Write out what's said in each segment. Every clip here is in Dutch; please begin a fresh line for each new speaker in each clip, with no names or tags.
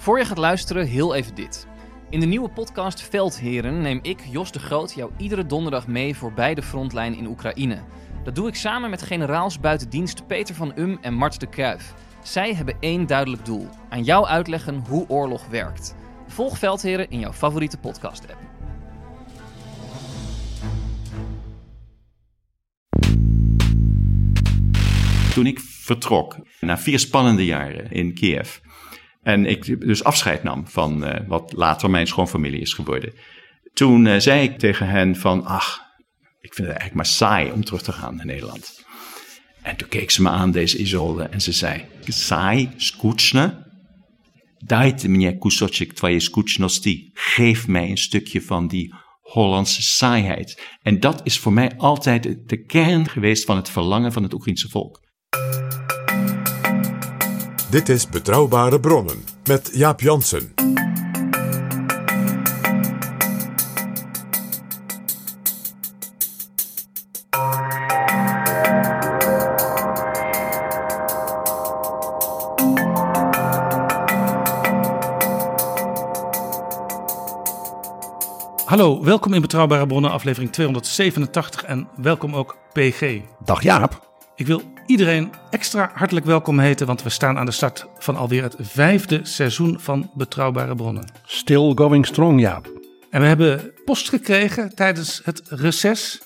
Voor je gaat luisteren, heel even dit. In de nieuwe podcast Veldheren neem ik, Jos de Groot, jou iedere donderdag mee voorbij de frontlijn in Oekraïne. Dat doe ik samen met generaals buitendienst Peter van Um en Mart de Kruif. Zij hebben één duidelijk doel: aan jou uitleggen hoe oorlog werkt. Volg Veldheren in jouw favoriete podcast-app.
Toen ik vertrok, na vier spannende jaren in Kiev, en ik dus afscheid nam van eh, wat later mijn schoonfamilie is geworden. Toen eh, zei ik tegen hen van, ach, ik vind het eigenlijk maar saai om terug te gaan naar Nederland. En toen keek ze me aan, deze Isolde, en ze zei, saai, skutschne? Dajte meneer Kusocik twoje skutschnosti. Geef mij een stukje van die Hollandse saaiheid. En dat is voor mij altijd de kern geweest van het verlangen van het Oekraïense volk.
Dit is Betrouwbare Bronnen met Jaap Jansen.
Hallo, welkom in Betrouwbare Bronnen, aflevering 287 en welkom ook PG.
Dag Jaap.
Ik wil iedereen extra hartelijk welkom heten, want we staan aan de start van alweer het vijfde seizoen van Betrouwbare Bronnen.
Still going strong, Jaap.
En we hebben post gekregen tijdens het reces,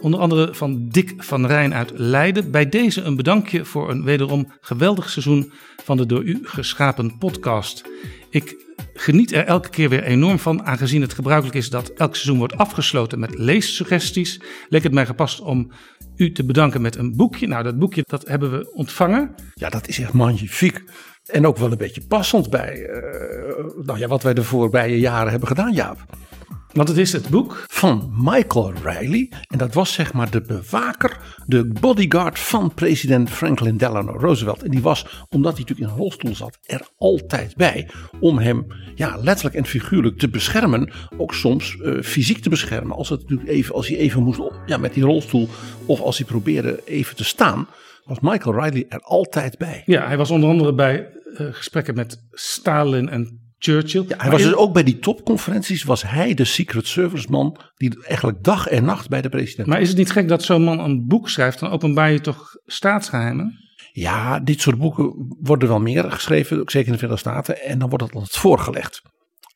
onder andere van Dick van Rijn uit Leiden. Bij deze een bedankje voor een wederom geweldig seizoen van de door u geschapen podcast. Ik geniet er elke keer weer enorm van, aangezien het gebruikelijk is dat elk seizoen wordt afgesloten met leessuggesties. Leek het mij gepast om u te bedanken met een boekje. Nou, dat boekje dat hebben we ontvangen.
Ja, dat is echt magnifiek. En ook wel een beetje passend bij uh, nou ja, wat wij de voorbije jaren hebben gedaan, Jaap.
Want het is het boek
van Michael Riley. En dat was zeg maar de bewaker, de bodyguard van president Franklin Delano Roosevelt. En die was, omdat hij natuurlijk in een rolstoel zat, er altijd bij. Om hem ja, letterlijk en figuurlijk te beschermen. Ook soms uh, fysiek te beschermen. Als, het natuurlijk even, als hij even moest op, ja, met die rolstoel. Of als hij probeerde even te staan. Was Michael Riley er altijd bij.
Ja, hij was onder andere bij uh, gesprekken met Stalin en Churchill.
Ja, hij was dus ook bij die topconferenties, was hij de Secret Service man die eigenlijk dag en nacht bij de president
Maar is het niet gek dat zo'n man een boek schrijft, dan openbaar je toch staatsgeheimen?
Ja, dit soort boeken worden wel meer geschreven, ook zeker in de Verenigde Staten. En dan wordt dat altijd voorgelegd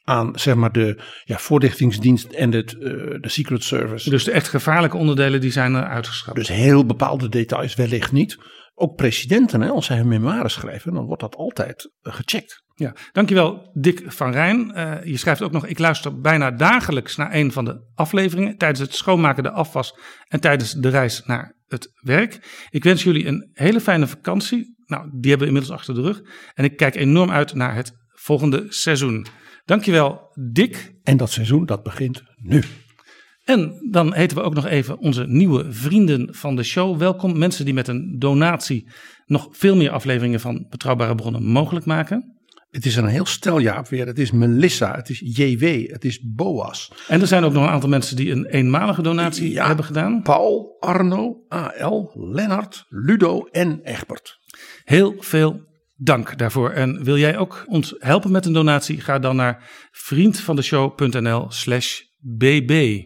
aan zeg maar de ja, voorlichtingsdienst en het, uh, de Secret Service.
Dus de echt gevaarlijke onderdelen die zijn er uitgeschrapt.
Dus heel bepaalde details wellicht niet. Ook presidenten, hè, als zij hun memoires schrijven, dan wordt dat altijd uh, gecheckt.
Ja, dankjewel Dick van Rijn. Uh, je schrijft ook nog, ik luister bijna dagelijks naar een van de afleveringen tijdens het schoonmaken, de afwas en tijdens de reis naar het werk. Ik wens jullie een hele fijne vakantie. Nou, die hebben we inmiddels achter de rug. En ik kijk enorm uit naar het volgende seizoen. Dankjewel Dick.
En dat seizoen, dat begint nu.
En dan heten we ook nog even onze nieuwe vrienden van de show welkom. Mensen die met een donatie nog veel meer afleveringen van Betrouwbare Bronnen mogelijk maken.
Het is een heel steljaap weer. Het is Melissa, het is JW, het is Boas.
En er zijn ook nog een aantal mensen die een eenmalige donatie ja, hebben gedaan.
Paul, Arno, AL, Lennart, Ludo en Egbert.
Heel veel dank daarvoor. En wil jij ook ons helpen met een donatie? Ga dan naar vriendvandeshow.nl slash bb.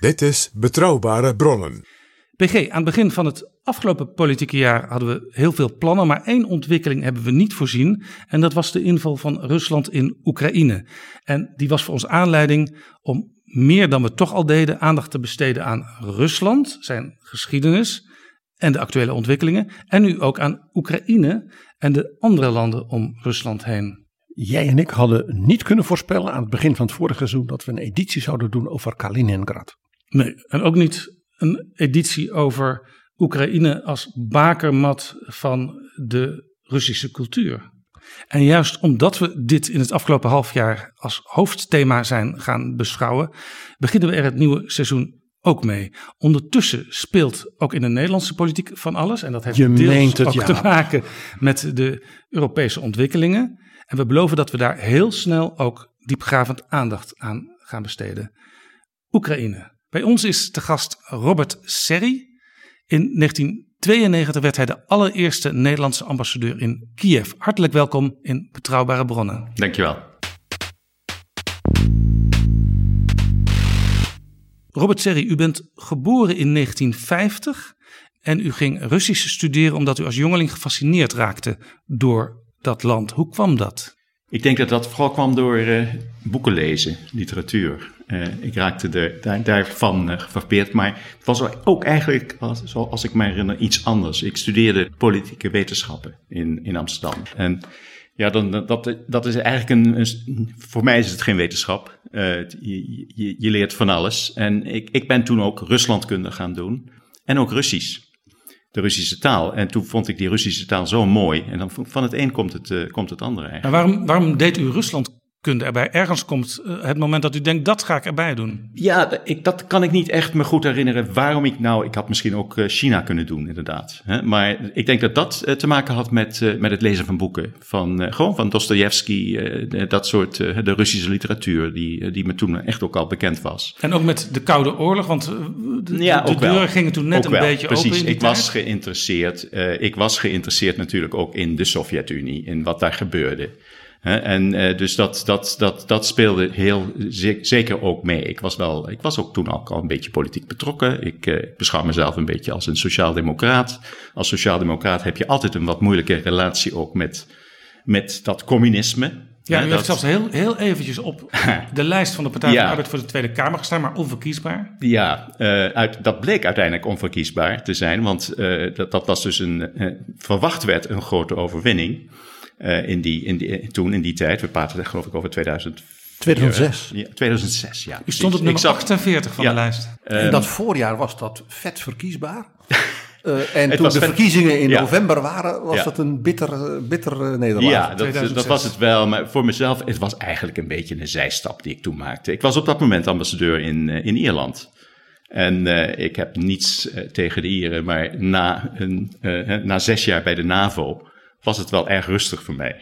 Dit is Betrouwbare Bronnen.
PG, aan het begin van het afgelopen politieke jaar hadden we heel veel plannen, maar één ontwikkeling hebben we niet voorzien. En dat was de inval van Rusland in Oekraïne. En die was voor ons aanleiding om meer dan we toch al deden aandacht te besteden aan Rusland, zijn geschiedenis en de actuele ontwikkelingen. En nu ook aan Oekraïne en de andere landen om Rusland heen.
Jij en ik hadden niet kunnen voorspellen aan het begin van het vorige seizoen dat we een editie zouden doen over Kaliningrad.
Nee, en ook niet een editie over Oekraïne als bakermat van de Russische cultuur. En juist omdat we dit in het afgelopen half jaar als hoofdthema zijn gaan beschouwen, beginnen we er het nieuwe seizoen ook mee. Ondertussen speelt ook in de Nederlandse politiek van alles. En dat heeft
Je
deels
het,
ook
ja.
te maken met de Europese ontwikkelingen. En we beloven dat we daar heel snel ook diepgravend aandacht aan gaan besteden. Oekraïne. Bij ons is te gast Robert Serri. In 1992 werd hij de allereerste Nederlandse ambassadeur in Kiev. Hartelijk welkom in Betrouwbare Bronnen.
Dankjewel.
Robert Serri, u bent geboren in 1950 en u ging Russisch studeren omdat u als jongeling gefascineerd raakte door dat land. Hoe kwam dat?
Ik denk dat dat vooral kwam door uh, boeken lezen, literatuur. Uh, ik raakte daar, daarvan uh, gefrappeerd, maar het was ook eigenlijk, als, zoals ik me herinner, iets anders. Ik studeerde politieke wetenschappen in, in Amsterdam. En ja, dan, dat, dat is eigenlijk een, een, Voor mij is het geen wetenschap. Je, je, je, leert van alles. En ik, ik ben toen ook Ruslandkunde gaan doen. En ook Russisch de Russische taal. En toen vond ik die Russische taal zo mooi. En dan van het een komt het, komt het andere eigenlijk.
waarom, waarom deed u Rusland kunde erbij. Ergens komt eh, het moment dat u denkt, dat ga ik erbij doen.
Ja, ik, dat kan ik niet echt me goed herinneren waarom ik nou... Ik had misschien ook eh, China kunnen doen, inderdaad. Maar ik denk dat dat te maken had met, met het lezen van boeken. Van, gewoon van Dostoevsky, dat soort, de Russische literatuur... Die, die me toen echt ook al bekend was.
En ook met de Koude Oorlog, want de, ja, de deuren gingen toen net een beetje
Precies.
open
Precies, ik was geïnteresseerd. ik was geïnteresseerd natuurlijk ook in de Sovjet-Unie, in wat daar gebeurde en uh, dus dat, dat, dat, dat speelde heel zeker ook mee. Ik was, wel, ik was ook toen ook al een beetje politiek betrokken. Ik uh, beschouw mezelf een beetje als een sociaaldemocraat. Als sociaaldemocraat heb je altijd een wat moeilijke relatie ook met, met dat communisme.
Ja, u dat... heeft zelfs heel, heel eventjes op de lijst van de Partij van de Arbeid voor de Tweede Kamer gestaan, maar onverkiesbaar.
Ja, uh, uit, dat bleek uiteindelijk onverkiesbaar te zijn, want dat, dat was dus een, verwacht werd een grote overwinning. Uh, in die, in die, toen, in die tijd, we praten geloof ik over 2000.
2006.
Ja, 2006, ja.
U stond op nummer zag, 48 van ja, de lijst.
Um, in dat voorjaar was dat vet verkiesbaar. Uh, en toen de verkiezingen in ja. november waren, was ja. dat een bitter, bitter nederlaag.
Ja, dat, dat, was het wel. Maar voor mezelf, het was eigenlijk een beetje een zijstap die ik toen maakte. Ik was op dat moment ambassadeur in, in Ierland. En uh, ik heb niets uh, tegen de Ieren, maar na, een, na zes jaar bij de NAVO was het wel erg rustig voor mij.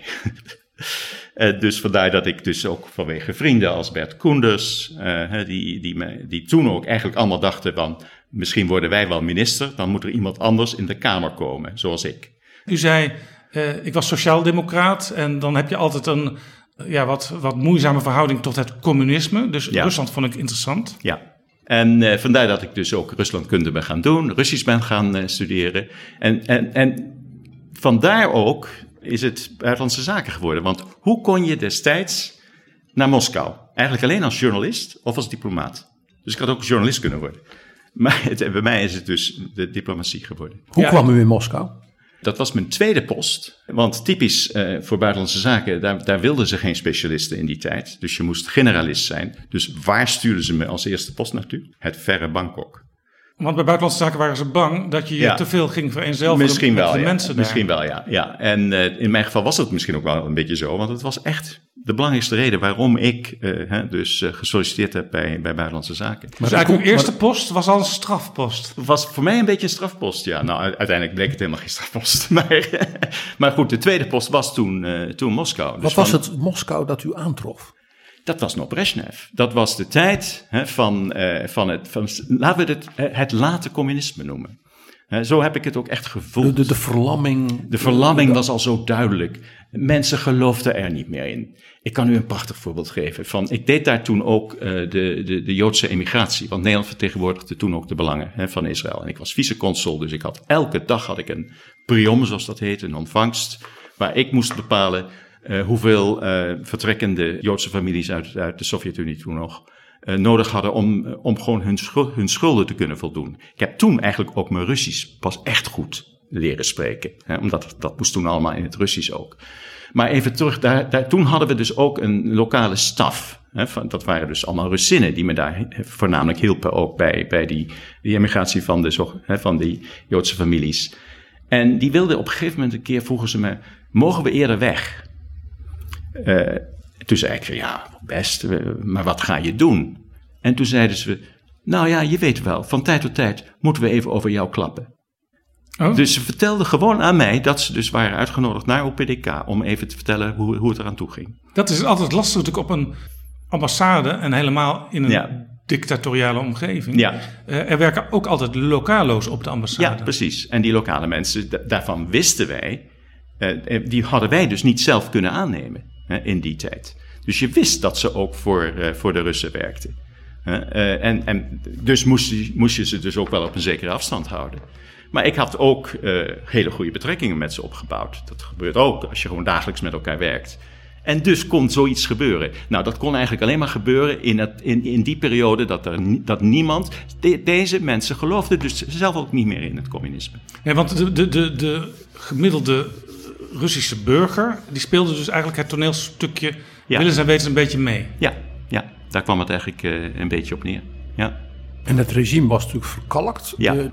uh, dus vandaar dat ik dus ook vanwege vrienden als Bert Koenders, uh, die, die, me, die toen ook eigenlijk allemaal dachten van, misschien worden wij wel minister, dan moet er iemand anders in de Kamer komen, zoals ik.
U zei, uh, ik was sociaaldemocraat en dan heb je altijd een ja, wat, wat moeizame verhouding tot het communisme. Dus ja. Rusland vond ik interessant.
Ja, en vandaar dat ik dus ook Ruslandkunde ben gaan doen, Russisch ben gaan studeren. En, en, en vandaar ook is het buitenlandse zaken geworden. Want hoe kon je destijds naar Moskou? Eigenlijk alleen als journalist of als diplomaat. Dus ik had ook journalist kunnen worden. Maar het, bij mij is het dus de diplomatie geworden.
Hoe ja, kwam u in Moskou?
Dat was mijn tweede post. Want typisch uh, voor buitenlandse zaken, daar, daar wilden ze geen specialisten in die tijd. Dus je moest generalist zijn. Dus waar stuurden ze me als eerste post naartoe? Het verre Bangkok.
Want bij buitenlandse zaken waren ze bang dat je ja. te veel ging vereenzelvigen
misschien
met
wel,
de
ja.
mensen daar.
Misschien wel, ja. ja. En uh, in mijn geval was het misschien ook wel een beetje zo, want het was echt de belangrijkste reden waarom ik uh, hè, dus uh, gesolliciteerd heb bij, bij Buitenlandse Zaken.
Maar dus eigenlijk uw eerste post was al een strafpost?
Was voor mij een beetje een strafpost, ja. Nou, uiteindelijk bleek het helemaal geen strafpost. Maar, maar goed, de tweede post was toen, toen Moskou.
Dus Wat was van, het Moskou dat u aantrof?
Dat was nog Brezhnev. Dat was de tijd hè, van, uh, van, het, van, laten we het, het late communisme noemen. Zo heb ik het ook echt gevoeld.
De, de, de verlamming.
De verlamming was al zo duidelijk. Mensen geloofden er niet meer in. Ik kan u een prachtig voorbeeld geven. Van, ik deed daar toen ook uh, de, de, de Joodse emigratie. Want Nederland vertegenwoordigde toen ook de belangen hè, van Israël. En ik was viceconsul, dus ik had elke dag had ik een priom, zoals dat heet, een ontvangst. Waar ik moest bepalen hoeveel uh, vertrekkende Joodse families uit, uit de Sovjet-Unie toen nog uh, nodig hadden om, om gewoon hun, hun schulden te kunnen voldoen. Ik heb toen eigenlijk ook mijn Russisch pas echt goed leren spreken. Hè, omdat dat moest toen allemaal in het Russisch ook. Maar even terug, daar, daar, toen hadden we dus ook een lokale staf. Hè, van, dat waren dus allemaal Russinnen die me daar voornamelijk hielpen ook bij, bij die, die emigratie van, de, hè, van die Joodse families. En die wilden op een gegeven moment een keer, vroegen ze me, mogen we eerder weg? Uh, toen zei ik ja, best, maar wat ga je doen? En toen zeiden ze, nou ja, je weet wel, van tijd tot tijd moeten we even over jou klappen. Oh. Dus ze vertelden gewoon aan mij dat ze dus waren uitgenodigd naar OPDK om even te vertellen hoe, hoe het eraan toe ging.
Dat is altijd lastig natuurlijk op een ambassade en helemaal in een
ja.
dictatoriale omgeving.
Ja.
Eh, er werken ook altijd lokalo's op de ambassade.
Ja, precies. En die lokale mensen, da- daarvan wisten wij, eh, eh, die hadden wij dus niet zelf kunnen aannemen hè, in die tijd. Dus je wist dat ze ook voor, eh, voor de Russen werkten. Eh, en, en dus moest je, moest je ze dus ook wel op een zekere afstand houden. Maar ik had ook eh, hele goede betrekkingen met ze opgebouwd. Dat gebeurt ook als je gewoon dagelijks met elkaar werkt. En dus kon zoiets gebeuren. Nou, dat kon eigenlijk alleen maar gebeuren in, het, in, in die periode dat, er, dat niemand. de- deze mensen geloofden dus zelf ook niet meer in het communisme.
Ja, want de, de, de, de gemiddelde Russische burger, die speelde dus eigenlijk het toneelstukje
Ja.
willens en wetens een beetje mee.
Ja, ja, daar kwam het eigenlijk eh, een beetje op neer. Ja,
En het regime was natuurlijk verkalkt.
Ja.
De, het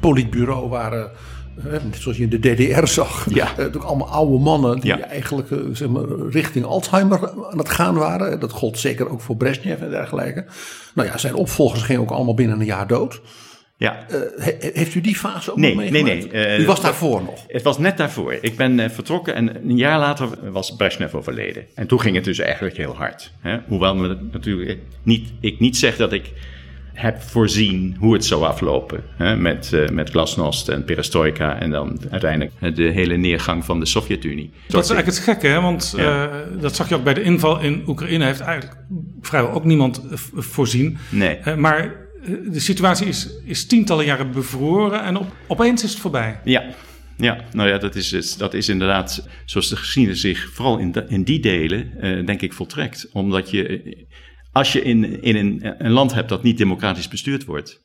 politbureau waren, eh, net zoals je in de DDR zag,
Ja.
eh, natuurlijk allemaal oude mannen die
Ja.
eigenlijk zeg maar, richting Alzheimer aan het gaan waren. Dat gold zeker ook voor Brezhnev en dergelijke. Nou ja, zijn opvolgers gingen ook allemaal binnen een jaar dood.
Ja.
Eh, he- heeft u die fase ook
Nee,
nog
nee,
meegemaakt?
nee, eh,
u was daarvoor nog.
Het was net daarvoor. Ik ben eh, vertrokken en een jaar later was Brezhnev overleden. En toen ging het dus eigenlijk heel hard. Hè? Hoewel me natuurlijk niet, ik niet zeg dat ik heb voorzien hoe het zou aflopen. Hè? Met, eh, met glasnost en perestroika en dan uiteindelijk de hele neergang van de Sovjet-Unie.
Dat is eigenlijk het gekke, hè? want
Ja.
eh, dat zag je ook bij de inval in Oekraïne. Heeft eigenlijk vrijwel ook niemand voorzien.
Nee.
Eh, maar de situatie is, is tientallen jaren bevroren en op, opeens is het voorbij.
Ja, ja, nou ja, dat is, dat is inderdaad zoals de geschiedenis zich vooral in, in die delen, eh, denk ik, voltrekt. Omdat je, eh, als je in, in een, een land hebt dat niet democratisch bestuurd wordt,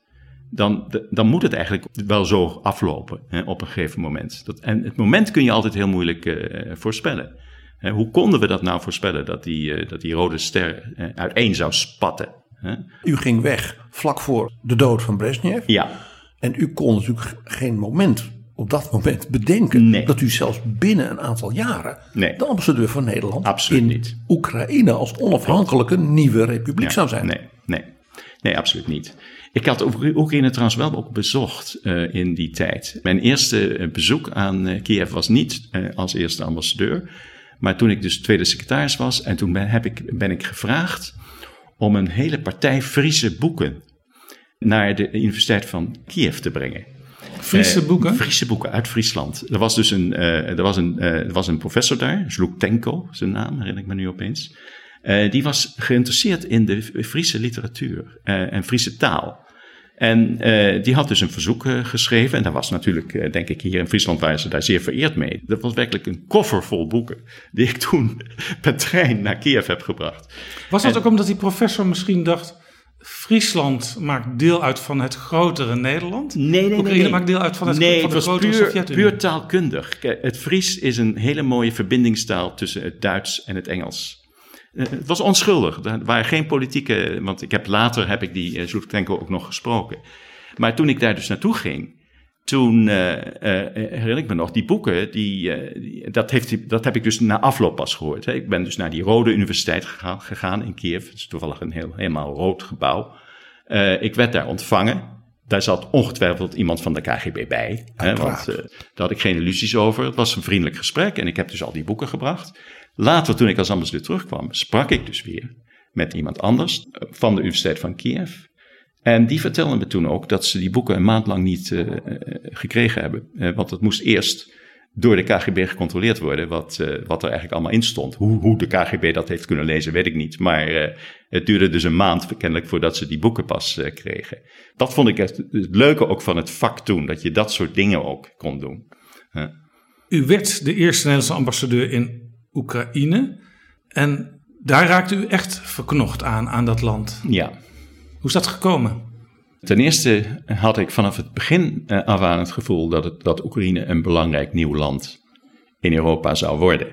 dan, dan moet het eigenlijk wel zo aflopen hè, op een gegeven moment. Dat, en het moment kun je altijd heel moeilijk eh, voorspellen. Hoe konden we dat nou voorspellen, dat die, eh, dat die rode ster eh, uiteen zou spatten? Hè?
U ging weg vlak voor de dood van Brezhnev.
Ja,
En u kon natuurlijk geen moment op dat moment bedenken
Nee.
dat u zelfs binnen een aantal jaren
Nee.
de ambassadeur van Nederland
Absoluut
in
niet.
Oekraïne als onafhankelijke nieuwe republiek zou zijn.
Nee, nee, nee, absoluut niet. Ik had Oek- Oekraïne trouwens wel ook bezocht eh, in die tijd. Mijn eerste eh, bezoek aan eh, Kiev was niet als eerste ambassadeur. Maar toen ik dus tweede secretaris was en toen ben, heb ik, ben ik gevraagd om een hele partij Friese boeken naar de Universiteit van Kiev te brengen.
Friese
Eh,
boeken.
Friese boeken uit Friesland. Er was dus een, eh, er was een, eh, er was een professor daar, Zluktenko, zijn naam herinner ik me nu opeens. Eh, die was geïnteresseerd in de Friese literatuur en Friese taal. En eh, die had dus een verzoek eh, geschreven. En daar was natuurlijk, eh, denk ik, hier in Friesland waren ze daar zeer vereerd mee. Dat was werkelijk een koffer vol boeken. Die ik toen per trein naar Kiev heb gebracht.
Was dat
en-
ook omdat die professor misschien dacht... Friesland maakt deel uit van het grotere Nederland?
Nee, nee,
Oekraïne maakt deel uit van, het,
nee,
van de
het was puur, puur taalkundig. Kijk, Het Fries is een hele mooie verbindingstaal tussen het Duits en het Engels. Eh, Het was onschuldig. Er waren geen politieke. Want ik heb later heb ik die uh, Zlutkenko ook nog gesproken. Maar toen ik daar dus naartoe ging. Toen eh, eh, herinner ik me nog, die boeken, die, eh, die- dat, heeft, dat heb ik dus na afloop pas gehoord. Hè. Ik ben dus naar die Rode Universiteit gegaan, gegaan in Kiev. Het is toevallig een heel, helemaal rood gebouw. Eh, ik werd daar ontvangen. Daar zat ongetwijfeld iemand van de KGB bij. Hè, want eh, daar had ik geen illusies over. Het was een vriendelijk gesprek en ik heb dus al die boeken gebracht. Later, toen ik als ambassadeur terugkwam, sprak ik dus weer met iemand anders eh, van de Universiteit van Kiev. En die vertelde me toen ook dat ze die boeken een maand lang niet eh, eh, gekregen hebben. Want het moest eerst door de KGB gecontroleerd worden wat, wat er eigenlijk allemaal in stond. Hoe, hoe de KGB dat heeft kunnen lezen, weet ik niet. Maar het duurde dus een maand kennelijk voordat ze die boeken pas kregen. Dat vond ik het, het leuke ook van het vak toen, dat je dat soort dingen ook kon doen.
U werd de eerste Nederlandse ambassadeur in Oekraïne. En daar raakte u echt verknocht aan, aan dat land.
Ja.
Hoe is dat gekomen?
Ten eerste had ik vanaf het begin eh, af aan het gevoel dat, het, dat Oekraïne een belangrijk nieuw land in Europa zou worden.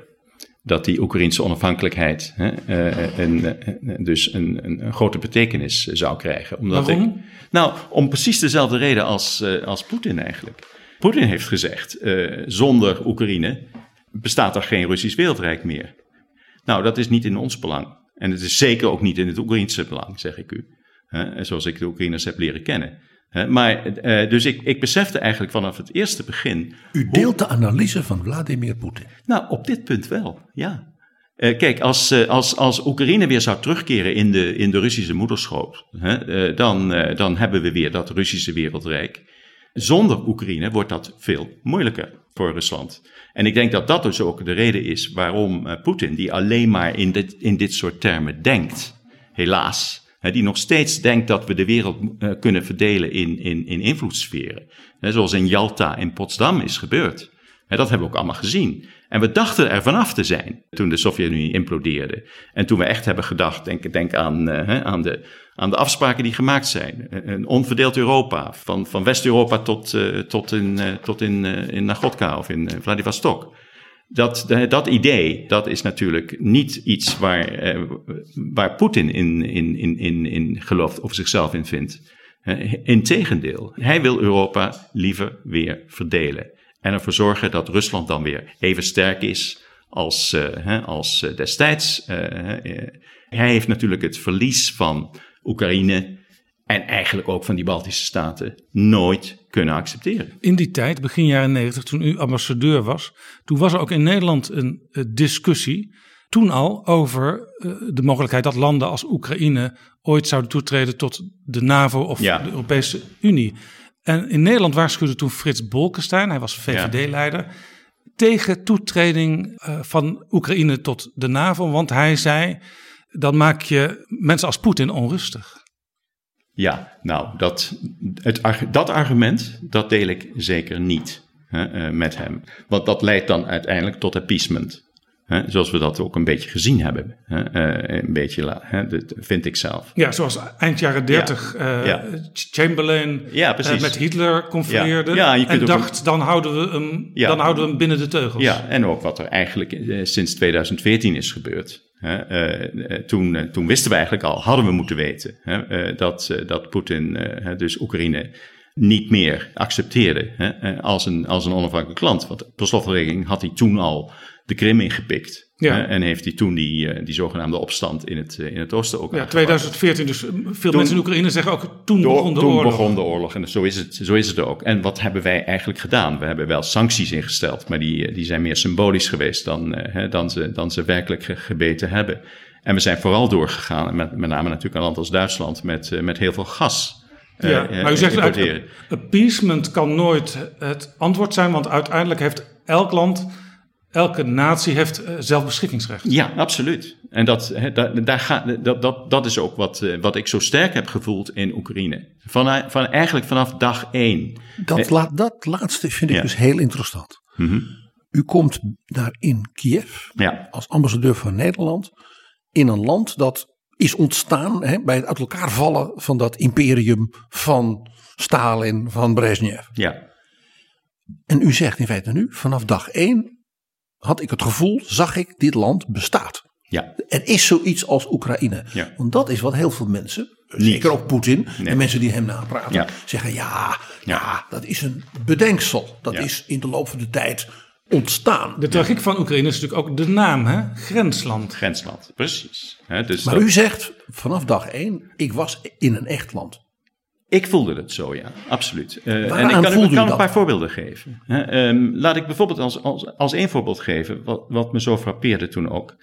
Dat die Oekraïnse onafhankelijkheid hè, eh, een, eh, dus een, een, grote betekenis zou krijgen. Omdat
Waarom?
Ik, nou, om precies dezelfde reden als, als Poetin eigenlijk. Poetin heeft gezegd, zonder Oekraïne bestaat er geen Russisch wereldrijk meer. Nou, dat is niet in ons belang. En het is zeker ook niet in het Oekraïnse belang, zeg ik u. Hè, zoals ik de Oekraïners heb leren kennen. Hè, maar, eh, dus ik, ik besefte eigenlijk vanaf het eerste begin.
U deelt de analyse van Vladimir Poetin.
Nou, op dit punt wel, ja. Eh, kijk, als, eh, als, als Oekraïne weer zou terugkeren in de, in de Russische moederschoot, hè, dan, dan hebben we weer dat Russische wereldrijk. Zonder Oekraïne wordt dat veel moeilijker voor Rusland. En ik denk dat dat dus ook de reden is waarom eh, Poetin, die alleen maar in dit, in dit soort termen denkt, helaas, die nog steeds denkt dat we de wereld eh, kunnen verdelen in, in, in invloedssferen. Zoals in Yalta en Potsdam is gebeurd. Dat hebben we ook allemaal gezien. En we dachten er vanaf te zijn toen de Sovjet-Unie implodeerde. En toen we echt hebben gedacht, denk, denk aan, eh, aan, de, aan de afspraken die gemaakt zijn. Een onverdeeld Europa, van, van West-Europa tot, eh, tot, in, eh, tot in, eh, in Nagotka of in eh, Vladivostok. Dat, dat idee, dat is natuurlijk niet iets waar, eh, waar Poetin in, in, in, in, in gelooft of zichzelf in vindt. Eh, Integendeel, hij wil Europa liever weer verdelen. En ervoor zorgen dat Rusland dan weer even sterk is als, eh, hè, als eh, destijds. Eh, hij heeft natuurlijk het verlies van Oekraïne en eigenlijk ook van die Baltische staten nooit kunnen accepteren.
In die tijd, begin jaren 90, toen u ambassadeur was, toen was er ook in Nederland een discussie. Toen al over de mogelijkheid dat landen als Oekraïne ooit zouden toetreden tot de NAVO of
Ja.
de Europese Unie. En in Nederland waarschuwde toen Frits Bolkestein, hij was VVD-leider, tegen toetreding eh, van Oekraïne tot de NAVO. Want hij zei, dan maak je mensen als Poetin onrustig.
Ja, nou, dat, het, dat argument, dat deel ik zeker niet hè, eh, met hem. Want dat leidt dan uiteindelijk tot appeasement. Hè, zoals we dat ook een beetje gezien hebben. Hè, eh, een beetje, hè, dat vind ik zelf.
Ja, zoals eind jaren 30 eh,
ja.
Chamberlain
Ja,
eh, met Hitler confereerde.
Je
en dacht, dan, houden we hem, dan houden we hem binnen de teugels.
Ja, en ook wat er eigenlijk sinds 2014 is gebeurd. Hè, toen, toen wisten we eigenlijk al, hadden we moeten weten, hè, dat, dat Poetin dus Oekraïne niet meer accepteerde hè, als, een, als een onafhankelijk land. Want per slotverrekening had hij toen al de Krim ingepikt.
Ja.
en heeft hij toen die, eh, die zogenaamde opstand in het, eh, in het oosten ook
Ja,
aangepakt.
2014, dus eh, veel mensen in Oekraïne zeggen ook, toen begon de
toen
oorlog.
begon de oorlog en zo is, het, zo is het ook. En wat hebben wij eigenlijk gedaan? We hebben wel sancties ingesteld, maar die, die zijn meer symbolisch geweest dan, hè, dan, ze, dan ze werkelijk ge- gebeten hebben. En we zijn vooral doorgegaan, met, met name natuurlijk een land als Duitsland, met, met heel veel gas.
Ja, maar u zegt eigenlijk, appeasement kan nooit het antwoord zijn, want uiteindelijk heeft elk land, elke natie heeft eh, zelfbeschikkingsrecht.
Ja, absoluut. En dat, hè, daar, daar gaat, dat, dat, dat is ook wat, eh, wat ik zo sterk heb gevoeld in Oekraïne. Van, van, eigenlijk vanaf dag één.
Dat, laat, dat laatste vind ik
Ja.
dus heel interessant.
Mhm.
U komt daar in Kiev
Ja,
als ambassadeur van Nederland in een land dat is ontstaan hè, bij het uit elkaar vallen van dat imperium van Stalin, van Brezhnev.
ja,
En u zegt in feite nu, vanaf dag één had ik het gevoel, zag ik, dit land bestaat.
ja.
Er is zoiets als Oekraïne.
Ja.
Want dat is wat heel veel mensen, zeker ook Poetin
Nee.
en mensen die hem napraten,
Ja.
zeggen ja, ja,
Ja.
dat is een bedenksel. Dat
Ja.
is in de loop van de tijd ontstaan.
De tragiek van Oekraïne is natuurlijk ook de naam, hè? grensland.
grensland. Precies. Hè, dus
Maar
dat-
u zegt vanaf dag één, ik was in een echt land.
Ik voelde het zo, ja, absoluut. Eh, en ik kan,
u
kan een paar voorbeelden geven. Hè. Ehm, laat ik bijvoorbeeld als, als, als één voorbeeld geven, wat, wat me zo frappeerde toen ook.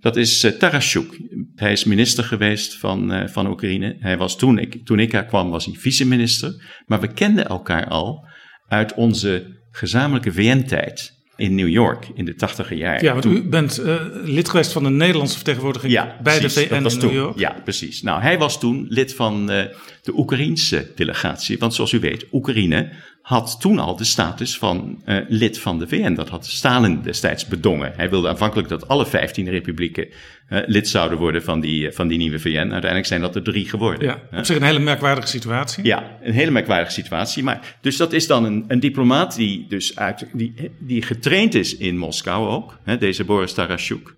Dat is uh, Tarashuk. Hij is minister geweest van, eh, van Oekraïne. Hij was toen ik, toen ik er kwam, was hij vice-minister. Maar we kenden elkaar al uit onze gezamenlijke VN-tijd in New York in de tachtiger jaren.
Ja, want
Toen-
u bent eh, lid geweest van de Nederlandse vertegenwoordiging
ja,
bij
precies,
de VN
dat was
in
toen.
New York.
Ja, precies. Nou, hij was toen lid van eh, de Oekraïense delegatie. Want zoals u weet, Oekraïne had toen al de status van eh, lid van de VN. Dat had Stalin destijds bedongen. Hij wilde aanvankelijk dat alle 15 republieken eh, lid zouden worden van die, van die nieuwe VN. Uiteindelijk zijn dat er drie geworden.
Ja, op zich een hele merkwaardige situatie.
Ja, een hele merkwaardige situatie. Maar, dus dat is dan een, een diplomaat die, dus uit, die, die getraind is in Moskou ook, hè, deze Boris Tarashuk.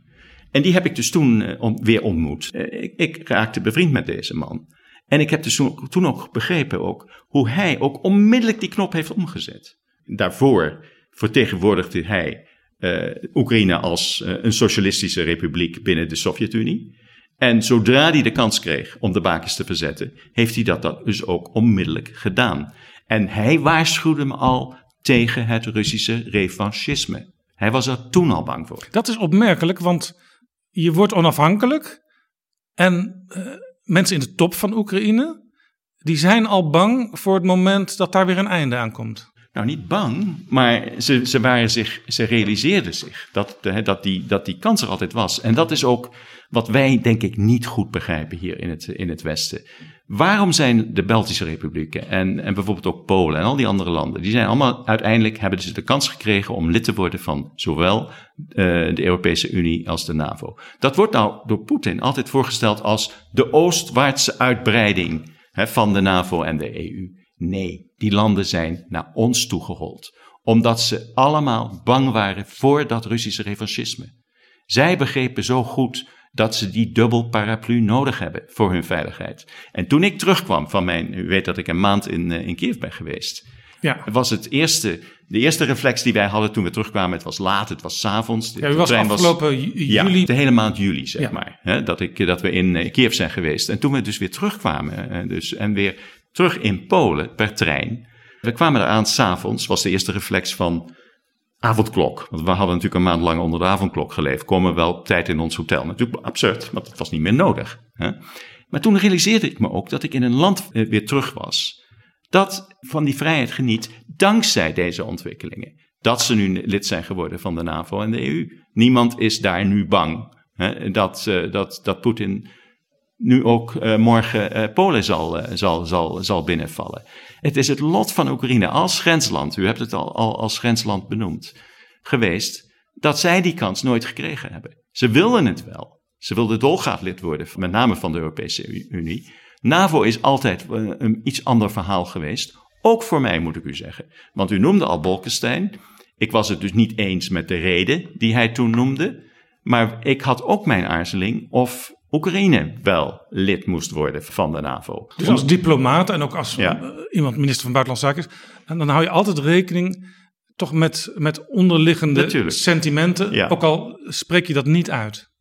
En die heb ik dus toen eh, om, weer ontmoet. Ik, ik raakte bevriend met deze man. En ik heb dus toen, ook begrepen ook, hoe hij ook onmiddellijk die knop heeft omgezet. Daarvoor vertegenwoordigde hij eh, Oekraïne als eh, een socialistische republiek binnen de Sovjet-Unie. En zodra hij de kans kreeg om de bakens te verzetten, heeft hij dat, dat dus ook onmiddellijk gedaan. En hij waarschuwde me al tegen het Russische revanchisme. Hij was er toen al bang voor.
Dat is opmerkelijk, want je wordt onafhankelijk en eh, mensen in de top van Oekraïne, die zijn al bang voor het moment dat daar weer een einde aan komt.
Nou, niet bang, maar ze, ze, waren zich, ze realiseerden zich dat, hè, dat, die, dat die kans er altijd was. En dat is ook wat wij, denk ik, niet goed begrijpen hier in het, in het Westen. Waarom zijn de Belgische republieken en, en bijvoorbeeld ook Polen en al die andere landen, die zijn allemaal uiteindelijk hebben ze de kans gekregen om lid te worden van zowel uh, de Europese Unie als de NAVO. Dat wordt nou door Poetin altijd voorgesteld als de oostwaartse uitbreiding hè, van de NAVO en de EU. Nee, die landen zijn naar ons toegerold, omdat ze allemaal bang waren voor dat Russische revanchisme. Zij begrepen zo goed dat ze die dubbel paraplu nodig hebben voor hun veiligheid. En toen ik terugkwam van mijn, u weet dat ik een maand in, uh, in Kiev ben geweest,
Ja,
was het eerste, de eerste reflex die wij hadden toen we terugkwamen, het was laat, het was 's avonds. De
ja u was afgelopen
ja,
juli.
de hele maand juli, zeg
Ja.
maar. Hè, dat, ik, dat we in eh, Kiev zijn geweest. En toen we dus weer terugkwamen, eh, dus, en weer terug in Polen per trein. We kwamen eraan s'avonds, was de eerste reflex van avondklok. Want we hadden natuurlijk een maand lang onder de avondklok geleefd. Komen we wel tijd in ons hotel. Natuurlijk absurd, want het was niet meer nodig. Hè? Maar toen realiseerde ik me ook dat ik in een land eh, weer terug was. Dat van die vrijheid geniet dankzij deze ontwikkelingen. Dat ze nu lid zijn geworden van de NAVO en de EU. Niemand is daar nu bang hè, dat, eh, dat, dat Poetin nu ook eh, morgen Polen zal, zal, zal, zal binnenvallen. Het is het lot van Oekraïne als grensland, u hebt het al, al als grensland benoemd, geweest, dat zij die kans nooit gekregen hebben. Ze wilden het wel. Ze wilden dolgraag lid worden, met name van de Europese Unie. NAVO is altijd eh, een iets ander verhaal geweest. Ook voor mij, moet ik u zeggen. Want u noemde al Bolkestein. Ik was het dus niet eens met de reden die hij toen noemde. Maar ik had ook mijn aarzeling of Oekraïne wel lid moest worden van de NAVO.
Dus als diplomaat en ook als
Ja.
eh, iemand minister van Buitenlandse Zaken is. En dan hou je altijd rekening toch met, met onderliggende
Natuurlijk.
sentimenten.
Ja.
Ook al spreek je dat niet uit.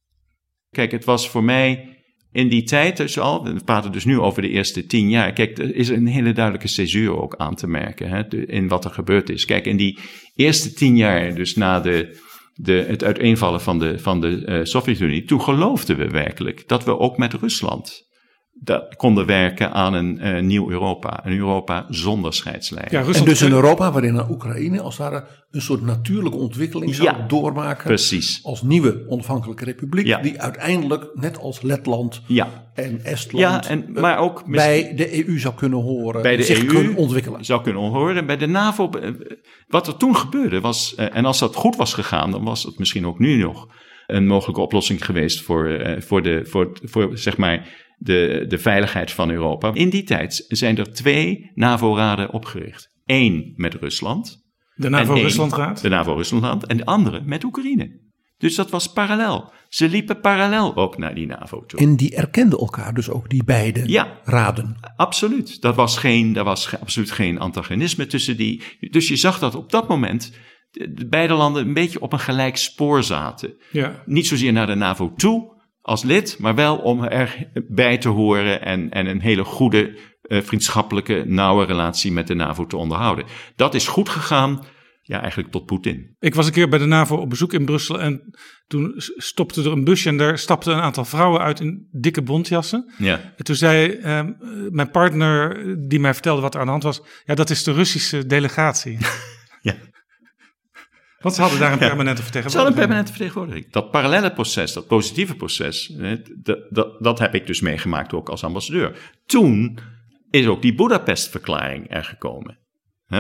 Kijk, het was voor mij in die tijd dus al, we praten dus nu over de eerste tien jaar. Kijk, er is een hele duidelijke césure ook aan te merken hè, in wat er gebeurd is. Kijk, in die eerste tien jaar, dus na de, de, het uiteenvallen van de, van de eh, Sovjet-Unie, toen geloofden we werkelijk dat we ook met Rusland dat, konden werken aan een eh, nieuw Europa. Een Europa zonder scheidslijnen.
Ja,
En dus een Europa waarin Oekraïne als het ware een soort natuurlijke ontwikkeling zou
Ja,
doormaken.
Precies.
Als nieuwe onafhankelijke republiek.
Ja.
Die uiteindelijk, net als Letland
Ja,
en Estland,
ja en, maar ook
bij de EU zou kunnen horen.
Bij de
zich
EU
kunnen ontwikkelen.
zou kunnen horen. Bij de NAVO, eh, wat er toen gebeurde was, eh, en als dat goed was gegaan, dan was het misschien ook nu nog een mogelijke oplossing geweest voor, eh, voor, de, voor, voor zeg maar de, de veiligheid van Europa. In die tijd zijn er twee NAVO-raden opgericht. Eén met Rusland.
de NAVO-Ruslandraad.
De NAVO-Ruslandraad. En de andere met Oekraïne. Dus dat was parallel. Ze liepen parallel ook naar die NAVO toe.
En die erkenden elkaar dus ook, die beide
Ja.
raden.
Absoluut. Dat was geen, daar was ge- absoluut geen antagonisme tussen die. Dus je zag dat op dat moment de, de beide landen een beetje op een gelijk spoor zaten.
Ja.
Niet zozeer naar de NAVO toe als lid, maar wel om erbij te horen en, en een hele goede, eh, vriendschappelijke, nauwe relatie met de NAVO te onderhouden. Dat is goed gegaan, ja, eigenlijk tot Poetin.
Ik was een keer bij de NAVO op bezoek in Brussel en toen stopte er een busje en daar stapten een aantal vrouwen uit in dikke bontjassen.
Ja.
En toen zei ehm, eh, mijn partner, die mij vertelde wat er aan de hand was, ja, dat is de Russische delegatie.
Ja.
Want ze hadden daar een
Ja.
permanente
Ze hadden een
vertegenwoordiger.
permanente vertegenwoordiging. Dat parallele proces, dat positieve proces, hè, dat, dat, dat heb ik dus meegemaakt ook als ambassadeur. Toen is ook die Budapest-verklaring er gekomen.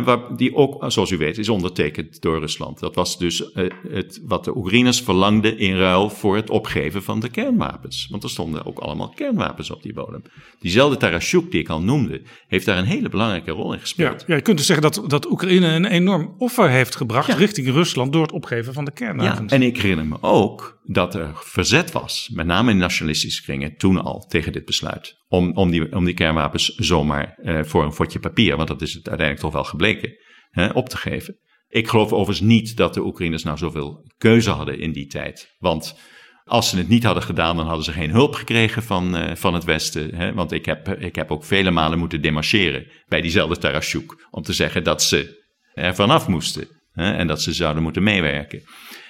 Waar, die ook, zoals u weet, is ondertekend door Rusland. Dat was dus eh, het, wat de Oekraïners verlangden in ruil voor het opgeven van de kernwapens. Want er stonden ook allemaal kernwapens op die bodem. Diezelfde Tarashuk die ik al noemde, heeft daar een hele belangrijke rol in
Ja,
gespeeld.
ja, je kunt dus zeggen dat, dat Oekraïne een enorm offer heeft gebracht
Ja.
richting Rusland door het opgeven van de
Ja,
kernwapens.
en ik herinner me ook dat er verzet was, met name in nationalistische kringen, toen al tegen dit besluit. Om, om, die, om die kernwapens zomaar eh, voor een fotje papier, want dat is het uiteindelijk toch wel gebleken, hè, op te geven. Ik geloof overigens niet dat de Oekraïners nou zoveel keuze hadden in die tijd. Want als ze het niet hadden gedaan, dan hadden ze geen hulp gekregen van, eh, van het Westen. Hè? Want ik heb, ik heb ook vele malen moeten demarcheren bij diezelfde Tarashuk. Om te zeggen dat ze er vanaf moesten. Hè? En dat ze zouden moeten meewerken.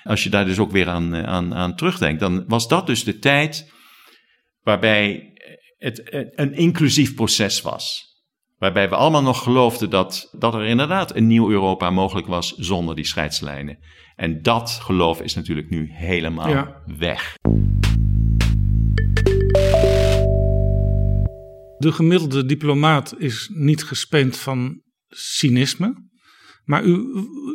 als je daar dus ook weer aan, eh, aan, aan terugdenkt, dan was dat dus de tijd waarbij het een inclusief proces was. Waarbij we allemaal nog geloofden dat, dat er inderdaad een nieuw Europa mogelijk was zonder die scheidslijnen. En dat geloof is natuurlijk nu helemaal
Ja.
weg.
De gemiddelde diplomaat is niet gespeend van cynisme. Maar u,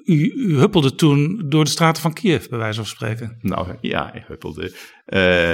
u, u huppelde toen door de straten van Kiev, bij wijze van spreken.
Nou ja, ik huppelde. Eh,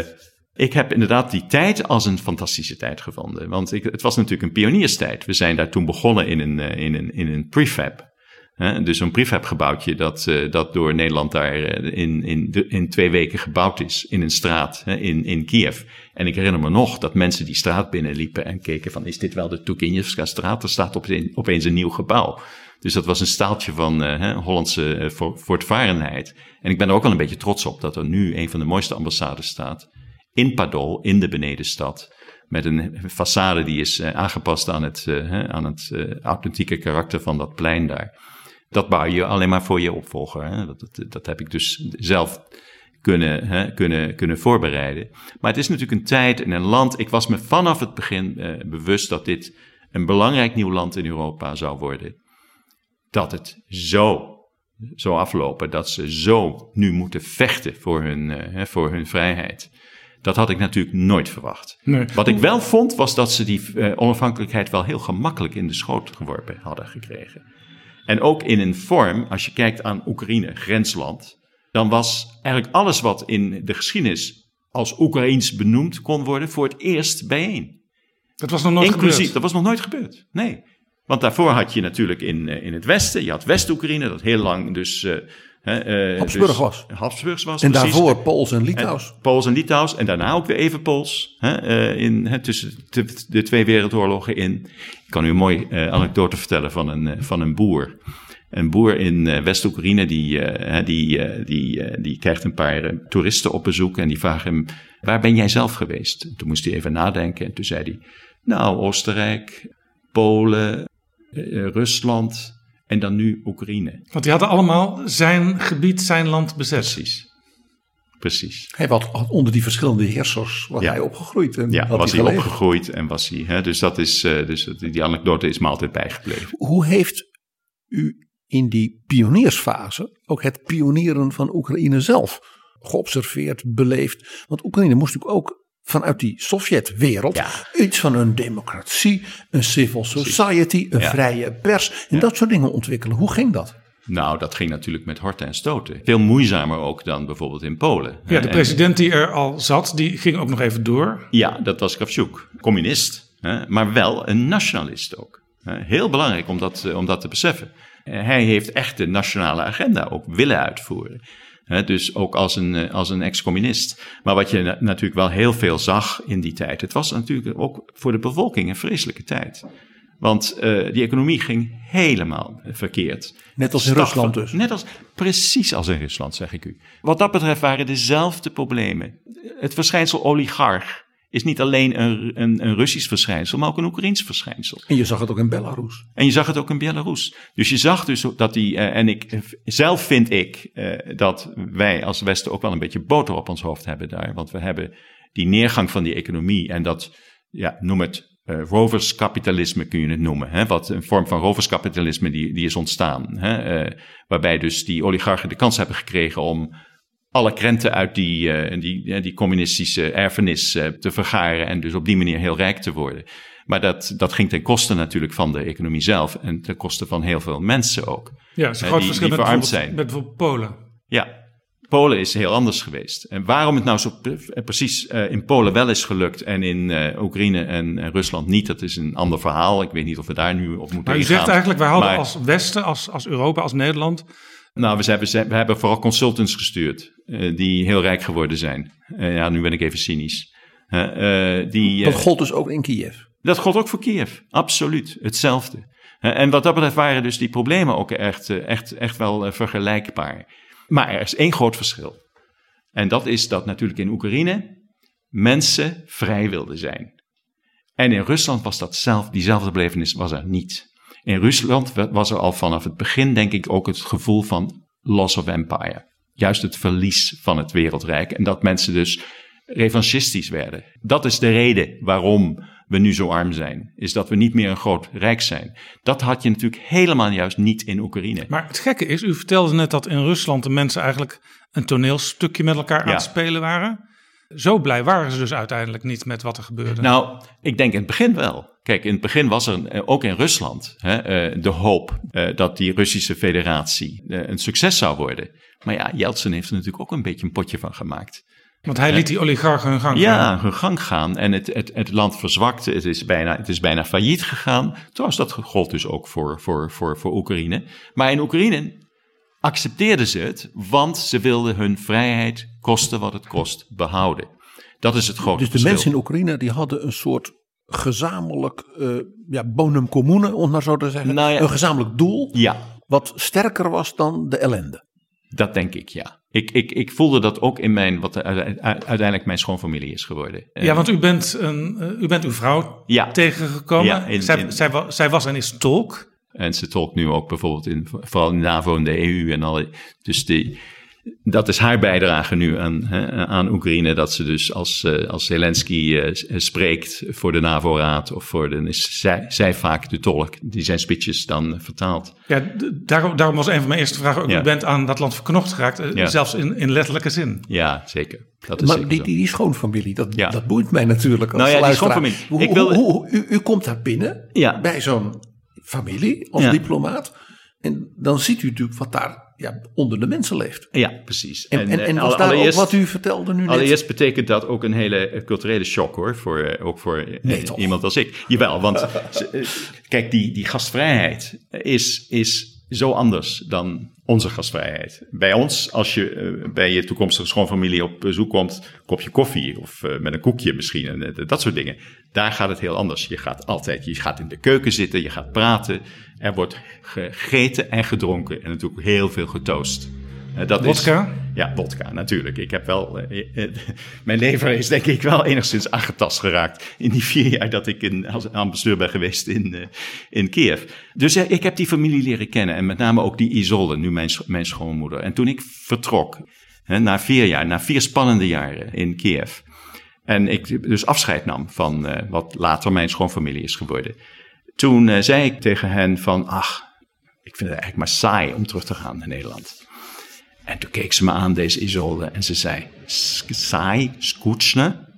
ik heb inderdaad die tijd als een fantastische tijd gevonden. Want ik, het was natuurlijk een pionierstijd. We zijn daar toen begonnen in een, eh, in een, in een prefab. Hè, dus een prefab gebouwtje dat, eh, dat door Nederland daar eh, in, in, in twee weken gebouwd is. In een straat in, in Kiev. En ik herinner me nog dat mensen die straat binnenliepen en keken van... is dit wel de Turgenevska straat? Er staat opeens, een nieuw gebouw. Dus dat was een staaltje van Hollandse voor- voortvarenheid. En ik ben er ook wel een beetje trots op dat er nu een van de mooiste ambassades staat. In Padol, in de benedenstad. Met een façade die is eh, aangepast aan het, eh, aan het eh, authentieke karakter van dat plein daar. Dat bouw je alleen maar voor je opvolger. Hè. Dat, dat, heb ik dus zelf kunnen, hè, kunnen, kunnen voorbereiden. Maar het is natuurlijk een tijd en een land. Ik was me vanaf het begin bewust dat dit een belangrijk nieuw land in Europa zou worden. Dat het zo zo aflopen, dat ze zo nu moeten vechten voor hun, voor hun vrijheid. Dat had ik natuurlijk nooit verwacht.
Nee.
Wat ik wel vond, was dat ze die eh, onafhankelijkheid wel heel gemakkelijk in de schoot geworpen hadden gekregen. En ook in een vorm, als je kijkt aan Oekraïne, grensland, dan was eigenlijk alles wat in de geschiedenis als Oekraïens benoemd kon worden, voor het eerst bijeen.
Dat was nog nooit
Inclusief,
gebeurd.
dat was nog nooit gebeurd. Nee. Want daarvoor had je natuurlijk in, eh, in het westen, je had West-Oekraïne, dat heel lang dus. eh, hè, eh,
Habsburg
dus
was.
Habsburgs was.
En
precies.
daarvoor Pools en
En
Litouws.
Pools en Litouws. En daarna ook weer even Pools. Hè, eh, in, hè, tussen de, de twee wereldoorlogen in. Ik kan u een mooie eh, anekdote vertellen van een, van een boer. Een boer in West-Oekraïne die, die, die, die krijgt een paar toeristen op bezoek. En die vragen hem, waar ben jij zelf geweest? En toen moest hij even nadenken. En toen zei hij, nou Oostenrijk, Polen, Rusland en dan nu Oekraïne.
Want die hadden allemaal zijn gebied, zijn land bezet.
Precies. Precies.
Hij had, had onder die verschillende heersers was
Ja.
hij opgegroeid. En
Ja,
had
was hij
geleefd.
opgegroeid en was hij. Hè, dus dat is, eh, dus die anekdote is me altijd bijgebleven.
Hoe heeft u in die pioniersfase ook het pionieren van Oekraïne zelf geobserveerd, beleefd? Want Oekraïne moest natuurlijk ook vanuit die Sovjetwereld
Ja.
iets van een democratie, een civil society, een
Ja.
vrije pers en dat soort dingen ontwikkelen. Hoe ging dat?
Nou, dat ging natuurlijk met horten en stoten. Veel moeizamer ook dan bijvoorbeeld in Polen.
Ja, de
En-
president die er al zat, die ging ook nog even door.
Ja, dat was Kravchuk. Communist, hè, maar wel een nationalist ook. Hè, Heel belangrijk om dat, eh, om dat te beseffen. Eh, Hij heeft echt de nationale agenda ook willen uitvoeren. Hè, Dus ook als een, eh, als een ex-communist. Maar wat je na- natuurlijk wel heel veel zag in die tijd. Het was natuurlijk ook voor de bevolking een vreselijke tijd. Want eh, die economie ging helemaal verkeerd.
Net als in
Stag
Rusland dus.
Net als, precies als in Rusland, zeg ik u. Wat dat betreft waren dezelfde problemen. Het verschijnsel oligarch is niet alleen een, een, een Russisch verschijnsel, maar ook een Oekraïns verschijnsel.
En je zag het ook in Belarus.
En je zag het ook in Belarus. Dus je zag dus dat die, eh, en ik, zelf vind ik eh, dat wij als Westen ook wel een beetje boter op ons hoofd hebben daar. Want we hebben die neergang van die economie en dat, ja, noem het eh, roverskapitalisme kun je het noemen. Hè? Wat een vorm van roverskapitalisme die, die is ontstaan. Hè? Eh, waarbij dus die oligarchen de kans hebben gekregen om alle krenten uit die, eh, die, eh, die communistische erfenis eh, te vergaren en dus op die manier heel rijk te worden. Maar dat, dat ging ten koste natuurlijk van de economie zelf en ten koste van heel veel mensen ook.
Ja, dat is een groot
die-
verschil
die
met
verarmd
bijvoorbeeld,
zijn.
met bijvoorbeeld Polen.
Ja, Polen is heel anders geweest. En waarom het nou zo pre- precies in Polen wel is gelukt en in Oekraïne en Rusland niet, dat is een ander verhaal. Ik weet niet of we daar nu op moeten
Maar u
ingaan.
zegt eigenlijk, wij hadden
Maar-
als Westen, als, als Europa, als Nederland...
Nou, we hebben, we hebben vooral consultants gestuurd eh, die heel rijk geworden zijn. Eh, ja, nu ben ik even cynisch. Eh, die,
Dat gold dus ook in Kiev.
Dat gold ook voor Kiev, absoluut, hetzelfde. En wat dat betreft waren dus die problemen ook echt, echt, echt wel vergelijkbaar. Maar er is één groot verschil. En dat is dat natuurlijk in Oekraïne mensen vrij wilden zijn. En in Rusland was dat zelf, diezelfde belevenis was er niet. In Rusland wa- was er al vanaf het begin, denk ik, ook het gevoel van loss of empire. juist het verlies van het wereldrijk. En dat mensen dus revanchistisch werden. Dat is de reden waarom we nu zo arm zijn. Is dat we niet meer een groot rijk zijn. Dat had je natuurlijk helemaal juist niet in Oekraïne.
Maar het gekke is, u vertelde net dat in Rusland de mensen eigenlijk een toneelstukje met elkaar aan het spelen waren. Zo blij waren ze dus uiteindelijk niet met wat er gebeurde.
Nou, ik denk in het begin wel. Kijk, in het begin was er eh, ook in Rusland hè, eh, de hoop eh, dat die Russische federatie een succes zou worden. Maar ja, Yeltsin heeft er natuurlijk ook een beetje een potje van gemaakt.
Want hij liet die oligarchen hun gang gaan.
Ja, hun gang gaan en het, het, het land verzwakte. Het is, bijna, het is bijna failliet gegaan. Trouwens, dat gold dus ook voor, voor, voor, voor Oekraïne. Maar in Oekraïne accepteerden ze het, want ze wilden hun vrijheid, koste wat het kost, behouden. Dat is het grote
Dus de
verschil.
mensen in Oekraïne die hadden een soort gezamenlijk eh, ja, bonum commune, om maar zo te zeggen.
Nou ja.
Een gezamenlijk doel
Ja,
wat sterker was dan de ellende.
Dat denk ik, ja. Ik, ik, ik voelde dat ook in mijn, wat uite- uiteindelijk mijn schoonfamilie is geworden. Eh,
Ja, want u bent, een, eh, u bent uw vrouw
Ja.
tegengekomen.
Ja, in-
zij,
in-
zij, wa- zij was en is tolk.
En ze tolkt nu ook bijvoorbeeld in, vooral in de NAVO en de EU en al. Dus die, dat is haar bijdrage nu aan, hè, aan Oekraïne. Dat ze dus als, eh, als Zelensky eh, spreekt voor de NAVO-raad of voor de. is zij, zij vaak de tolk die zijn speeches dan vertaalt.
Ja, daarom, daarom was een van mijn eerste vragen. ook,
Ja.
U bent aan dat land verknocht geraakt, eh,
Ja.
zelfs in, in letterlijke zin.
Ja, zeker. Dat is
Maar
zeker
die, die, die schoonfamilie, dat,
Ja.
dat boeit mij natuurlijk als
Nou ja, die
luisteraar.
schoonfamilie.
Hoe, hoe- hoe- u, u komt daar binnen
Ja.
bij zo'n familie als
Ja.
diplomaat. En dan ziet u natuurlijk wat daar ja, onder de mensen leeft.
Ja, precies.
En, en,
eh,
en was
alle-
daar ook wat u vertelde nu net?
Allereerst betekent dat ook een hele eh, culturele shock hoor, voor, eh, ook voor eh,
Nee,
iemand als ik. Jawel, want eh, kijk, die, die gastvrijheid is, is zo anders dan onze gastvrijheid. Bij ons, als je eh, bij je toekomstige schoonfamilie op bezoek komt, kopje koffie of eh, met een koekje misschien, en eh, dat soort dingen. Daar gaat het heel anders. Je gaat altijd, je gaat in de keuken zitten, je gaat praten. Er wordt gegeten en gedronken en natuurlijk heel veel getoost. Eh, dat is-
Wodka?
ja, vodka, natuurlijk. Ik heb wel. eh, eh, mijn lever is denk ik wel enigszins aangetast geraakt. in die vier jaar dat ik in, als ambassadeur ben geweest in, in Kiev. Dus ik heb die familie leren kennen. En met name ook die Isolde, nu mijn, mijn schoonmoeder. En toen ik vertrok, hè, na vier jaar, na vier spannende jaren in Kiev. En ik dus afscheid nam van wat later mijn schoonfamilie is geworden. Toen zei ik tegen hen van, ach, ik vind het eigenlijk maar saai om terug te gaan naar Nederland. En toen keek ze me aan, deze Isolde, en ze zei: Saai, skutschne?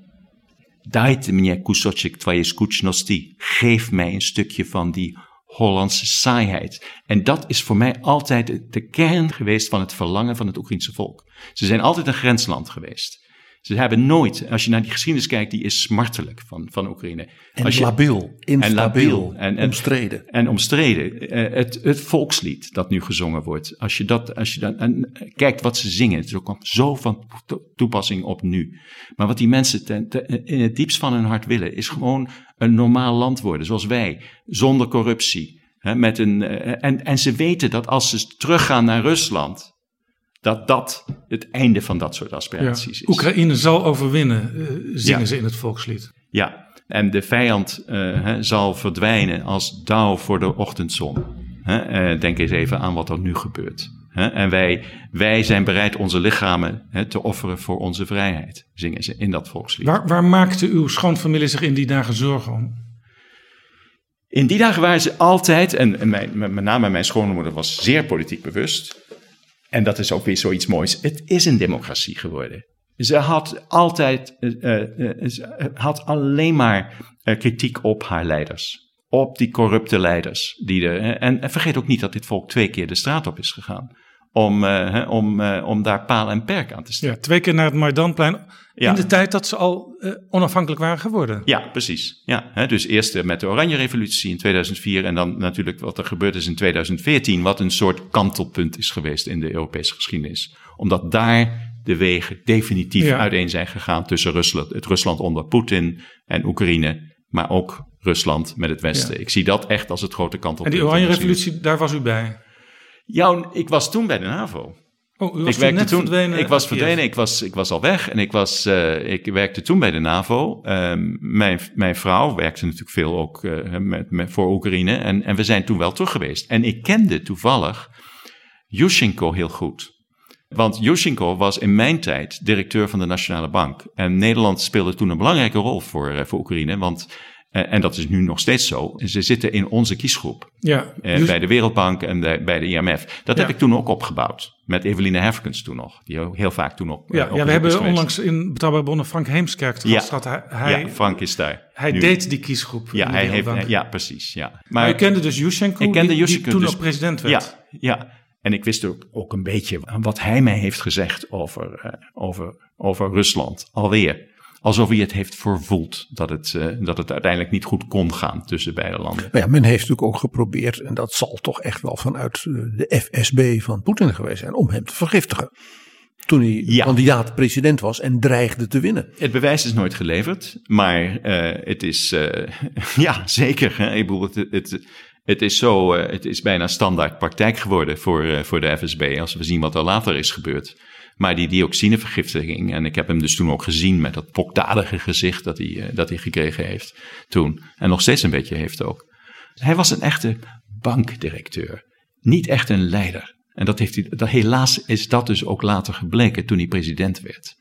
Dajte mnie kusoček tvoje skutschnosti. Geef mij een stukje van die Hollandse saaiheid. En dat is voor mij altijd de kern geweest van het verlangen van het Oekraïense volk. Ze zijn altijd een grensland geweest. Ze hebben nooit, als je naar die geschiedenis kijkt, die is smartelijk van, van Oekraïne.
En
als je,
labiel, instabiel,
labiel. En- en-
omstreden.
en omstreden. Eh, het, het volkslied dat nu gezongen wordt. Als je dat, als je dan en kijkt wat ze zingen, het is ook zo van to- toepassing op nu. Maar wat die mensen ten- te- in het diepst van hun hart willen, is gewoon een normaal land worden, zoals wij, zonder corruptie. Hè, met een, eh, en, en ze weten dat als ze teruggaan naar Rusland, dat dat het einde van dat soort
Ja.
aspiraties is.
Oekraïne zal overwinnen, eh, zingen
Ja.
ze in het volkslied.
Ja, en de vijand eh, zal verdwijnen als dauw voor de ochtendzon. Eh, denk eens even aan wat er nu gebeurt. En wij, wij zijn bereid onze lichamen te offeren voor onze vrijheid, zingen ze in dat volkslied.
Waar, waar maakte uw schoonfamilie zich in die dagen zorgen om?
In die dagen waren ze altijd, en en mijn, met met name mijn schoonmoeder was zeer politiek bewust. En dat is ook weer zoiets moois. Het is een democratie geworden. Ze had altijd, eh, eh, ze had alleen maar eh, kritiek op haar leiders. Op die corrupte leiders. Die er, en, vergeet ook niet dat dit volk twee keer de straat op is gegaan. Om, eh, om, eh, om daar paal en perk aan te stellen.
Ja, twee keer naar het Maidanplein.
Ja.
In de tijd dat ze al eh, onafhankelijk waren geworden.
Ja, precies. Ja, hè, dus eerst eh, met de Oranje Revolutie in 2004 en dan natuurlijk wat er gebeurd is in 2014, wat een soort kantelpunt is geweest in de Europese geschiedenis. Omdat daar de wegen definitief
Ja.
uiteen zijn gegaan tussen Rusland, het Rusland onder Poetin en Oekraïne, maar ook Rusland met het Westen.
Ja.
Ik zie dat echt als het grote
En
kantelpunt.
die
in de
Oranje. Revolutie, daar was u bij.
Ja, ik was toen bij de NAVO.
Oh, u was
ik werkte
net
toen,
verdwenen.
ik was verdwenen, ik was, ik was al weg en ik, was, eh, ik werkte toen bij de NAVO. Ehm, mijn, mijn vrouw werkte natuurlijk veel ook eh, met, met, voor Oekraïne en, en we zijn toen wel terug geweest. En ik kende toevallig Yushchenko heel goed. Want Yushchenko was in mijn tijd directeur van de Nationale Bank. En Nederland speelde toen een belangrijke rol voor, eh, voor Oekraïne. Want, en dat is nu nog steeds zo, ze zitten in onze kiesgroep.
Ja,
Eh,
dus-
bij de Wereldbank en de- bij de IMF. Dat heb ik toen ook opgebouwd. Met Eveline Herfkens toen nog. Die ook heel vaak toen op. eh,
ja,
op
ja, we hebben
geweest.
onlangs in Betrouwbare Bronnen Frank Heemskerk te
Ja.
gast gehad. Hij,
ja, Frank is daar.
hij
nu.
deed die kiesgroep.
Ja, hij heeft, ja, precies. Ja.
Maar u kende dus Yushchenko,
Ik kende
die,
Yushchenko,
die toen
dus-
ook president werd.
Ja, ja. En ik wist ook, ook een beetje wat hij mij heeft gezegd over, eh, over, over Rusland. Alweer. Alsof hij het heeft vervoeld dat het, eh, dat het uiteindelijk niet goed kon gaan tussen beide landen.
Nou ja, men heeft natuurlijk ook geprobeerd, en dat zal toch echt wel vanuit eh, de FSB van Poetin geweest zijn, om hem te vergiftigen. Toen hij
Ja.
kandidaat president was en dreigde te winnen.
Het bewijs is nooit geleverd, maar eh, het is, ja zeker. Hè? Ik bedoel, het, het, het is zo, het is bijna standaard praktijk geworden voor, voor de FSB, als we zien wat er later is gebeurd. Maar die dioxinevergiftiging, en ik heb hem dus toen ook gezien met dat pokdalige gezicht dat hij, eh, dat hij gekregen heeft toen. En nog steeds een beetje heeft ook. Hij was een echte bankdirecteur, niet echt een leider. En dat heeft hij, dat, helaas is dat dus ook later gebleken toen hij president werd.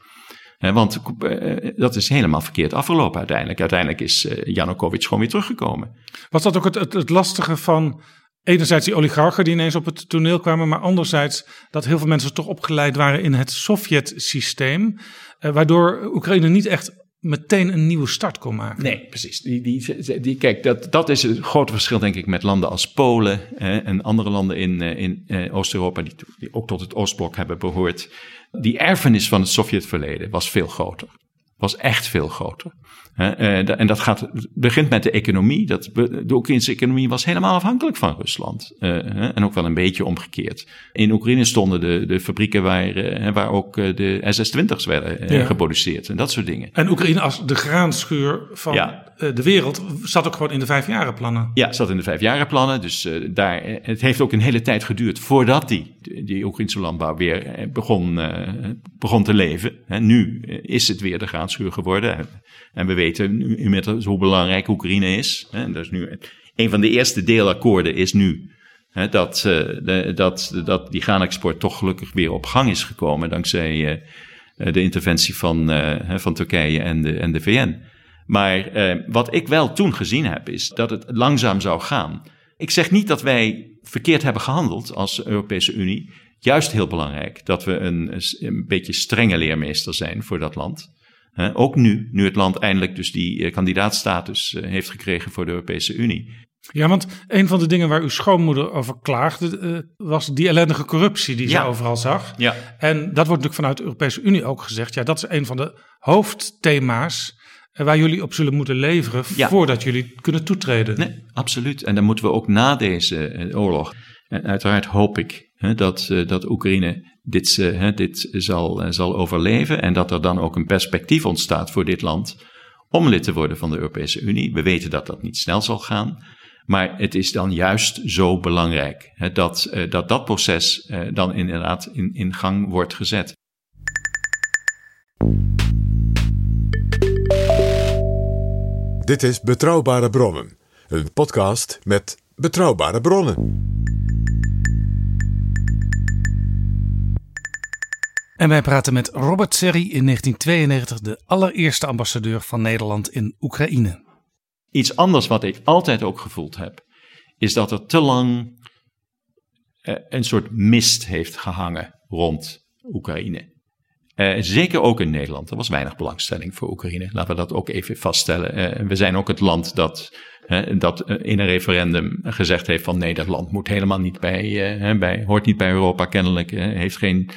Want eh, dat is helemaal verkeerd afgelopen uiteindelijk. Uiteindelijk is eh, Janukovic gewoon weer teruggekomen.
Was dat ook het, het lastige van enerzijds die oligarchen die ineens op het toneel kwamen, maar anderzijds dat heel veel mensen toch opgeleid waren in het Sovjet-systeem, eh, waardoor Oekraïne niet echt meteen een nieuwe start kon maken.
Nee, precies. Die, die, die, kijk, dat, dat is het grote verschil, denk ik, met landen als Polen en andere landen in, eh, in eh, Oost-Europa, die, die ook tot het Oostblok hebben behoord. Die erfenis van het Sovjetverleden was veel groter. Was echt veel groter. Eh, en dat gaat, begint met de economie. Dat, de Oekraïnse economie was helemaal afhankelijk van Rusland. Eh, en ook wel een beetje omgekeerd. In Oekraïne stonden de, de fabrieken waar, eh, waar ook de SS-20's werden
Ja.
geproduceerd en dat soort dingen.
En Oekraïne als de graanschuur van
Ja.
Eh, de wereld zat ook gewoon in de vijfjarenplannen.
Ja, zat in de vijfjarenplannen. Dus eh, daar, eh, het heeft ook een hele tijd geduurd voordat die, die Oekraïnse landbouw weer begon, begon te leven. Nu is het weer de graanschuur geworden. En, we weten nu hoe belangrijk Oekraïne is. En dat is nu een van de eerste deelakkoorden is nu dat, de, dat, dat die graanexport toch gelukkig weer op gang is gekomen dankzij de interventie van, van Turkije en de, en de VN. Maar eh, wat ik wel toen gezien heb, is dat het langzaam zou gaan. Ik zeg niet dat wij verkeerd hebben gehandeld als Europese Unie. Juist heel belangrijk dat we een, een beetje strenge leermeester zijn voor dat land. Ook nu, nu het land eindelijk dus die eh, kandidaatstatus eh, heeft gekregen voor de Europese Unie.
Ja, want een van de dingen waar uw schoonmoeder over klaagde, eh, was die ellendige corruptie die ze overal zag.
Ja.
En dat wordt natuurlijk vanuit de Europese Unie ook gezegd. Ja, dat is een van de hoofdthema's waar jullie op zullen moeten leveren
Ja.
voordat jullie kunnen toetreden.
Nee, absoluut. En dan moeten we ook na deze eh, oorlog. En uiteraard hoop ik hè, dat, eh, dat Oekraïne dit, eh, hè, dit zal, zal overleven. En dat er dan ook een perspectief ontstaat voor dit land om lid te worden van de Europese Unie. We weten dat dat niet snel zal gaan. Maar het is dan juist zo belangrijk hè, dat, dat dat proces dan inderdaad in, in gang wordt gezet.
Dit is Betrouwbare Bronnen, een podcast met betrouwbare bronnen.
En wij praten met Robert Serry in 1992, de allereerste ambassadeur van Nederland in Oekraïne.
Iets anders wat ik altijd ook gevoeld heb, is dat er te lang eh, een soort mist heeft gehangen rond Oekraïne. Eh, zeker ook in Nederland. Er was weinig belangstelling voor Oekraïne. Laten we dat ook even vaststellen. Eh, we zijn ook het land dat, dat eh, in een referendum gezegd heeft van nee, dat land moet helemaal niet bij, bij hoort niet bij Europa kennelijk, heeft geen,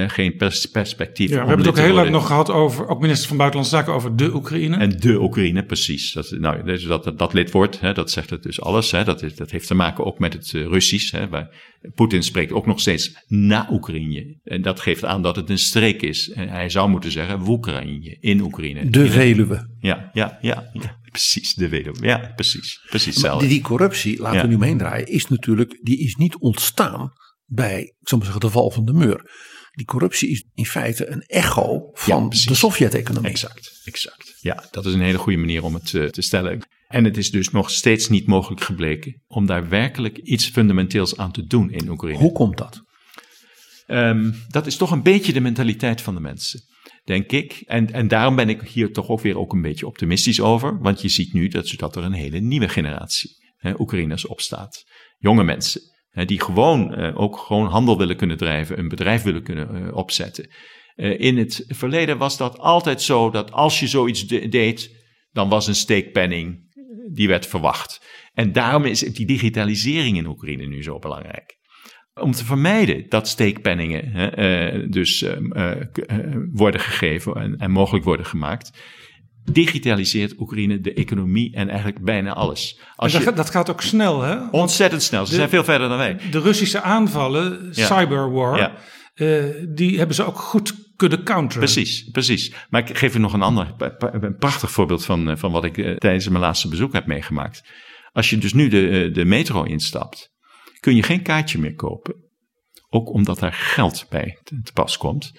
eh, geen pers- perspectief.
Ja, we hebben het
lid
ook heel lang nog gehad over, ook minister van Buitenlandse Zaken, over de Oekraïne.
En de Oekraïne, precies. Dat, nou, dus dat, dat, dat lidwoord, hè, dat zegt het dus alles. Hè, dat, is, dat heeft te maken ook met het eh, Russisch. Hè, waar Poetin spreekt ook nog steeds na Oekraïne. En dat geeft aan dat het een streek is. En hij zou moeten zeggen Woekraïne, in Oekraïne.
De Veluwe.
Ja, ja, ja, ja, precies. De Veluwe. Ja, precies. Precies
Maar
hetzelfde.
die, corruptie, laten
Ja.
we nu omheen draaien, is natuurlijk, die is niet ontstaan bij, ik zal maar zeggen, de val van de muur. Die corruptie is in feite een echo van de Sovjet-economie.
Exact, exact. Ja, dat is een hele goede manier om het eh, te stellen. En het is dus nog steeds niet mogelijk gebleken om daar werkelijk iets fundamenteels aan te doen in Oekraïne.
Hoe komt dat?
Ehm, dat is toch een beetje de mentaliteit van de mensen, denk ik. En, en daarom ben ik hier toch ook weer ook een beetje optimistisch over. Want je ziet nu dat, dat er een hele nieuwe generatie hè, Oekraïners opstaat. Jonge mensen, die gewoon eh, ook gewoon handel willen kunnen drijven, een bedrijf willen kunnen eh, opzetten. Eh, in het verleden was dat altijd zo dat als je zoiets de- deed, dan was een steekpenning, die werd verwacht. En daarom is die digitalisering in Oekraïne nu zo belangrijk. Om te vermijden dat steekpenningen hè, dus ehm, eh, eh, worden gegeven en, en mogelijk worden gemaakt, digitaliseert Oekraïne de economie en eigenlijk bijna alles. Als
dat,
je,
dat gaat ook snel, hè?
Ontzettend snel, ze
de-
zijn veel verder dan wij.
de Russische aanvallen,
Ja.
cyberwar,
Ja.
eh, die hebben ze ook goed kunnen counteren.
Precies, precies. Maar ik geef u nog een ander, een prachtig voorbeeld van, eh, van wat ik eh, tijdens mijn laatste bezoek heb meegemaakt. Als je dus nu de, de metro instapt, kun je geen kaartje meer kopen. Ook omdat daar geld bij te, te pas komt.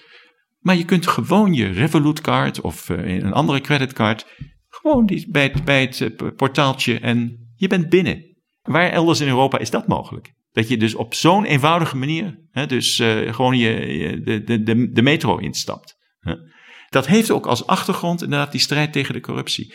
Maar je kunt gewoon je Revolut card of eh, een andere creditcard, gewoon die, bij het, bij het eh, portaaltje en je bent binnen. Waar elders in Europa is dat mogelijk? Dat je dus op zo'n eenvoudige manier, hè, dus eh, gewoon je, je- de, de, de, metro instapt. Dat heeft ook als achtergrond inderdaad die strijd tegen de corruptie.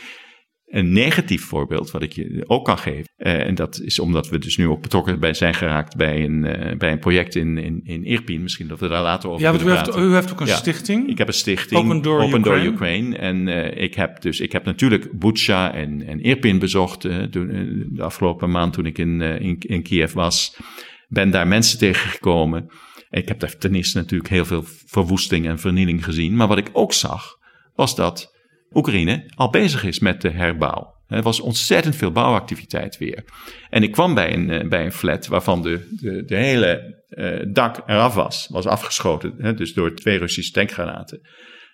Een negatief voorbeeld wat ik je ook kan geven. eh, en dat is omdat we dus nu ook betrokken bij zijn geraakt bij een, eh, bij een project in, in, in Irpin. Misschien dat we daar later over
Ja, want u heeft, u heeft ook een
Ja.
stichting.
Ik heb een stichting,
Open Door Ukraine.
Ukraine. En eh, ik heb dus, ik heb natuurlijk Bucha en, en Irpin bezocht toen, de afgelopen maand toen ik in, in, in Kiev was. Ben daar mensen tegengekomen. Ik heb daar ten eerste natuurlijk heel veel verwoesting en vernieling gezien. Maar wat ik ook zag, was dat Oekraïne al bezig is met de herbouw. Er was ontzettend veel bouwactiviteit weer. En ik kwam bij een, eh, bij een flat waarvan de, de, hele eh, dak eraf was. Was afgeschoten, hè, dus door twee Russische tankgranaten.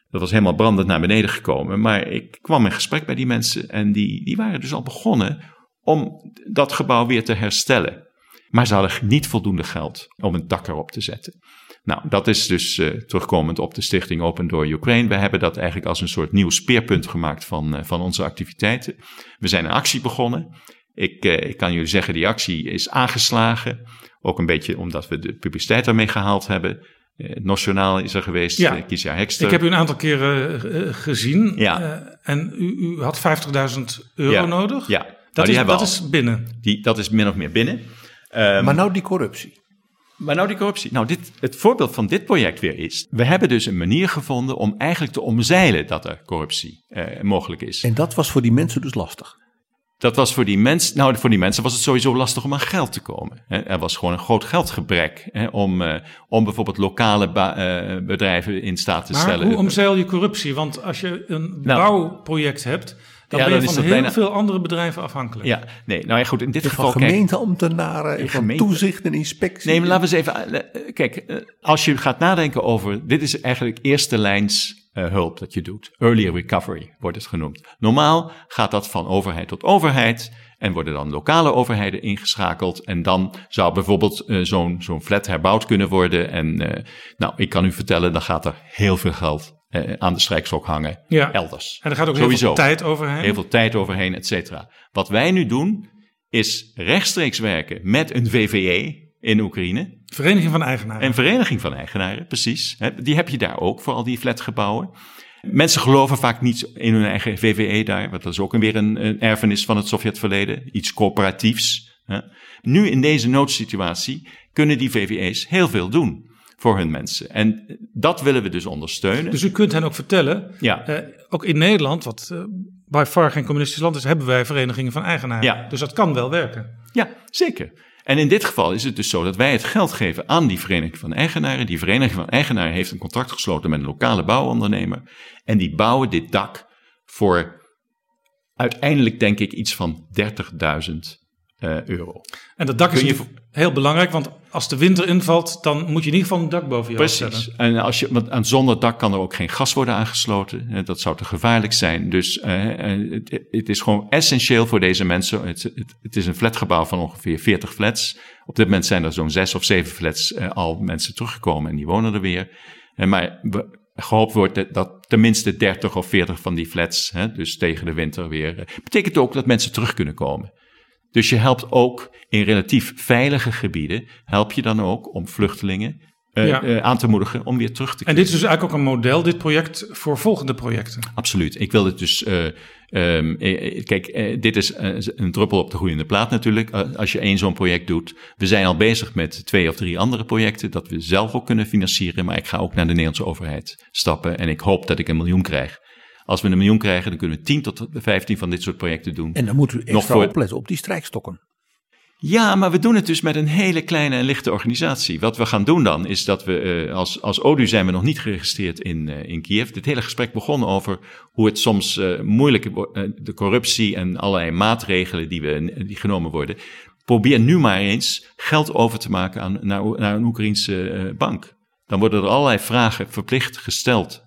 Dat was helemaal brandend naar beneden gekomen. Maar ik kwam in gesprek bij die mensen en die, die waren dus al begonnen om dat gebouw weer te herstellen. Maar ze hadden niet voldoende geld om een dak erop te zetten. Nou, dat is dus eh, terugkomend op de stichting Open Door Ukraine. We hebben dat eigenlijk als een soort nieuw speerpunt gemaakt van, eh, van onze activiteiten. We zijn een actie begonnen. Ik, eh, ik kan jullie zeggen, die actie is aangeslagen. Ook een beetje omdat we de publiciteit daarmee gehaald hebben. Eh, Nationaal is er geweest,
Ja.
ja. Kiesja Hekster.
Ik heb u een aantal keren eh, gezien.
Ja.
eh, en u, u had 50.000 euro
Ja.
nodig.
Ja, nou,
Dat,
die
is, dat
al.
is binnen.
Die, dat is min of meer binnen. Ehm,
Maar nou die corruptie.
Maar nou die corruptie. Nou, dit, het voorbeeld van dit project weer is. We hebben dus een manier gevonden om eigenlijk te omzeilen dat er corruptie eh, mogelijk is.
En dat was voor die mensen dus lastig.
Dat was voor die mensen. Nou, voor die mensen was het sowieso lastig om aan geld te komen. Hè. Er was gewoon een groot geldgebrek hè, om, eh, om bijvoorbeeld lokale eh, bedrijven in staat te
Maar
stellen.
hoe omzeil je corruptie? Want als je een
Nou.
bouwproject hebt, dan
Ja,
ben je
dan is
van
dat
heel
bijna-
veel andere bedrijven afhankelijk.
Ja, nee, nou ja, goed. In dit
Van
geval. kijk,
gemeenteambtenaren en van
gemeente-
toezicht en inspectie.
Nee, maar laten we eens even. eh, Kijk, eh, als je gaat nadenken over. Dit is eigenlijk eerste lijns eh, hulp dat je doet. Early recovery wordt het genoemd. Normaal gaat dat van overheid tot overheid. En worden dan lokale overheden ingeschakeld. En dan zou bijvoorbeeld zo'n zo'n flat herbouwd kunnen worden. En eh, nou, ik kan u vertellen, dan gaat er heel veel geld eh, aan de strijkstok hangen.
Ja.
Elders.
En er gaat ook
Sowieso.
heel veel tijd overheen.
Heel veel tijd overheen, et cetera. Wat wij nu doen, is rechtstreeks werken met een VVE in Oekraïne.
Vereniging van Eigenaren.
Een vereniging van eigenaren, precies. Die heb je daar ook voor al die flatgebouwen. Mensen geloven vaak niet in hun eigen VVE daar, want dat is ook weer een, een erfenis van het Sovjetverleden, iets corporatiefs. Hè. Nu in deze noodsituatie kunnen die VVE's heel veel doen voor hun mensen. En dat willen we dus ondersteunen.
Dus u kunt hen ook vertellen,
ja,
eh, ook in Nederland, wat eh by far geen communistisch land is, hebben wij verenigingen van eigenaren.
Ja.
Dus dat kan wel werken.
Ja, zeker. En in dit geval is het dus zo dat wij het geld geven aan die vereniging van eigenaren. Die vereniging van eigenaren heeft een contract gesloten met een lokale bouwondernemer. En die bouwen dit dak voor uiteindelijk denk ik iets van 30.000 eh, euro.
En dat dak is
je
heel belangrijk, want als de winter invalt, dan moet je in ieder geval een dak boven je hoofd
Precies.
zetten.
En als je, want aan zonder dak kan er ook geen gas worden aangesloten. Eh, Dat zou te gevaarlijk zijn. Dus eh, het, het is gewoon essentieel voor deze mensen. Het, het, het is een flatgebouw van ongeveer 40 flats. Op dit moment zijn er zo'n zes of zeven flats al mensen teruggekomen en die wonen er weer. Maar we- gehoopt wordt dat, dat tenminste 30 of 40 van die flats, hè, dus tegen de winter weer. betekent ook dat mensen terug kunnen komen. Dus je helpt ook in relatief veilige gebieden, help je dan ook om vluchtelingen eh,
Ja.
eh, aan te moedigen om weer terug te
En
keren.
dit is dus eigenlijk ook een model, dit project, voor volgende projecten.
Absoluut. Ik wil het dus. eh, ehm, eh, kijk, dit is een druppel op de groeiende plaat natuurlijk. als je één zo'n project doet. We zijn al bezig met twee of drie andere projecten. dat we zelf ook kunnen financieren. Maar ik ga ook naar de Nederlandse overheid stappen. En ik hoop dat ik een miljoen krijg. Als we een miljoen krijgen, dan kunnen we 10 tot 15 van dit soort projecten doen.
En dan moet u extra
voor-
opletten op die strijkstokken.
Ja, maar we doen het dus met een hele kleine en lichte organisatie. Wat we gaan doen dan, is dat we eh, als, als ODU zijn we nog niet geregistreerd in, eh, in Kiev. Dit hele gesprek begon over hoe het soms eh moeilijk de corruptie en allerlei maatregelen die, we, die genomen worden. Probeer nu maar eens geld over te maken aan, naar, naar een Oekraïense bank. Dan worden er allerlei vragen verplicht gesteld.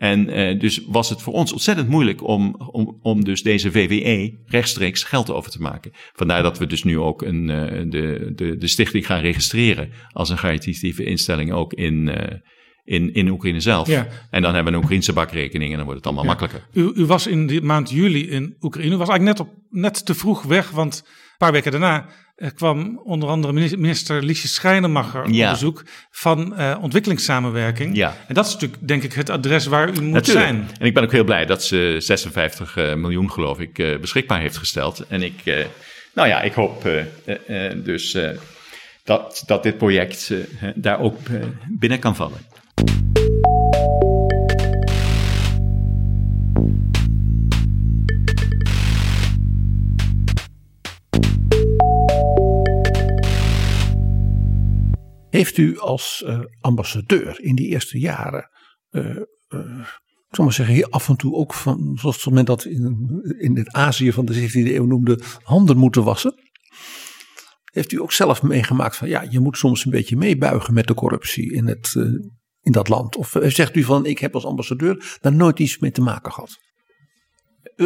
En eh, dus was het voor ons ontzettend moeilijk om, om, om dus deze VWE rechtstreeks geld over te maken. Vandaar dat we dus nu ook een, eh, de, de, de stichting gaan registreren als een caritatieve instelling ook in, eh, in, in Oekraïne zelf.
Ja.
En dan hebben we een Oekraïnse bakrekening en dan wordt het allemaal makkelijker.
U, u was in de maand juli in Oekraïne. U was eigenlijk net, op, net te vroeg weg, want een paar weken daarna eh, kwam onder andere minister, Liesje Schrijnemacher
Ja.
op bezoek van eh, ontwikkelingssamenwerking.
Ja.
En dat is natuurlijk denk ik het adres waar u moet
Natuurlijk.
zijn.
En ik ben ook heel blij dat ze 56 eh, miljoen, geloof ik, eh, beschikbaar heeft gesteld. En ik, nou ja, ik hoop dus dat, dat dit project daar ook binnen kan vallen.
Heeft u als eh, ambassadeur in die eerste jaren, eh, eh, ik zal maar zeggen, af en toe ook van, zoals men dat in, in het Azië van de 17e eeuw noemde, handen moeten wassen? Heeft u ook zelf meegemaakt van ja, je moet soms een beetje meebuigen met de corruptie in, het, in dat land? Of zegt u van ik heb als ambassadeur daar nooit iets mee te maken gehad?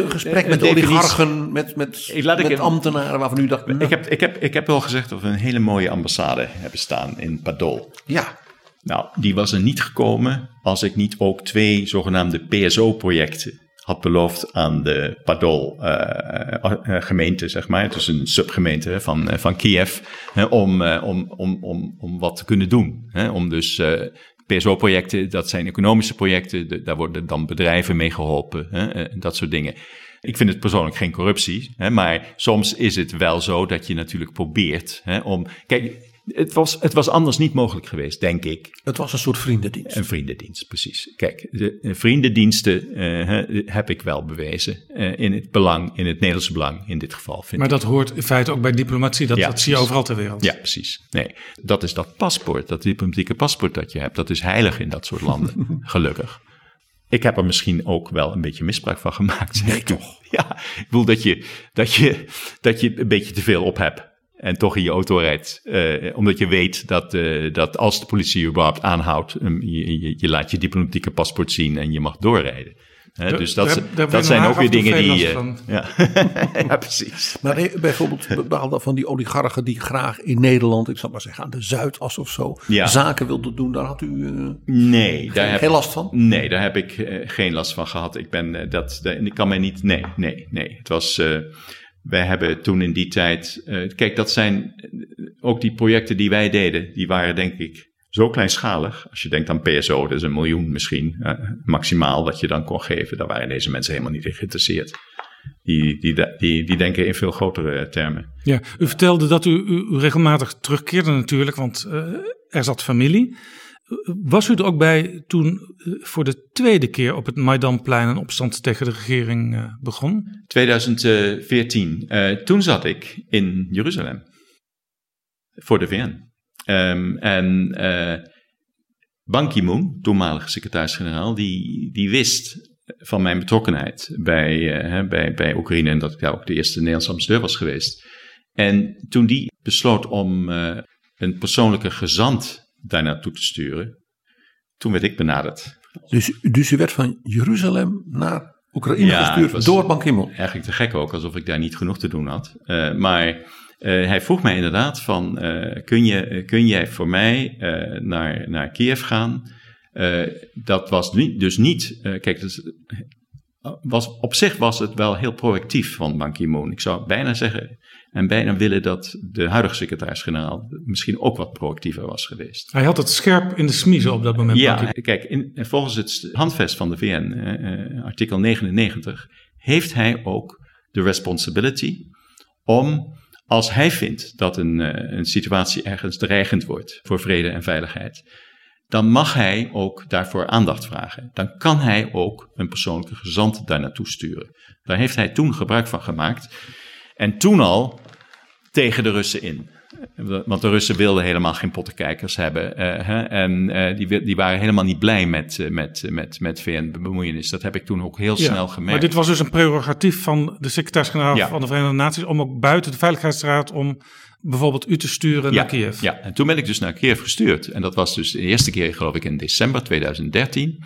Een gesprek
een
met
definitie-
oligarchen, met, met,
Ik- laat ik
met ambtenaren waarvan u dacht, nou,
Ik heb, ik, heb, ik heb wel gezegd dat we een hele mooie ambassade hebben staan in Padol.
ja,
Nou, die was er niet gekomen als ik niet ook twee zogenaamde PSO-projecten had beloofd aan de Padol-gemeente, zeg maar. Het is een subgemeente van, eh, van Kiev, hè, om, eh, om, om, om, om wat te kunnen doen. Hè, om dus eh, PSO-projecten, dat zijn economische projecten, daar worden dan bedrijven mee geholpen, hè, en dat soort dingen. Ik vind het persoonlijk geen corruptie, hè, maar soms is het wel zo dat je natuurlijk probeert hè, om. Kijk, het was, het was anders niet mogelijk geweest, denk ik,
het was een soort vriendendienst.
een vriendendienst, precies. Kijk, de eh, vriendendiensten eh, hè, heb ik wel bewezen. eh, in het belang, in het Nederlandse belang in dit geval. Vind
Maar
ik.
dat hoort in feite ook bij diplomatie. Dat,
Ja,
dat zie je overal ter wereld.
Ja, precies. Nee, dat is dat paspoort, dat diplomatieke paspoort dat je hebt. Dat is heilig in dat soort landen, gelukkig. Ik heb er misschien ook wel een beetje misbruik van gemaakt. zeg
Nee,
ik.
toch?
Ja, ik bedoel dat je, dat, je, dat je een beetje te veel op hebt. En toch in je auto rijdt. eh, omdat je weet dat, eh, dat als de politie je überhaupt aanhoudt. um, je, je, je laat je diplomatieke paspoort zien en je mag doorrijden. Dus dat,
daar- daar
zijn ook weer dingen die. eh, ja. ja, precies.
Maar bijvoorbeeld bepaalde van die oligarchen die graag in Nederland, ik zal maar zeggen aan de Zuidas of zo,
Ja.
zaken wilden doen, daar had u eh,
Nee, daar heb
geen last van?
Nee, daar heb ik geen last van gehad. Ik ben dat, dat- ik kan mij niet. Nee, nee, nee. Het was. Wij hebben toen in die tijd. eh, kijk, dat zijn eh, ook die projecten die wij deden. Die waren denk ik zo kleinschalig. Als je denkt aan PSO, dat is een miljoen misschien. eh, maximaal dat je dan kon geven. Daar waren deze mensen helemaal niet in geïnteresseerd. Die, die, die, die denken in veel grotere termen.
Ja, u vertelde dat u, u, regelmatig terugkeerde natuurlijk, want er zat familie. Was u er ook bij toen eh, voor de tweede keer op het Maidanplein een opstand tegen de regering eh, begon?
2014. eh, toen zat ik in Jeruzalem. Voor de VN. Ehm, en Ban Ki-moon, toenmalige secretaris-generaal, die, die wist van mijn betrokkenheid bij, bij, bij Oekraïne en dat ik daar ook de eerste Nederlandse ambassadeur was geweest. En toen die besloot om een persoonlijke gezant daar naartoe te sturen, toen werd ik benaderd.
Dus, dus u werd van Jeruzalem naar Oekraïne
Ja,
gestuurd door Ban Ki-moon.
eigenlijk te gek ook, alsof ik daar niet genoeg te doen had. Eh, maar eh, hij vroeg mij inderdaad van, eh, kun, je, kun jij voor mij naar, naar Kiev gaan? Dat was niet, dus niet, kijk, dus, was, op zich was het wel heel proactief van Ban Ki-moon. Ik zou bijna zeggen en bijna willen dat de huidige secretaris-generaal misschien ook wat proactiever was geweest.
Hij had het scherp in de smiezen op dat moment.
Ja, kijk, in, volgens het handvest van de VN, eh, eh, artikel 99, heeft hij ook de responsibility om, als hij vindt dat een, eh, een situatie ergens dreigend wordt voor vrede en veiligheid, dan mag hij ook daarvoor aandacht vragen. Dan kan hij ook een persoonlijke gezant daar naartoe sturen. Daar heeft hij toen gebruik van gemaakt. En toen al tegen de Russen in. Want de Russen wilden helemaal geen pottenkijkers hebben. eh, hè, en eh, die, die waren helemaal niet blij met, eh, met, met, met VN-bemoeienis. Dat heb ik toen ook heel
Ja,
snel gemerkt.
Maar dit was dus een prerogatief van de secretaris-generaal
Ja.
van de Verenigde Naties om ook buiten de Veiligheidsraad om bijvoorbeeld u te sturen
ja,
naar Kiev.
Ja, en toen ben ik dus naar Kiev gestuurd. En dat was dus de eerste keer, geloof ik, in december 2013.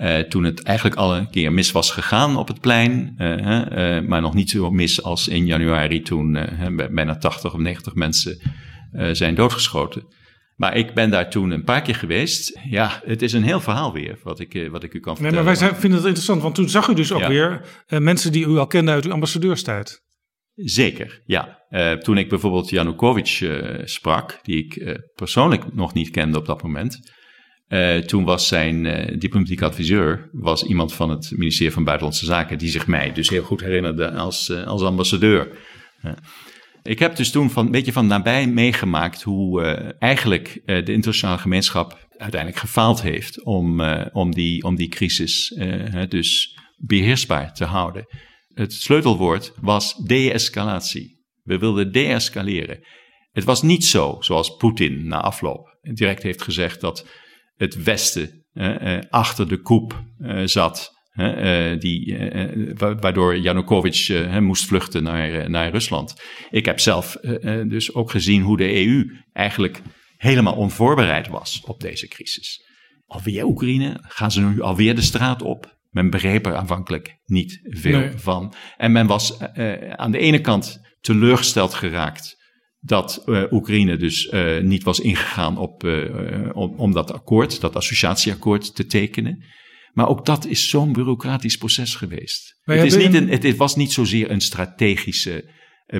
Eh, toen het eigenlijk al een keer mis was gegaan op het plein. eh, eh, maar nog niet zo mis als in januari toen bijna 80 of 90 mensen zijn doodgeschoten. Maar ik ben daar toen een paar keer geweest. Ja, het is een heel verhaal weer wat ik, wat ik u kan
Nee,
vertellen.
maar wij zijn, vinden het interessant, want toen zag u dus ook
Ja.
weer mensen die u al kende uit uw ambassadeurstijd.
Zeker, ja. Toen ik bijvoorbeeld Janukovic sprak, die ik persoonlijk nog niet kende op dat moment. Eh, toen was zijn eh, diplomatiek adviseur was iemand van het ministerie van Buitenlandse Zaken, die zich mij dus heel goed herinnerde als, eh, als ambassadeur. Ik heb dus toen van, een beetje van nabij meegemaakt hoe eigenlijk de internationale gemeenschap uiteindelijk gefaald heeft om, om, die, om die crisis dus beheersbaar te houden. Het sleutelwoord was de-escalatie. We wilden de-escaleren. Het was niet zo, zoals Poetin na afloop direct heeft gezegd, dat het Westen eh, achter de koep eh, zat. hè, eh, die, wa- waardoor Janukovic hè, moest vluchten naar, naar Rusland. Ik heb zelf dus ook gezien hoe de EU eigenlijk helemaal onvoorbereid was op deze crisis. Alweer Oekraïne, gaan ze nu alweer de straat op? Men begreep er aanvankelijk niet veel
Nee.
van. En men was eh, aan de ene kant teleurgesteld geraakt dat eh, Oekraïne dus eh, niet was ingegaan op, eh, eh, om, om dat akkoord, dat associatieakkoord te tekenen. Maar ook dat is zo'n bureaucratisch proces geweest. Het, is niet een, het, was niet zozeer een strategische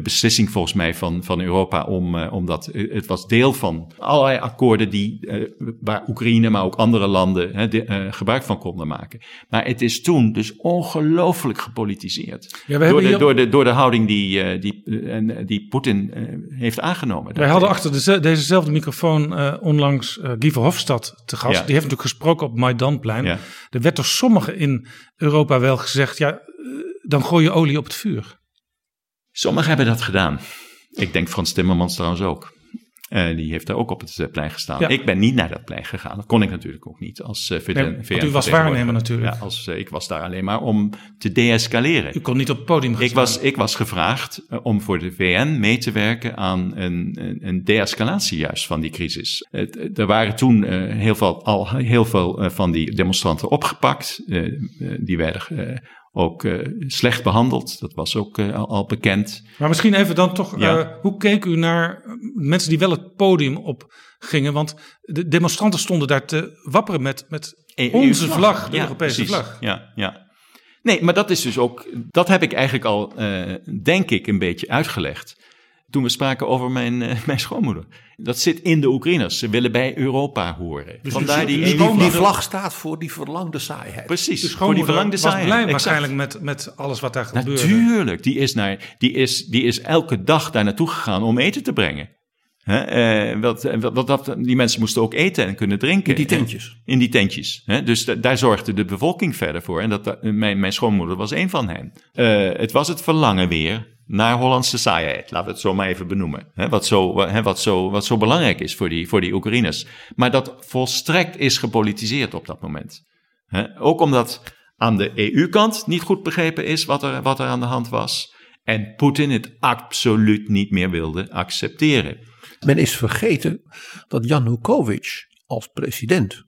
beslissing volgens mij van, van Europa om, eh, omdat eh, het was deel van allerlei akkoorden die, eh, waar Oekraïne, maar ook andere landen hè, de- eh, gebruik van konden maken. Maar het is toen dus ongelooflijk gepolitiseerd.
Ja, we
door, de,
hier-
door, de, door de houding die, eh, die, eh, eh, die Poetin eh, heeft aangenomen.
Wij hadden achter deze, dezezelfde microfoon eh, onlangs eh, Guy Verhofstadt te gast.
Ja.
Die heeft natuurlijk gesproken op Maidanplein.
Ja.
Er werd door sommigen in Europa wel gezegd, ja, eh, dan gooi je olie op het vuur.
Sommigen hebben dat gedaan. Ik denk Frans Timmermans trouwens ook. Eh, die heeft daar ook op het eh, plein gestaan.
Ja.
Ik ben niet naar dat plein gegaan. Dat kon ik natuurlijk ook niet als uh, VN.
Nee, want u was waarnemer natuurlijk.
Ja, als, eh, ik was daar alleen maar om te deescaleren.
U kon niet op het podium gaan
Ik was, ik was gevraagd eh, om voor de VN mee te werken aan een, een, een de-escalatie juist van die crisis. Er waren toen eh, heel veel, al heel veel eh, van die demonstranten opgepakt. Eh, eh, die werden eh, ook eh, slecht behandeld. Dat was ook eh, al, al bekend.
Maar misschien even dan toch,
Ja.
eh, hoe keek u naar mensen die wel het podium op gingen? Want de demonstranten stonden daar te wapperen met, met onze vlag, de
E Ja,
Europese
precies.
vlag.
Ja, ja. Nee, maar dat is dus ook, dat heb ik eigenlijk al, denk ik, een beetje uitgelegd. Toen we spraken over mijn, eh, mijn schoonmoeder. Dat zit in de Oekraïners. Ze willen bij Europa horen.
Dus
Vandaar die
Die, vlag staat voor die verlangde saaiheid.
Precies, voor die
schoonmoeder
verlangde
was
saaiheid.
blij
Exact.
waarschijnlijk met, met alles wat daar gebeurde.
Natuurlijk, die is, naar, die, is, die is elke dag daar naartoe gegaan om eten te brengen. Hè, eh, wat, wat, wat, dat- die mensen moesten ook eten en kunnen drinken.
In die tentjes.
In die tentjes. Hè? Dus da- daar zorgde de bevolking verder voor. En dat, eh, mijn, mijn schoonmoeder was een van hen. Eh, het was het verlangen weer naar Hollandse saaiheid. Laten we het zo maar even benoemen. Hè? Wat, zo, hè, wat, zo, wat zo belangrijk is voor die, voor die Oekraïners. Maar dat volstrekt is gepolitiseerd op dat moment. Hè? Ook omdat aan de EU-kant niet goed begrepen is wat er, wat er aan de hand was. En Poetin het absoluut niet meer wilde accepteren.
Men is vergeten dat Janukovic als president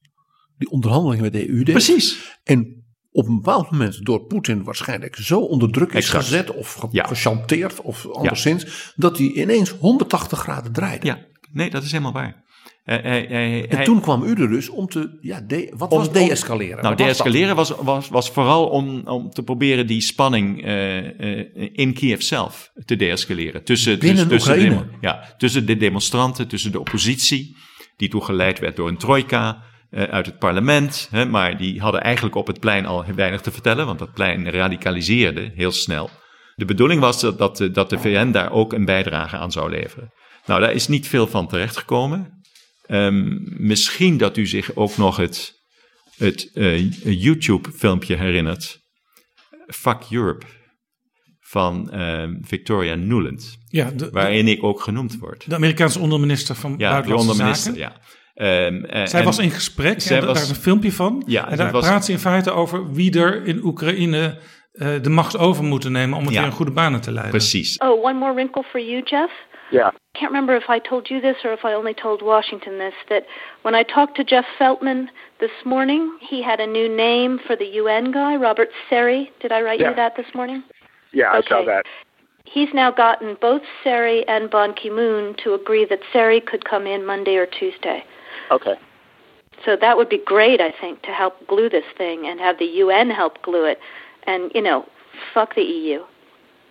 die onderhandelingen met de EU deed.
Precies.
En op een bepaald moment door Poetin waarschijnlijk zo onder druk is
Exact.
gezet of ge-
Ja.
gechanteerd of anderszins, dat hij ineens 180 graden draait.
Ja, nee, dat is helemaal waar. Hij, hij, hij,
En
hij-
toen kwam u er dus om te, ja, de, wat
Om-
was deescaleren?
Nou, deescaleren was, was, was vooral om, om te proberen die spanning eh, eh, in Kiev zelf te deescaleren. Tussen,
Binnen
tussen, tussen, de, ja, tussen de demonstranten, tussen de oppositie, die toen geleid werd door een trojka eh, uit het parlement. Hè, maar die hadden eigenlijk op het plein al weinig te vertellen, want dat plein radicaliseerde heel snel. De bedoeling was dat, dat, de- dat de VN daar ook een bijdrage aan zou leveren. Nou, daar is niet veel van terechtgekomen. Ehm, misschien dat u zich ook nog het, het eh, YouTube-filmpje herinnert. Fuck Europe. Van ehm, Victoria Nuland.
Ja, de, de,
Waarin ik ook genoemd word.
de Amerikaanse onderminister van
Ja, de
Buitenlandse
onderminister.
Zaken.
Ja. Ehm, eh,
Zij
en-
was in gesprek,
zij
en
was-
daar is een filmpje van.
Ja,
en
dat
daar
was-
praat ze in feite over wie er in Oekraïne eh, de macht over moeten nemen om het
Ja.
weer in goede banen te leiden.
Precies.
Oh, one more wrinkle for you, Jeff.
Yeah.
I can't remember if I told you this or if I only told Washington this that when I talked to Jeff Feltman this morning, he had a new name for the UN guy, Robert Seri. Did I write you that this morning?
Yeah, I saw
Okay.
that.
He's now gotten both Seri and Ban Ki moon to agree that Seri could come in Monday or Tuesday.
Okay.
So that would be great, I think, to help glue this thing and have the UN help glue it. And, you know, fuck the EU.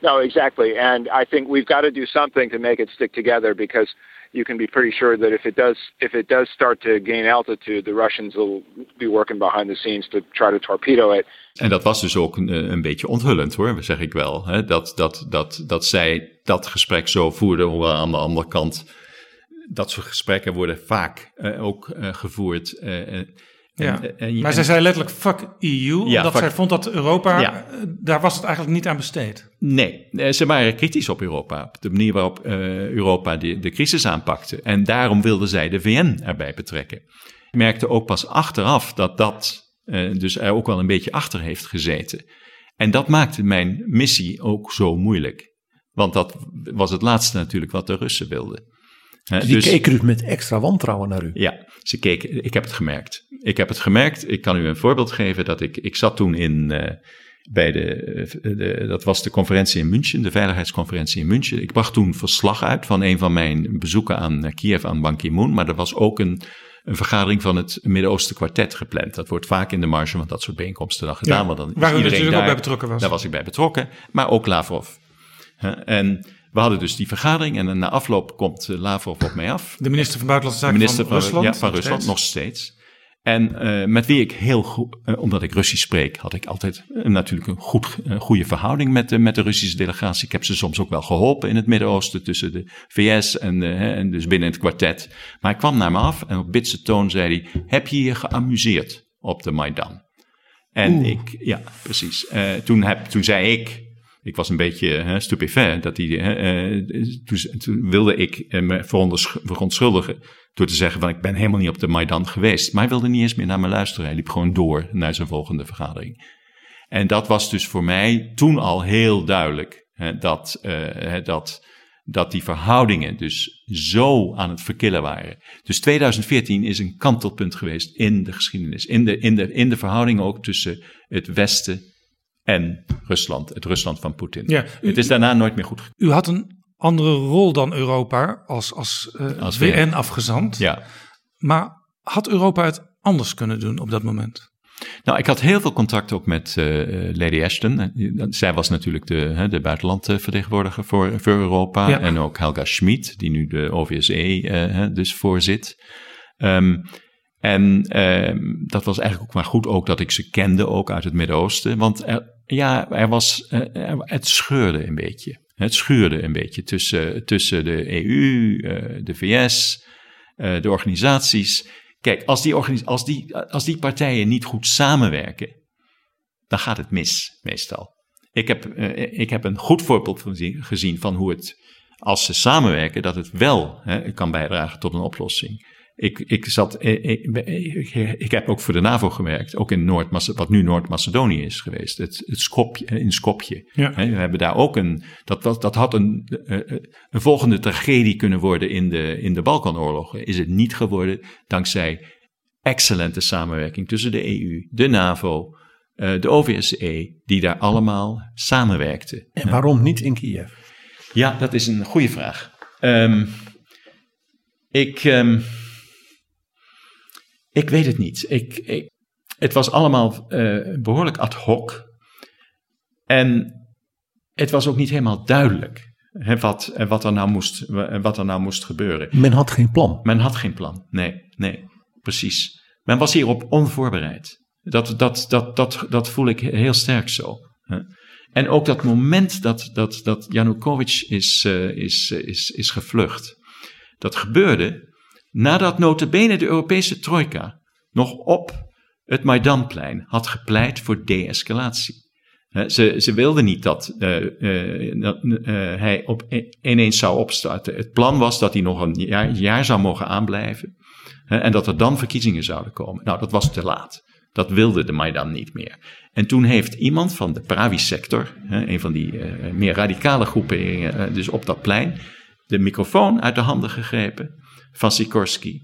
No, exactly. And I think we've got to do something to make it stick together because you can be pretty sure that if it does if it does start to gain altitude, the Russians will be working behind the scenes to try to torpedo it.
En dat was dus ook een, eh, een beetje onthullend hoor, zeg ik wel. Hè? Dat, dat, dat, dat zij dat gesprek zo voerden, hoewel aan de andere kant dat soort gesprekken worden vaak eh, ook eh, gevoerd. eh,
Ja.
en- en-
maar zij zei letterlijk fuck EU, omdat
fuck-
zij vond dat Europa,
Ja.
daar was het eigenlijk niet aan besteed.
Nee, ze waren kritisch op Europa. Op de manier waarop Europa de, de crisis aanpakte. En daarom wilden zij de VN erbij betrekken. Ik merkte ook pas achteraf dat dat dus er ook wel een beetje achter heeft gezeten. En dat maakte mijn missie ook zo moeilijk. Want dat was het laatste natuurlijk wat de Russen wilden. Hè,
Die keken dus met extra wantrouwen naar u.
ja, ze keken, ik heb het gemerkt. Ik heb het gemerkt. Ik kan u een voorbeeld geven dat ik, ik zat toen in, eh, bij de, eh, de, dat was de conferentie in München, de veiligheidsconferentie in München. Ik bracht toen verslag uit van een van mijn bezoeken aan eh, Kiev aan Ban Ki-moon, maar er was ook een, een vergadering van het Midden-Oosten kwartet gepland. Dat wordt vaak in de marge van dat soort bijeenkomsten dan gedaan.
Ja,
want dan
waar u natuurlijk ook
daar.
bij betrokken was.
Daar was ik bij betrokken, maar ook Lavrov. Hè, En we hadden dus die vergadering en na afloop komt eh, Lavrov op mij af
De minister van Buitenlandse
de
Zaken
minister
van, Rusland.
Ja, van
nog
Rusland,
steeds.
nog steeds. En eh, met wie ik heel goed, eh, omdat ik Russisch spreek, had ik altijd natuurlijk een goed, goede verhouding met, de met de Russische delegatie. Ik heb ze soms ook wel geholpen in het Midden-Oosten tussen de VS en, dus binnen het kwartet. Maar hij kwam naar me af en op bitse toon zei hij, heb je je geamuseerd op de Maidan? En ik, ja, precies. Toen, heb, toen zei ik, ik was een beetje hè, dat hè, eh, toen, wilde ik eh, me verontschuldigen door te zeggen van ik ben helemaal niet op de Maidan geweest. Maar hij wilde niet eens meer naar me luisteren. Hij liep gewoon door naar zijn volgende vergadering. En dat was dus voor mij toen al heel duidelijk hè, dat, eh, dat, dat die verhoudingen dus zo aan het verkillen waren. Dus 2014 is een kantelpunt geweest in de geschiedenis. In de, in de, in de verhoudingen ook tussen het Westen en Rusland. Het Rusland van Poetin.
Ja, u-
het is daarna nooit meer goed gekomen.
U had een andere rol dan Europa als, als, eh,
Als
VN-afgezant.
Ja.
Maar had Europa het anders kunnen doen op dat moment?
Nou, ik had heel veel contact ook met eh, Lady Ashton. Zij was natuurlijk de, hè, de buitenlandvertegenwoordiger voor, voor Europa.
Ja.
En ook Helga Schmid, die nu de OVSE eh, hè, dus voorzit. Ehm, en ehm, dat was eigenlijk ook maar goed ook dat ik ze kende, ook uit het Midden-Oosten. Want ja, er was, eh, het scheurde een beetje. Het schuurde een beetje tussen, tussen de EU, eh, de VS, eh, de organisaties. Kijk, als die, als, die, als die partijen niet goed samenwerken, dan gaat het mis, meestal. Ik heb, ik heb een goed voorbeeld gezien van hoe het, als ze samenwerken, dat het wel hè, kan bijdragen tot een oplossing. Ik, ik, zat, eh, ik, ik, ik heb ook voor de NAVO gewerkt, ook in Noord wat nu Noord-Macedonië is geweest, het, het Skopje, in Skopje.
Ja.
We hebben daar ook een, dat, was, dat had een, eh, eh, een volgende tragedie kunnen worden in de, in de Balkanoorlogen. Is het niet geworden dankzij excellente samenwerking tussen de EU, de NAVO, eh, de OVSE, die daar allemaal samenwerkten.
En waarom niet in Kiev?
Ja, dat is een goede vraag. Ehm, ik, ehm, Ik weet het niet. Ik, ik, het was allemaal eh, behoorlijk ad hoc. En het was ook niet helemaal duidelijk hè, wat, eh, wat, er nou moest, wat er nou moest gebeuren.
Men had geen plan.
Men had geen plan. Nee, nee, precies. Men was hierop onvoorbereid. Dat, dat, dat, dat, dat voel ik heel sterk zo. hè. En ook dat moment dat, dat, dat Janukovic is, eh, is, eh, is, is gevlucht. Dat gebeurde nadat notabene de Europese trojka nog op het Maidanplein had gepleit voor de-escalatie. Ze, ze wilden niet dat, eh, eh, eh, hij op, ineens zou opstarten. Het plan was dat hij nog een jaar, jaar zou mogen aanblijven. en dat er dan verkiezingen zouden komen. Nou, dat was te laat. Dat wilde de Maidan niet meer. En toen heeft iemand van de Pravi-sector, een van die meer radicale groeperingen, dus op dat plein, de microfoon uit de handen gegrepen van Sikorsky.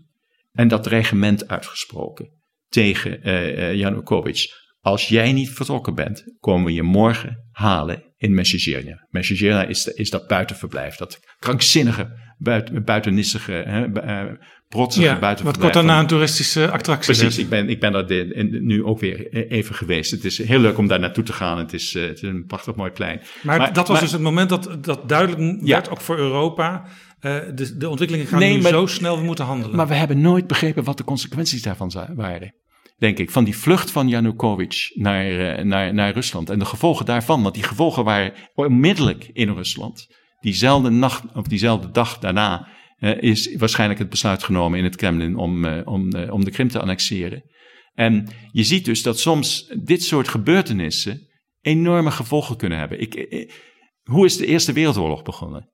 En dat regiment uitgesproken tegen eh eh, Janukovic. Als jij niet vertrokken bent, komen we je morgen halen in Mesjezjerna. Mesjezjerna is, is dat buitenverblijf, dat krankzinnige, buiten, buitennissige, hè, bu- eh, protsige
Ja, wat
buitenverblijf.
kort daarna
van-
een toeristische attractie
Precies, ik ben, ik ben daar de- nu ook weer even geweest. Het is heel leuk om daar naartoe te gaan. Het is, het is een prachtig mooi plein.
Maar,
Maar-
dat was
maar-
dus het moment dat, dat duidelijk
Ja.
werd, ook voor Europa. Eh, de, de ontwikkelingen gaan
Nee,
nu
maar-
zo snel, we moeten handelen.
Maar we hebben nooit begrepen wat de consequenties daarvan waren. Denk ik, van die vlucht van Janukovic naar, eh, naar, naar Rusland. En de gevolgen daarvan, want die gevolgen waren onmiddellijk in Rusland. Diezelfde nacht, of diezelfde dag daarna, eh, is waarschijnlijk het besluit genomen in het Kremlin om, om, om de Krim te annexeren. En je ziet dus dat soms dit soort gebeurtenissen enorme gevolgen kunnen hebben. Ik, hoe is de Eerste Wereldoorlog begonnen?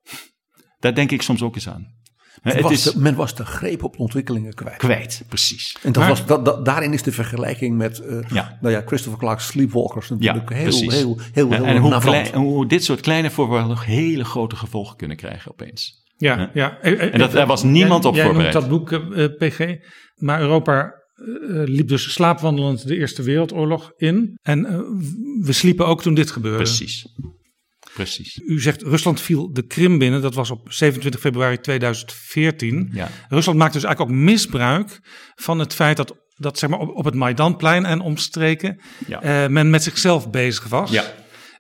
Daar denk ik soms ook eens aan.
Men
Het
was,
is
de, men was de greep op de ontwikkelingen kwijt.
kwijt, precies.
En dat
Maar-
was, dat, dat, daarin is de vergelijking met eh,
Ja.
nou ja, Christopher Clark's Sleepwalkers natuurlijk heel, heel, heel, heel,
En, en hoe,
navrant.
klein, hoe dit soort kleine nog hele grote gevolgen kunnen krijgen opeens.
ja,
Ja.
ja. Eh,
En dat- daar was niemand
jij,
op
jij
voorbereid.
noemt dat boek, eh, eh, PG. Maar Europa eh, liep dus slaapwandelend de Eerste Wereldoorlog in. En eh, we sliepen ook toen dit gebeurde.
Precies. Precies.
U zegt Rusland viel de Krim binnen. Dat was op 27 februari 2014.
Ja.
Rusland maakt dus eigenlijk ook misbruik van het feit dat, dat zeg maar, op, op het Maidanplein en omstreken
Ja.
eh, men met zichzelf bezig was.
Ja.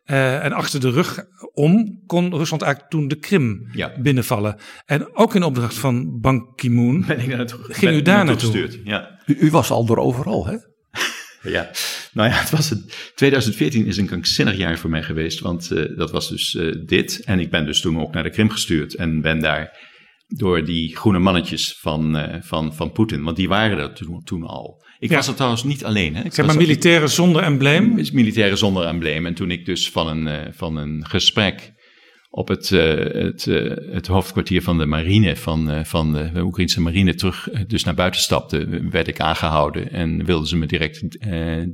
Eh, en achter de rug om kon Rusland eigenlijk toen de Krim
Ja.
binnenvallen. En ook in opdracht van Ban Ki-moon. Ging u daar
naartoe
naartoe?
gestuurd? Ja.
U, u was al door overal, hè?
Ja. Nou ja, het was het. 2014 is een krankzinnig jaar voor mij geweest, want eh, dat was dus eh, dit. En ik ben dus toen ook naar de Krim gestuurd en ben daar door die groene mannetjes van, eh, van, van Poetin, want die waren er toen, toen al. Ik
Ja.
was er trouwens niet alleen. Hè. Ik
Zeg maar militairen zonder embleem.
is militairen zonder embleem. En toen ik dus van een, van een gesprek op het, eh, het, eh, het hoofdkwartier van de marine, van, eh, van de Oekraïnse marine, terug dus naar buiten stapte, werd ik aangehouden en wilden ze me direct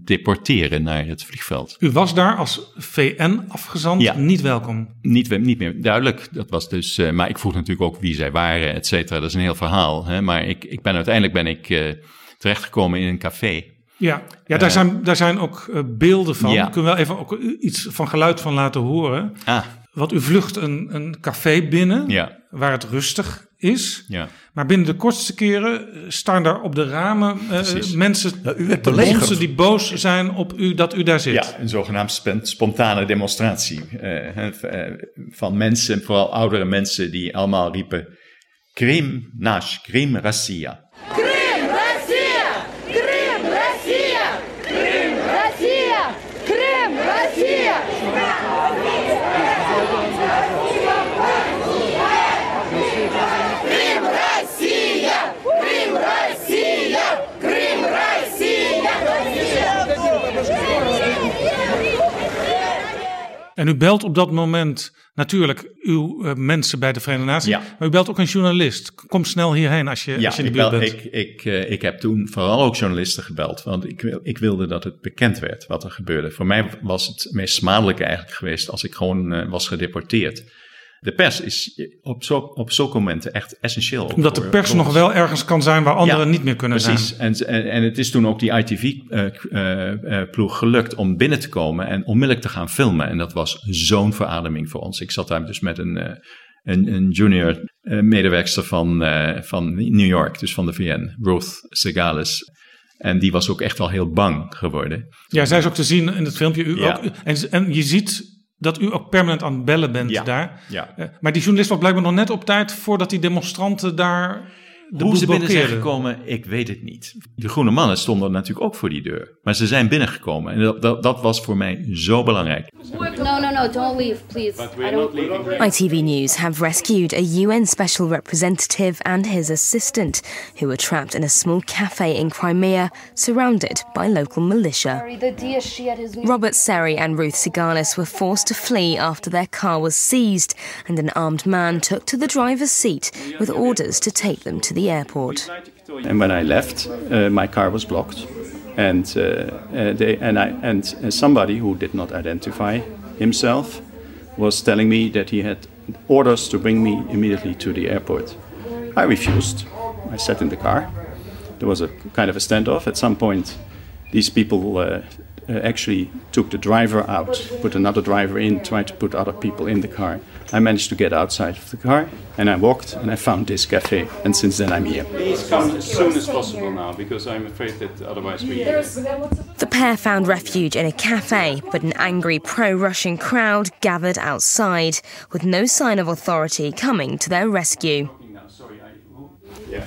deporteren naar het vliegveld.
U was daar als VN-afgezant
Ja.
niet welkom.
Niet, niet meer duidelijk, dat was dus, maar ik vroeg natuurlijk ook wie zij waren, et cetera. Dat is een heel verhaal. Hè? Maar ik, ik ben uiteindelijk ben ik eh, terechtgekomen in een café.
Ja, ja daar, zijn, daar zijn ook beelden van.
Ja.
Kunnen we wel even ook iets van geluid van laten horen.
Ah,
Want u vlucht een, een café binnen
ja,
waar het rustig is.
ja.
Maar binnen de kortste keren eh, staan daar op de ramen eh, mensen
u werd
te
belegerd.
bonzen die boos zijn op u dat u daar zit.
Ja, een zogenaamd spontane demonstratie eh, van mensen, vooral oudere mensen, die allemaal riepen: Krim, nash, Krim, Rassia.
En u belt op dat moment natuurlijk uw eh, mensen bij de Verenigde Naties.
Ja.
Maar u belt ook een journalist. Kom snel hierheen als je,
Ja,
als je in
ik,
de buurt
bel-
bent.
ik, ik, eh, ik heb toen vooral ook journalisten gebeld, want ik, ik wilde dat het bekend werd wat er gebeurde. Voor mij was het meest smadelijke eigenlijk geweest als ik gewoon eh, was gedeporteerd. De pers is op, zo, op zulke momenten echt essentieel.
Omdat de pers nog wel ergens kan zijn waar anderen
Ja,
niet meer kunnen
Precies.
zijn.
En, en, en het is toen ook die ITV-ploeg gelukt om binnen te komen en onmiddellijk te gaan filmen. En dat was zo'n verademing voor ons. Ik zat daar dus met een, eh, een, een junior eh, medewerkster van, eh, van New York, dus van de VN, Ruth Segalis. En die was ook echt wel heel bang geworden.
Ja, zij is ook te zien in het filmpje. U
Ja.
ook, en, en je ziet dat u ook permanent aan het bellen bent
Ja.
daar.
Ja.
Eh, Maar die journalist was blijkbaar nog net op tijd voordat die demonstranten daar de
Hoe
boel
ze binnen zijn
blokkeerden.
gekomen, ik weet het niet. De groene mannen stonden natuurlijk ook voor die deur. Maar ze zijn binnengekomen. En dat, dat, dat was voor mij zo belangrijk.
No, no, no, don't leave, please. I don't.
ITV News have rescued a UN special representative and his assistant, who were trapped in a small cafe in Crimea, surrounded by local militia.
Sorry, the Diaz she had his
Robert Seri and Ruth Sigalis were forced to flee after their car was seized, and an armed man took to the driver's seat with orders to take them to the airport.
And when I left, uh, my car was blocked. And, uh, uh, they, and, I, and uh, somebody who did not identify himself was telling me that he had orders to bring me immediately to the airport. I refused. I sat in the car. There was a kind of a standoff. At some point, these people uh, uh, actually took the driver out, put another driver in, tried to put other people in the car. I managed to get outside of the car and I walked and I found this cafe. And since then I'm here. Please come as soon as possible now because I'm afraid that otherwise we.
The pair found refuge in a cafe, but an angry pro Russian crowd gathered outside, with no sign of authority coming to their rescue.
Yeah.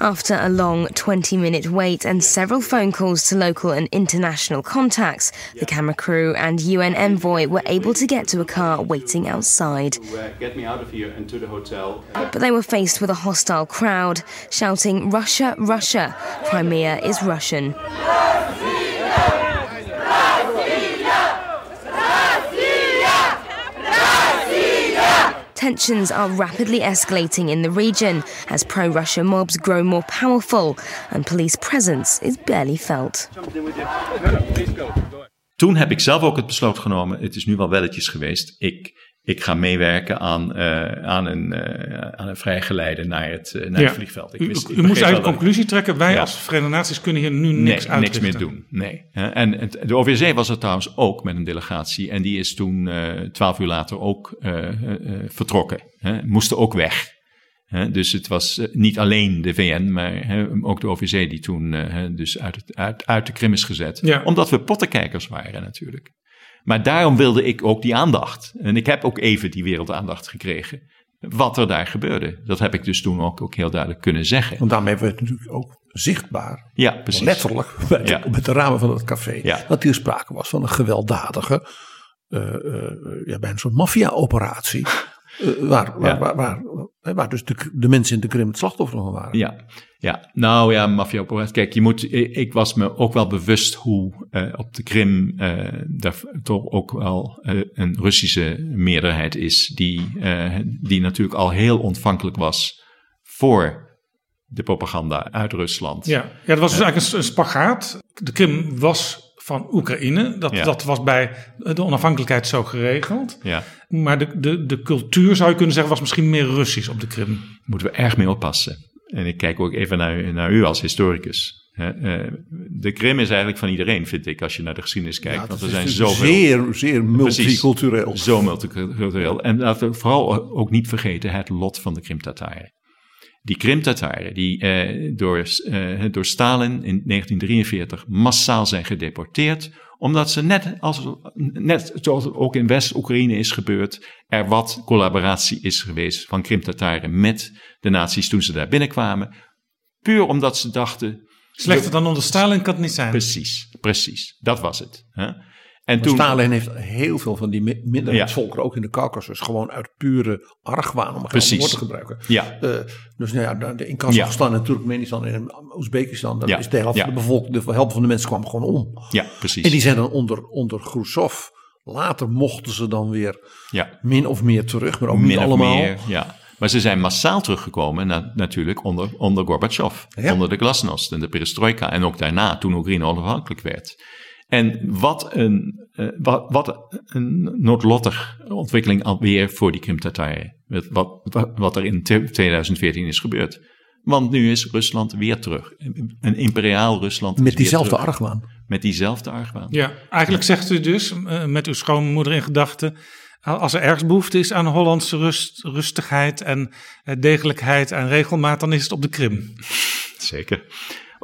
After a long 20 minute wait and several phone calls to local and international contacts, the camera crew and UN envoy were able to get to a car waiting outside.
Uh, get me out of here and to the hotel.
But they were faced with a hostile crowd shouting, Russia, Russia, Crimea is Russian. Tensions are rapidly escalating in the region as pro Russia mobs grow more powerful and police presence is barely felt.
Toen heb ik zelf ook het besluit genomen. Het is nu wel welletjes geweest. Ik, ik ga meewerken aan, eh, aan, een, eh, aan een vrijgeleide naar het, eh, naar
Ja.
het vliegveld. Ik
U,
wist- ik
u moest eigenlijk
ik-
conclusie trekken. Wij
Ja.
als Verenigde Naties kunnen hier nu niks
nee, niks meer doen. Nee. En het, de OVSE was er trouwens ook met een delegatie. En die is toen twaalf uur later ook vertrokken. Moesten ook weg. Dus het was niet alleen de VN, maar ook de OVSE die toen dus uit, het, uit, uit de Krim is gezet.
Ja.
Omdat we pottenkijkers waren natuurlijk. Maar daarom wilde ik ook die aandacht. En ik heb ook even die wereldaandacht gekregen. Wat er daar gebeurde. Dat heb ik dus toen ook, ook heel duidelijk kunnen zeggen.
Want daarmee werd het natuurlijk ook zichtbaar,
Ja, precies.
letterlijk, met,
Ja.
met de ramen van het café,
Ja.
dat hier sprake was van een gewelddadige, eh, ja, bij een soort maffia-operatie. Eh, waar, waar,
Ja.
waar, waar, waar dus de, de mensen in de Krim het slachtoffer van waren.
Ja, ja. nou ja, maffia operatie. Kijk, je moet, ik, ik was me ook wel bewust hoe eh, op de Krim eh, daar toch ook wel eh, een Russische meerderheid is, die, eh, die natuurlijk al heel ontvankelijk was voor de propaganda uit Rusland.
Ja, ja dat was dus eigenlijk een, een spagaat. De Krim was van Oekraïne. Dat,
Ja.
dat was bij de onafhankelijkheid zo geregeld.
Ja,
Maar de, de, de cultuur, zou je kunnen zeggen, was misschien meer Russisch op de Krim.
moeten we erg mee oppassen. En ik kijk ook even naar, naar u als historicus. Hè, eh, de Krim is eigenlijk van iedereen, vind ik, als je naar de geschiedenis kijkt.
Ja,
want
dat
er zijn
natuurlijk
zoveel.
zeer, zeer
Precies.
multicultureel.
Zo multicultureel. En laten we vooral ook niet vergeten het lot van de Krim-Tataren. Die Krim-Tataren die eh, door, eh, door Stalin in 1943 massaal zijn gedeporteerd, omdat ze net, als, net zoals ook in West-Oekraïne is gebeurd, er wat collaboratie is geweest van Krim-Tataren met de nazi's toen ze daar binnenkwamen. Puur omdat ze dachten,
Slechter dan onder Stalin kan het niet zijn.
precies, precies, dat was het. Hè? En
Maar Stalin heeft heel veel van die mi- minderheidsvolkeren, ook in de Caucasus, gewoon uit pure argwaan, om een
Precies.
groot woord te gebruiken.
Ja.
Eh, dus nou ja, in Kazachstan en Turkmenistan en Oezbekistan, daar
Ja.
is de helft
Ja.
van de bevolking, de helft van de mensen kwam gewoon om.
Ja, precies.
En die zijn dan onder, onder Khrushchev, later mochten ze dan weer
ja.
min of meer terug, maar ook niet
Min of
allemaal.
meer, ja. Maar ze zijn massaal teruggekomen na- natuurlijk onder, onder Gorbachev.
Ja.
Onder de glasnost en de perestroika. En ook daarna, toen Oekraïne onafhankelijk werd. En wat een, eh, wat, wat een noodlottig ontwikkeling alweer voor die Krim-Tataren. Wat, wat, wat- er in te- 2014 is gebeurd. Want nu is Rusland weer terug. Een imperiaal Rusland. is
Met
weer
diezelfde
terug.
argwaan.
Met diezelfde argwaan.
Ja, eigenlijk zegt u dus eh, met uw schoonmoeder in gedachten. Als er ergens behoefte is aan Hollandse rust, rustigheid en eh, degelijkheid en regelmaat, dan is het op de Krim.
Zeker.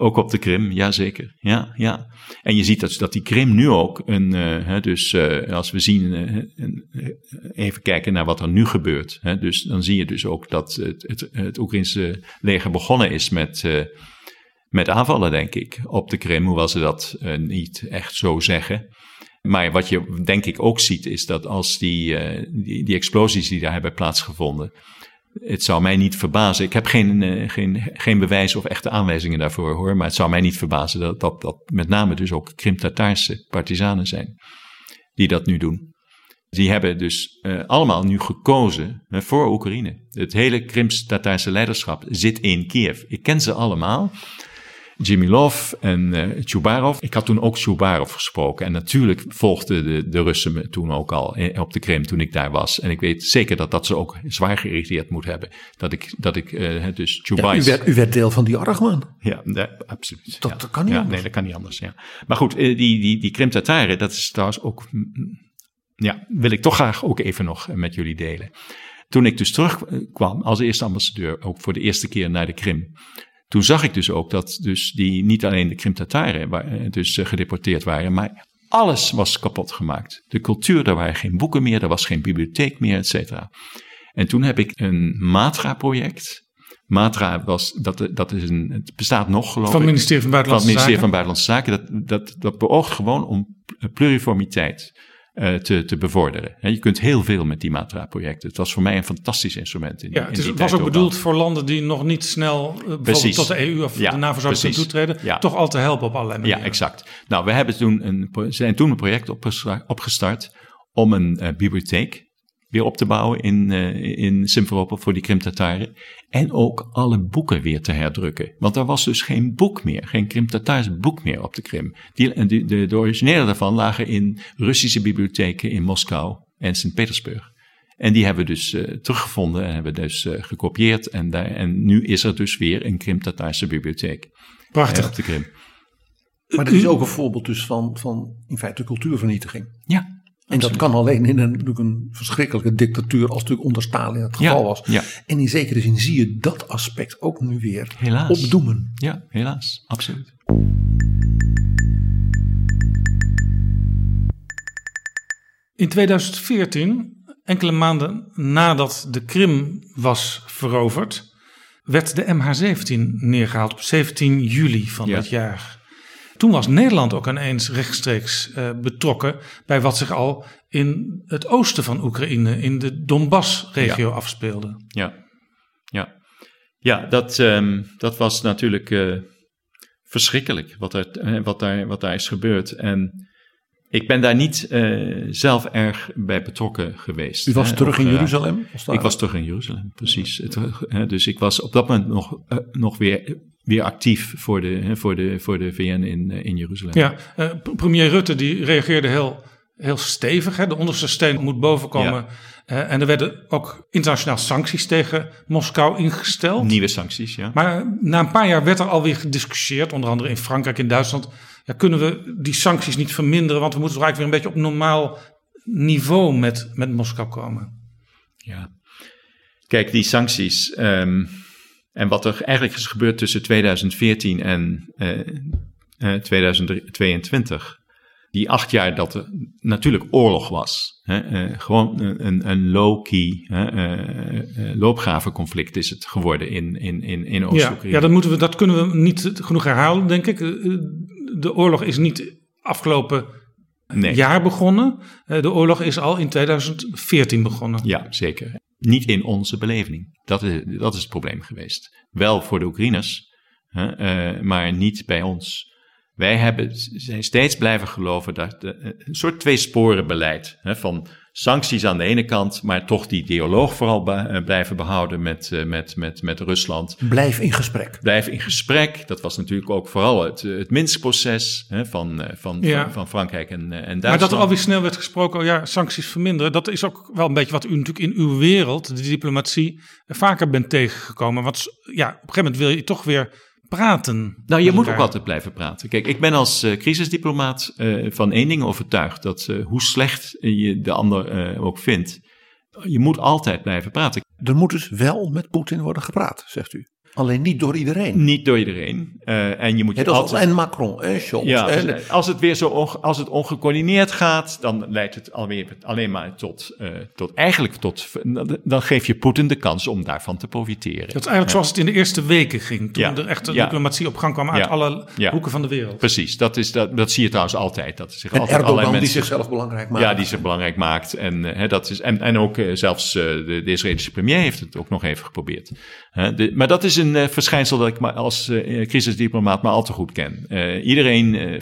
Ook op de Krim, jazeker. Ja, ja. En je ziet dat, dat die Krim nu ook een, uh, hè, dus uh, als we zien, uh, even kijken naar wat er nu gebeurt. Hè, dus dan zie je dus ook dat het, het, het Oekraïnse leger begonnen is met, met aanvallen, denk ik, op de Krim, hoewel ze dat niet echt zo zeggen. Maar wat je denk ik ook ziet, is dat als die, die, die explosies die daar hebben plaatsgevonden, het zou mij niet verbazen. Ik heb geen, uh, geen, geen bewijs of echte aanwijzingen daarvoor hoor. Maar het zou mij niet verbazen dat dat, dat met name dus ook Krim-Tataarse partizanen zijn. Die dat nu doen. Die hebben dus uh, allemaal nu gekozen voor Oekraïne. Het hele Krim-Tataarse leiderschap zit in Kiev. Ik ken ze allemaal. Jimmy Love en uh, Chubarov. Ik had toen ook Chubarov gesproken. En natuurlijk volgden de, de Russen me toen ook al op de Krim toen ik daar was. En ik weet zeker dat dat ze ook zwaar geïrriteerd moet hebben. Dat ik, dat ik uh, dus Chubayes...
Ja, u, werd, u werd deel van die Argman.
Ja, nee, absoluut.
Dat,
ja.
dat kan niet
ja,
anders.
Nee, dat kan niet anders, ja. Maar goed, die, die, die Krim-Tataren, dat is trouwens ook... Ja, wil ik toch graag ook even nog met jullie delen. Toen ik dus terugkwam als eerste ambassadeur, ook voor de eerste keer naar de Krim toen zag ik dus ook dat dus die niet alleen de Krim-Tataren dus gedeporteerd waren, maar alles was kapot gemaakt. De cultuur, er waren geen boeken meer, er was geen bibliotheek meer, et cetera. En toen heb ik een Matra-project. Matra was, dat, dat is een, het bestaat nog geloof
van het ministerie van Buitenlandse
van het ministerie
Zaken.
van Buitenlandse Zaken. Dat, dat, dat beoogt gewoon om pluriformiteit uh, te, te bevorderen. En je kunt heel veel met die Matra-projecten. Het was voor mij een fantastisch instrument. In,
ja, het is,
die
was ook bedoeld voor landen die nog niet snel uh, bijvoorbeeld tot de EU of
ja,
de NAVO zouden kunnen toetreden.
Ja.
Toch al te helpen op allerlei manieren.
Ja, exact. Nou, we hebben toen een, zijn toen een project opgestart om een uh, bibliotheek weer op te bouwen in, uh, in Simferopol voor die Krim-Tataren. En ook alle boeken weer te herdrukken. Want er was dus geen boek meer, geen Krim-Tataars boek meer op de Krim. Die, de, de, de originele daarvan lagen in Russische bibliotheken in Moskou en Sint-Petersburg. En die hebben we dus uh, teruggevonden en hebben dus uh, gekopieerd. En, daar, en nu is er dus weer een Krim-Tataarse bibliotheek.
Prachtig.
op de Krim.
Maar dat is ook een voorbeeld dus van, van in feite cultuurvernietiging. En dat kan alleen in een, natuurlijk een verschrikkelijke dictatuur als natuurlijk onder Stalin het geval
ja,
was.
Ja.
En in zekere zin zie je dat aspect ook nu weer
helaas.
opdoemen.
Ja, helaas. Absoluut.
In 2014, enkele maanden nadat de Krim was veroverd, werd de MH17 neergehaald op 17 juli van
Ja.
dat jaar. Toen was Nederland ook ineens rechtstreeks uh, betrokken bij wat zich al in het oosten van Oekraïne, in de Donbass-regio,
Ja.
afspeelde.
Ja, ja. ja dat, um, dat was natuurlijk uh, verschrikkelijk wat, er, uh, wat, daar, wat daar is gebeurd. En ik ben daar niet uh, zelf erg bij betrokken geweest.
U was
hè,
terug
of,
in
uh,
Jeruzalem?
Ik was terug in Jeruzalem, precies. Het, uh, dus ik was op dat moment nog, uh, nog weer, weer actief voor de, voor de, voor de VN in, in Jeruzalem.
Ja, uh, premier Rutte die reageerde heel, heel stevig. Hè? De onderste steen moet bovenkomen. Ja. Uh, en er werden ook internationaal sancties tegen Moskou ingesteld.
Nieuwe sancties, ja.
Maar na een paar jaar werd er alweer gediscussieerd, onder andere in Frankrijk, in Duitsland. Ja, kunnen we die sancties niet verminderen? Want we moeten toch eigenlijk weer een beetje op normaal niveau met, met Moskou komen.
Ja, kijk, die sancties. Um, en wat er eigenlijk is gebeurd tussen 2014 en uh, uh, 2022 die acht jaar dat er natuurlijk oorlog was. Hè, uh, gewoon een, een low-key loopgravenconflict is het geworden in, in, in, in Oost-Oekraïne.
Ja, ja dat, moeten we, dat kunnen we niet genoeg herhalen, denk ik. De oorlog is niet afgelopen nee. jaar begonnen. De oorlog is al in 2014 begonnen.
Ja, zeker. Niet in onze beleving. Dat is, dat is het probleem geweest. Wel voor de Oekraïners, maar niet bij ons. Wij hebben, zijn steeds blijven geloven dat de, een soort tweesporenbeleid hè, van sancties aan de ene kant, maar toch die dialoog vooral be, blijven behouden met, met, met, met Rusland.
Blijf in gesprek.
Blijf in gesprek. Dat was natuurlijk ook vooral het, het Minsk-proces hè, van, van, ja. van, van, Frankrijk en, en Duitsland.
Maar dat er alweer snel werd gesproken, oh ja, sancties verminderen, dat is ook wel een beetje wat u natuurlijk in uw wereld, de diplomatie, vaker bent tegengekomen. Want ja, op een gegeven moment wil je toch weer praten.
Nou, je moet ook altijd blijven praten. Kijk, ik ben als uh, crisisdiplomaat uh, van één ding overtuigd: dat uh, hoe slecht je de ander ook vindt, je moet altijd blijven praten.
Er moet dus wel met Poetin worden gepraat, zegt u. Alleen niet door iedereen.
Niet door iedereen. Uh, en je moet je
ja,
altijd...
En Macron en Scholz.
Ja,
en,
als het weer zo als het ongecoördineerd gaat, dan leidt het alweer alleen maar tot, uh, tot eigenlijk tot, dan geef je Poetin de kans om daarvan te profiteren.
Dat is eigenlijk zoals het in de eerste weken ging, toen
Ja.
er echt een
Ja.
diplomatie op gang kwam uit
Ja.
alle
Ja.
hoeken van de wereld.
Precies, dat, is, dat, dat zie je trouwens altijd. Dat zich
en
altijd allerlei
Erdogan die
mensen,
zichzelf belangrijk maakt.
Ja, die zich belangrijk maakt. En, eh, hè, dat is, en, en ook eh, zelfs eh, de, de Israëlische premier heeft het ook nog even geprobeerd. Hè, de- maar dat is een eh, verschijnsel dat ik maar als eh, crisisdiplomaat maar al te goed ken. Eh, iedereen...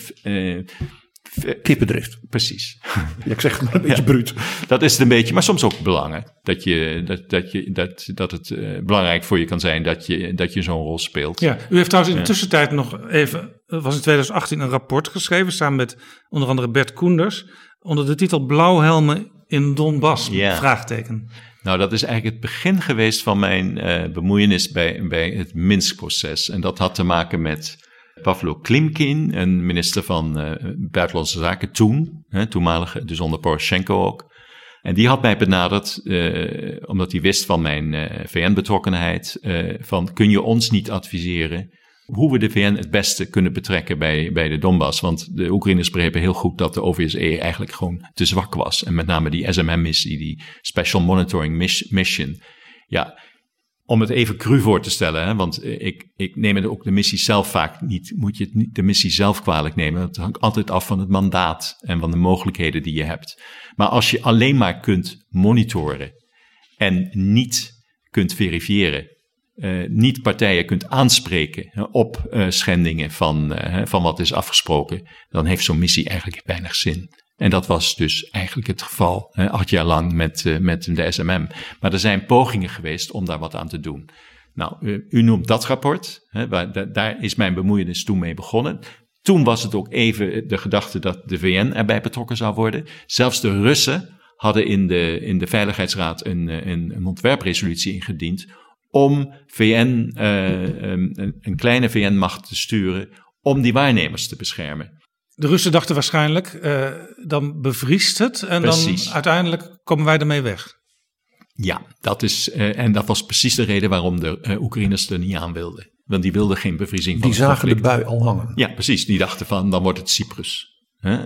Kippendrift.
Precies.
Ja, ik zeg het maar een beetje
Ja.
bruut.
Dat is het een beetje, maar soms ook belangen. Dat, je, dat, dat, je, dat, dat het eh, belangrijk voor je kan zijn dat je, dat je zo'n rol speelt.
Ja, u heeft trouwens in de tussentijd nog even, was in 2018 een rapport geschreven samen met onder andere Bert Koenders onder de titel Blauwhelmen in Donbass?
Ja.
Vraagteken.
Nou, dat is eigenlijk het begin geweest van mijn eh, bemoeienis bij, bij het Minsk-proces. En dat had te maken met Pavlo Klimkin, een minister van eh, Buitenlandse Zaken toen, hè, toenmalige, dus onder Poroshenko ook. En die had mij benaderd, eh, omdat hij wist van mijn VN-betrokkenheid, van kun je ons niet adviseren hoe we de VN het beste kunnen betrekken bij, bij de Donbass. Want de Oekraïners begrepen heel goed dat de OVSE eigenlijk gewoon te zwak was. En met name die SMM-missie, die Special Monitoring Mis- Mission. Ja, om het even cru voor te stellen, hè, want eh, ik, ik neem het ook de missie zelf vaak niet, moet je het niet de missie zelf kwalijk nemen. Het hangt altijd af van het mandaat en van de mogelijkheden die je hebt. Maar als je alleen maar kunt monitoren en niet kunt verifiëren, eh, niet partijen kunt aanspreken op eh, schendingen van, hè, van wat is afgesproken, dan heeft zo'n missie eigenlijk weinig zin. En dat was dus eigenlijk het geval, acht jaar lang met, met de SMM. Maar er zijn pogingen geweest om daar wat aan te doen. Nou, u, noemt dat rapport, hè, waar, da- daar is mijn bemoeienis toen mee begonnen. Toen was het ook even de gedachte dat de VN erbij betrokken zou worden. Zelfs de Russen hadden in de, in de Veiligheidsraad een, een, een ontwerpresolutie ingediend om VN, eh, een, een kleine VN-macht te sturen om die waarnemers te beschermen.
De Russen dachten waarschijnlijk, eh, dan bevriest het en
Precies.
dan uiteindelijk komen wij ermee weg.
Ja, dat is, eh, en dat was precies de reden waarom de eh, Oekraïners er niet aan wilden. Want die wilden geen bevriezing van
Die zagen de bui al hangen.
Ja, precies. Die dachten van, dan wordt het Cyprus. Hè,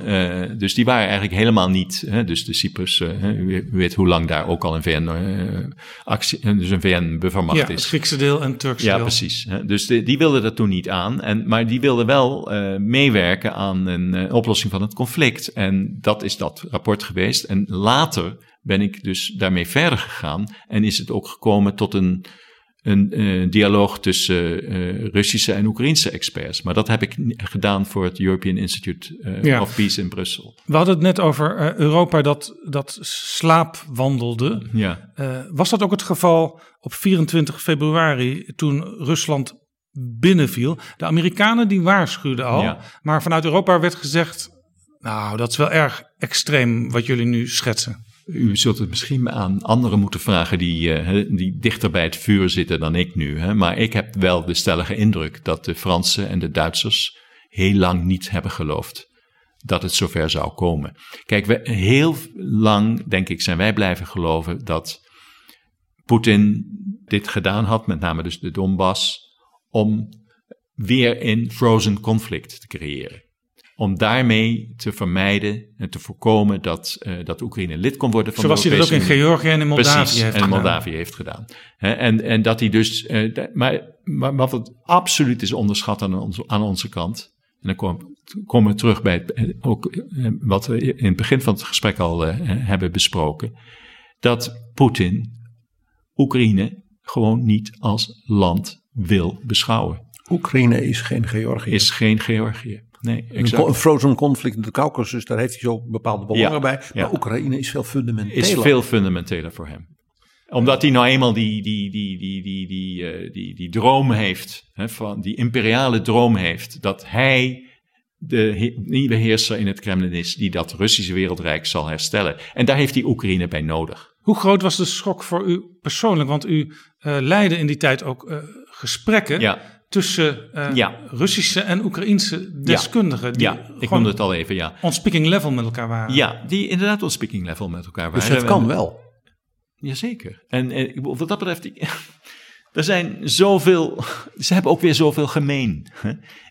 eh, dus die waren eigenlijk helemaal niet. Hè, dus de Cyprus, eh, u, weet hoe lang daar ook al een VN-actie, dus een VN-buffermacht
ja, het
is.
Griekse deel en het Turkse
Ja,
deel.
precies. hè. Dus de- die wilden dat toen niet aan. En, maar die wilden wel eh, meewerken aan een eh, oplossing van het conflict. En dat is dat rapport geweest. En later ben ik dus daarmee verder gegaan. En is het ook gekomen tot een, een eh, dialoog tussen eh, Russische en Oekraïnse experts. Maar dat heb ik gedaan voor het European Institute eh,
Ja.
of Peace in Brussel.
We hadden het net over Europa dat, dat slaapwandelde.
Ja.
Was dat ook het geval op 24 februari toen Rusland binnenviel? De Amerikanen die waarschuwden al,
Ja.
maar vanuit Europa werd gezegd... nou, dat is wel erg extreem wat jullie nu schetsen.
U zult het misschien aan anderen moeten vragen die, eh, die dichter bij het vuur zitten dan ik nu. Hè? Maar ik heb wel de stellige indruk dat de Fransen en de Duitsers heel lang niet hebben geloofd dat het zover zou komen. Kijk, we, heel lang, denk ik, zijn wij blijven geloven dat Poetin dit gedaan had, met name dus de Donbass, om weer een frozen conflict te creëren om daarmee te vermijden en te voorkomen dat, eh, dat Oekraïne lid kon worden van
Zoals
de
hij dat ook in. Georgië en in Moldavië
Precies,
heeft
en
gedaan.
Moldavië heeft gedaan. En, en dat hij dus, eh, maar, maar wat het absoluut is onderschat aan onze, aan onze kant, en dan komen komen we terug bij het, eh, ook, wat we in het begin van het gesprek al hebben besproken, dat Poetin Oekraïne gewoon niet als land wil beschouwen.
Oekraïne is geen Georgië.
Is geen Georgië. Nee,
Een
exact.
Een frozen conflict in de Caucasus, daar heeft hij zo bepaalde belangen
Ja,
bij. Maar
ja.
Oekraïne is veel fundamenteler.
is veel fundamenteler voor hem. Omdat hij nou eenmaal die, die, die, die, die, die, eh, die, die droom heeft, hè, van, die imperiale droom heeft, dat hij de he- nieuwe heerser in het Kremlin is die dat Russische wereldrijk zal herstellen. En daar heeft hij Oekraïne bij nodig.
Hoe groot was de schok voor u persoonlijk? Want u eh, leidde in die tijd ook eh, gesprekken
Ja.
Tussen eh,
Ja.
Russische en Oekraïnse deskundigen. Die
Ja, ik noemde het al even, ja.
on speaking level met elkaar waren.
Ja, die inderdaad op speaking level met elkaar waren.
Dus het kan wel.
Jazeker. En, en wat dat betreft, Er zijn zoveel, ze hebben ook weer zoveel gemeen.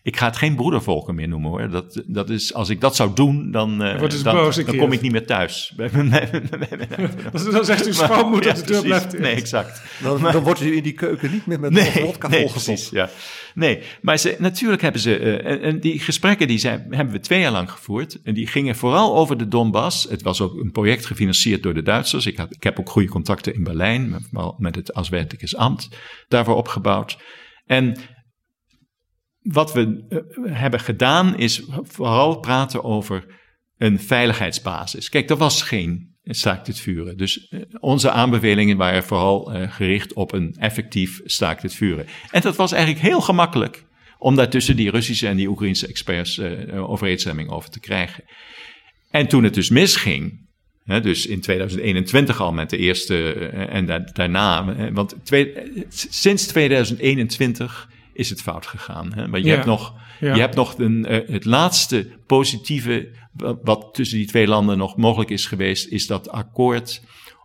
Ik ga het geen broedervolken meer noemen hoor. Dat, dat is, als ik dat zou doen, dan, eh,
dus
dan, dan kom ik niet meer thuis.
Dan zegt uw schoonmoeder dat de deur blijft
Nee, exact.
Dan, dan wordt u in die keuken niet meer met
Nee,
vodka
nee, precies, ja. Nee, maar ze, natuurlijk hebben ze... eh, en, die gesprekken die zijn, hebben we twee jaar lang gevoerd. En die gingen vooral over de Donbass. Het was ook een project gefinancierd door de Duitsers. Ik, had, ik heb ook goede contacten in Berlijn met, met het Auswärtiges Amt daarvoor opgebouwd. En wat we eh, hebben gedaan is vooral praten over een veiligheidsbasis. Kijk, er was geen staakt het vuren. Dus eh, onze aanbevelingen waren vooral eh, gericht op een effectief staakt het vuren. En dat was eigenlijk heel gemakkelijk om daar tussen die Russische en die Oekraïnse experts overeenstemming over te krijgen. En toen het dus misging, hè, dus in 2021 al met de eerste eh, en da- daarna, want twee, sinds 2021 is het fout gegaan. Hè? Maar je
Ja,
hebt nog,
ja.
je hebt nog een, eh, het laatste positieve wa- wat tussen die twee landen nog mogelijk is geweest, is dat akkoord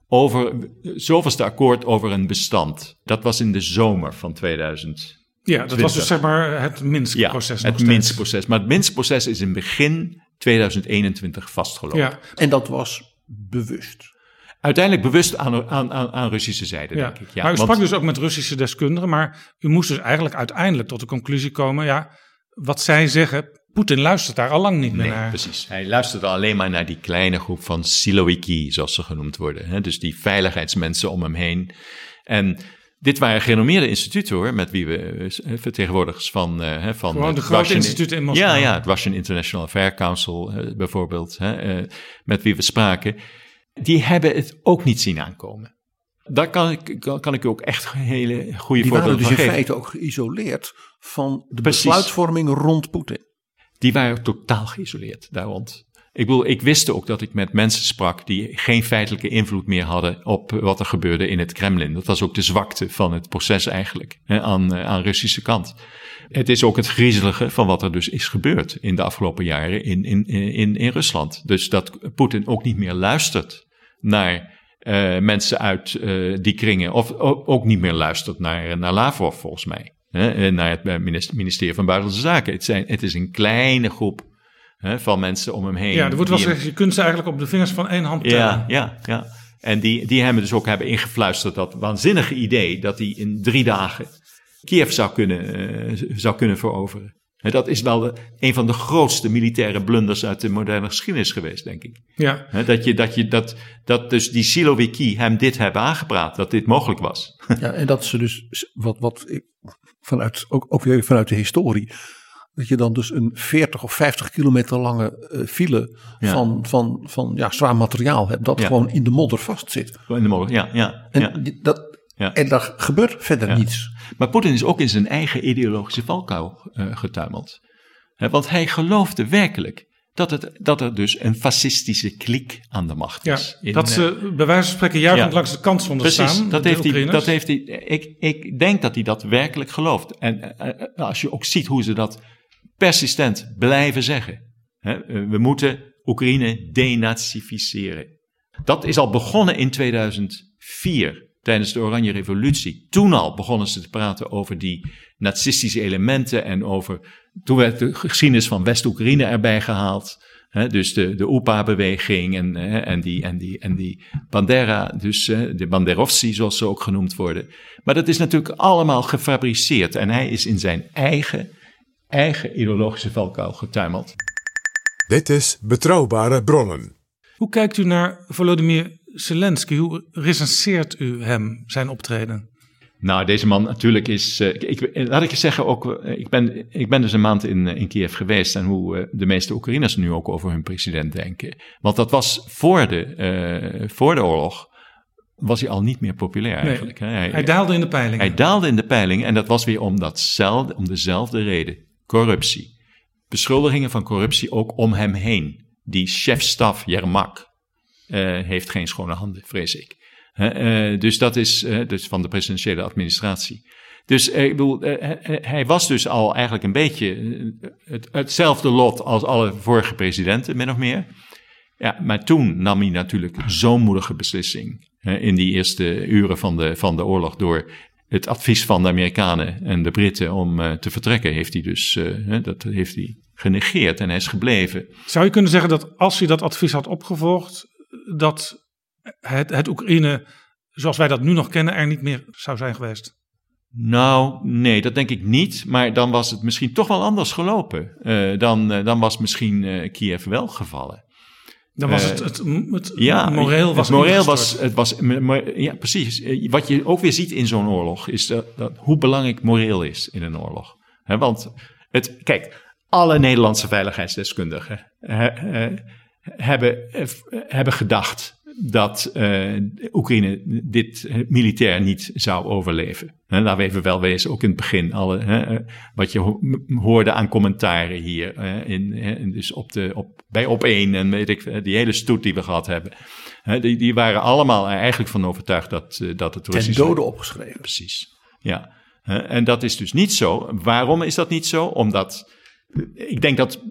over, zoveelste akkoord over een bestand. Dat was in de zomer van 2000.
Ja, dat was dus zeg maar het Minsk-proces
Ja,
nog
het. Minsk-proces. Maar het Minsk-proces is in begin 2021 vastgelopen.
Ja.
En dat was bewust.
Uiteindelijk bewust aan, aan, aan, aan Russische zijde,
Ja.
denk ik. Ja,
maar u
want-
sprak dus ook met Russische deskundigen, maar u moest dus eigenlijk uiteindelijk tot de conclusie komen, ja, wat zij zeggen, Poetin luistert daar al lang niet meer
Nee,
naar.
precies. Hij luisterde alleen maar naar die kleine groep van Siloiki, zoals ze genoemd worden. Hè? Dus die veiligheidsmensen om hem heen. En dit waren gerenommeerde instituten hoor, met wie we eh, vertegenwoordigers van... eh, hè, van
Gewoon de grote
Russian-
instituten in Moskou.
Ja, ja, het Russian International Affair Council eh, bijvoorbeeld, hè, eh, met wie we spraken. Die hebben het ook niet zien aankomen. Daar kan ik, kan, kan ik u ook echt hele goede
Die
voorbeelden
waren dus
van
in
geven.
feite ook geïsoleerd van de
Precies.
besluitvorming rond Poetin.
die waren totaal geïsoleerd daar rond. Ik bedoel, ik wist ook dat ik met mensen sprak die geen feitelijke invloed meer hadden op wat er gebeurde in het Kremlin. Dat was ook de zwakte van het proces eigenlijk, hè, aan, eh, aan Russische kant. Het is ook het griezelige van wat er dus is gebeurd in de afgelopen jaren in, in, in, in Rusland. Dus dat Poetin ook niet meer luistert naar eh, mensen uit eh, die kringen, of ook niet meer luistert naar, naar Lavrov volgens mij. Naar het minis- ministerie van Buitenlandse Zaken. Het, zijn, het is een kleine groep hè, van mensen om hem heen.
Ja, er wordt wel gezegd, je kunt ze eigenlijk op de vingers van één hand tellen.
ja, ja, ja. En die, die hem dus ook hebben ingefluisterd dat waanzinnige idee dat hij in drie dagen Kiev zou kunnen, eh, zou kunnen veroveren. En dat is wel de- een van de grootste militaire blunders uit de moderne geschiedenis geweest, denk ik.
Ja.
Hè, dat, je, dat, je, dat, dat dus die Siloviki hem dit hebben aangepraat, dat dit mogelijk was.
Ja, en dat ze dus, wat, wat ik vanuit, ook, ook weer vanuit de historie, dat je dan dus een 40 of 50 kilometer lange eh, file
Ja.
van, van, van ja, zwaar materiaal hebt, dat
Ja.
gewoon in de modder vastzit.
In de mogelijk, ja, ja,
En,
ja.
dat,
Ja.
en daar gebeurt verder
Ja.
niets.
Maar Poetin is ook in zijn eigen ideologische valkuil eh, getuimeld. Hè, want hij geloofde werkelijk dat, het, dat er dus een fascistische kliek aan de macht
Ja,
is. In,
dat
eh,
ze bij wijze van spreken juichend
ja.
langs de kant stonden
Precies,
staan.
dat
de
heeft, hij, dat heeft hij. Ik, ik denk dat hij dat werkelijk gelooft. En eh, eh, als je ook ziet hoe ze dat persistent blijven zeggen. Eh, we moeten Oekraïne denazificeren. Dat is al begonnen in 2004, tijdens de Oranje Revolutie. Toen al begonnen ze te praten over die nazistische elementen en over. Toen werd de geschiedenis van West-Oekraïne erbij gehaald. Dus de, de UPA-beweging en, en, die, en, die, en die Bandera, dus de Banderovci zoals ze ook genoemd worden. Maar dat is natuurlijk allemaal gefabriceerd en hij is in zijn eigen, eigen ideologische valkuil getuimeld.
Dit is Betrouwbare Bronnen.
Hoe kijkt u naar Volodymyr Zelensky? Hoe recenseert u hem, zijn optreden?
Nou, deze man natuurlijk is. eh, ik, laat ik je zeggen, ook, eh, ik, ben, ik ben dus een maand in, eh, in Kiev geweest. En hoe de meeste Oekraïners nu ook over hun president denken. Want dat was voor de, eh, voor de oorlog. Was hij al niet meer populair eigenlijk. hè.
Hij daalde in de peilingen.
Hij daalde in de peiling en dat was weer om, datzelfde, om dezelfde reden. Corruptie. Beschuldigingen van corruptie ook om hem heen. Die chefstaf Yermak eh, heeft geen schone handen, vrees ik. Eh, dus dat is eh, dus van de presidentiële administratie. Dus ik bedoel, hij- was dus al eigenlijk een beetje het, hetzelfde lot als alle vorige presidenten, min of meer. Ja, maar toen nam hij natuurlijk zo'n moedige beslissing in die eerste uren van de, van de oorlog door het advies van de Amerikanen en de Britten om eh, te vertrekken, heeft hij dus eh, dat heeft hij genegeerd en hij is gebleven.
Zou je kunnen zeggen dat als hij dat advies had opgevolgd, dat het, het Oekraïne zoals wij dat nu nog kennen er niet meer zou zijn geweest?
Nou, nee, dat denk ik niet. Maar dan was het misschien toch wel anders gelopen. Eh, dan, dan was misschien Kiev wel gevallen.
Dan was
Eh,
het, het, het
Ja,
moreel was
het moreel was, het was, ja, precies. Eh, Wat je ook weer ziet in zo'n oorlog is dat, dat hoe belangrijk moreel is in een oorlog. Want het, kijk, alle Nederlandse veiligheidsdeskundigen hebben, eh, hebben gedacht dat eh, Oekraïne dit militair niet zou overleven. Hè, laten we even wel wezen, ook in het begin, alle, eh, wat je ho- hoorde aan commentaren hier, in, dus op de, op, bij op één en weet ik, die hele stoet die we gehad hebben, die, die waren allemaal er eigenlijk van overtuigd dat, eh, dat het
Ten
Russisch
dode opgeschreven.
Precies, ja. En dat is dus niet zo. Waarom is dat niet zo? Omdat ik denk dat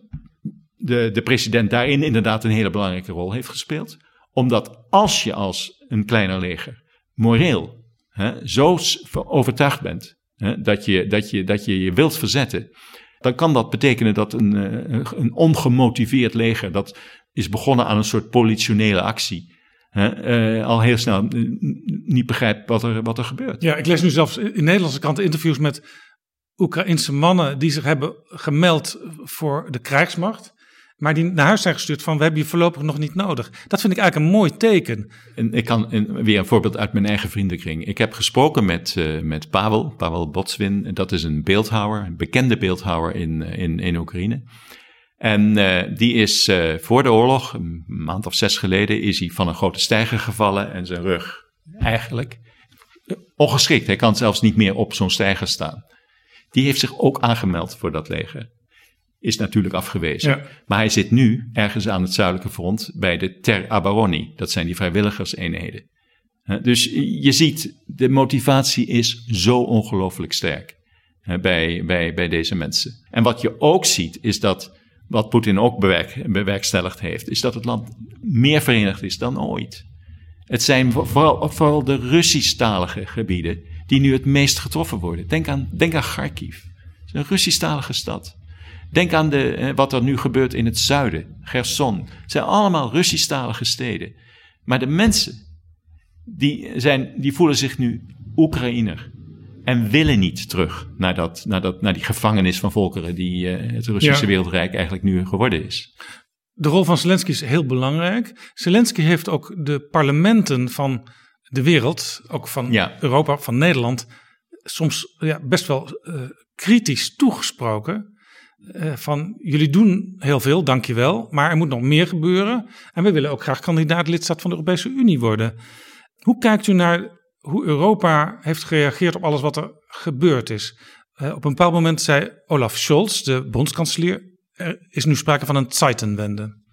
de, de president daarin inderdaad een hele belangrijke rol heeft gespeeld. Omdat als je als een kleiner leger moreel hè, zo overtuigd bent hè, dat, je, dat, je, dat je je wilt verzetten, dan kan dat betekenen dat een, eh, een ongemotiveerd leger, dat is begonnen aan een soort politionele actie, eh, al heel snel niet begrijpt wat er, wat er gebeurt.
Ja, ik lees nu zelfs in Nederlandse kranten interviews met Oekraïnse mannen die zich hebben gemeld voor de krijgsmacht. Maar die naar huis zijn gestuurd van we hebben je voorlopig nog niet nodig. Dat vind ik eigenlijk een mooi teken.
En ik kan weer een voorbeeld uit mijn eigen vriendenkring. Ik heb gesproken met, eh, met Pavel, Pavel Botswin. Dat is een beeldhouwer, een bekende beeldhouwer in, eh, in, in Oekraïne. En eh, die is voor de oorlog, een maand of zes geleden, is hij van een grote steiger gevallen en zijn rug eigenlijk ongeschikt. Hij kan zelfs niet meer op zo'n steiger staan. Die heeft zich ook aangemeld voor dat leger. Is natuurlijk afgewezen.
Ja.
Maar hij zit nu ergens aan het zuidelijke front bij de Ter Abaroni. Dat zijn die vrijwilligerseenheden. Dus je ziet, de motivatie is zo ongelooflijk sterk bij, bij, bij deze mensen. En wat je ook ziet, is dat, wat Poetin ook bewerk, bewerkstelligd heeft, is dat het land meer verenigd is dan ooit. Het zijn vo- vooral, vooral de Russisch-talige gebieden die nu het meest getroffen worden. Denk aan, denk aan Kharkiv. Het is een Russisch-talige stad. Denk aan de, wat er nu gebeurt in het zuiden, Gerson. Het zijn allemaal Russisch-talige steden. Maar de mensen, die, zijn, die voelen zich nu Oekraïner. En willen niet terug naar, dat, naar, dat, naar die gevangenis van volkeren die eh, het Russische
Ja.
wereldrijk eigenlijk nu geworden is.
De rol van Zelensky is heel belangrijk. Zelensky heeft ook de parlementen van de wereld, ook van
Ja.
Europa, van Nederland, soms ja, best wel eh, kritisch toegesproken. Eh, van jullie doen heel veel, dankjewel, maar er moet nog meer gebeuren. En we willen ook graag kandidaat lidstaat van de Europese Unie worden. Hoe kijkt u naar hoe Europa heeft gereageerd op alles wat er gebeurd is? Eh, op een bepaald moment zei Olaf Scholz, de bondskanselier, er is nu sprake van een Zeitenwende.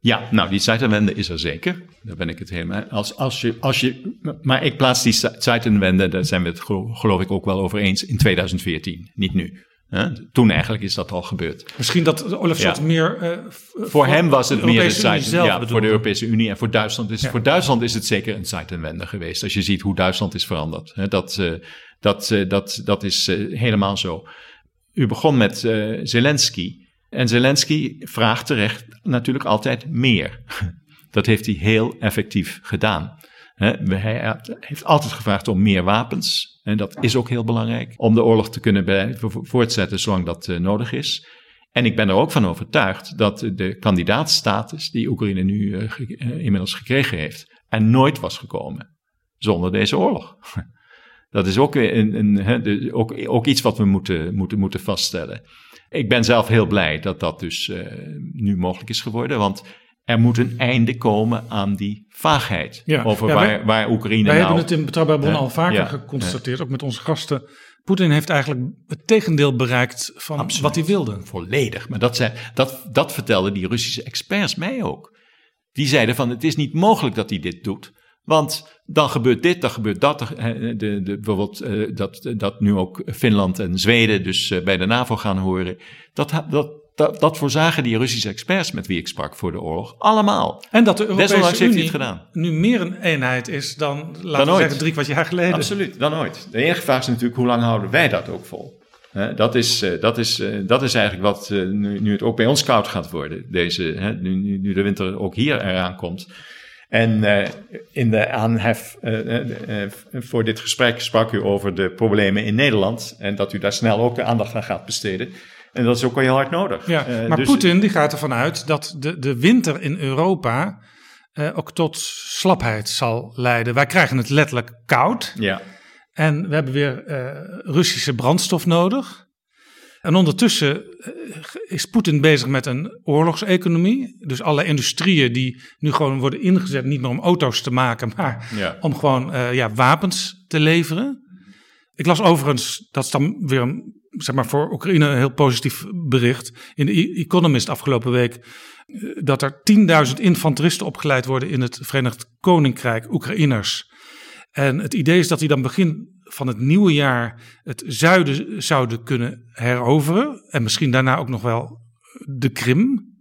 Ja, nou, die Zeitenwende is er zeker. Daar ben ik het helemaal. Als, als je, als je, maar ik plaats die Ze- Zeitenwende, daar zijn we het gelo- geloof ik ook wel over eens, in 2014, niet nu. Hè? Toen eigenlijk is dat al gebeurd.
Misschien dat Olaf Scholz
Ja.
meer. eh,
Voor hem was het meer Zeiten,
zelf
ja, voor de Europese Unie en voor Duitsland is
Ja.
voor Duitsland is het zeker een Zeitenwende geweest. Als je ziet hoe Duitsland is veranderd, hè, dat, eh, dat, eh, dat, dat is helemaal zo. U begon met Zelensky en Zelensky vraagt terecht natuurlijk altijd meer. Dat heeft hij heel effectief gedaan. Hij heeft altijd gevraagd om meer wapens. En dat is ook heel belangrijk. Om de oorlog te kunnen voortzetten zolang dat eh, nodig is. En ik ben er ook van overtuigd dat de kandidaatstatus die Oekraïne nu eh, eh, inmiddels gekregen heeft, er nooit was gekomen zonder deze oorlog. Dat is ook, een, een, ook, ook iets wat we moeten, moeten, moeten vaststellen. Ik ben zelf heel blij dat dat dus eh, nu mogelijk is geworden, want er moet een einde komen aan die vaagheid
Ja,
over
ja,
waar,
wij-
waar Oekraïne
Wij
nou...
hebben het in Betrouwbare Bronnen al vaker
ja,
geconstateerd, ook met onze gasten. Poetin heeft eigenlijk het tegendeel bereikt van
Absoluut.
wat hij wilde.
Volledig. Maar dat, zei, dat, dat vertelden die Russische experts mij ook. Die zeiden van het is niet mogelijk dat hij dit doet. Want dan gebeurt dit, dan gebeurt dat. eh, De, de, bijvoorbeeld eh, dat, dat nu ook Finland en Zweden dus eh, bij de NAVO gaan horen. Dat, dat, dat, dat voorzagen die Russische experts met wie ik sprak voor de oorlog allemaal.
En dat de Europese
Desondanks heeft hij
Unie
het gedaan.
nu meer een eenheid is dan, laten we
ooit.
zeggen, drie kwart jaar geleden.
Absoluut, dan ooit. De enige vraag is natuurlijk, hoe lang houden wij dat ook vol? Dat, is, eh, dat, is, eh, dat is eigenlijk wat eh, nu, nu het ook bij ons koud gaat worden. Deze, nu, nu, de winter ook hier eraan komt. En in de aanhef voor dit gesprek sprak u over de problemen in Nederland. En dat u daar snel ook de aandacht aan gaat besteden. En dat is ook wel heel hard nodig.
Ja,
Eh,
maar
dus-
Poetin die gaat ervan uit dat de, de winter in Europa eh, ook tot slapheid zal leiden. Wij krijgen het letterlijk koud
Ja,
en we hebben weer eh, Russische brandstof nodig. En ondertussen is Poetin bezig met een oorlogseconomie. Dus alle industrieën die nu gewoon worden ingezet, niet meer om auto's te maken, maar
ja.
om gewoon ja, wapens te leveren. Ik las overigens, dat is dan weer een, zeg maar voor Oekraïne een heel positief bericht. In de E- Economist afgelopen week. eh, Dat er 10.000 infanteristen opgeleid worden in het Verenigd Koninkrijk, Oekraïners. En het idee is dat die dan begin van het nieuwe jaar het zuiden zouden kunnen heroveren. En misschien daarna ook nog wel de Krim.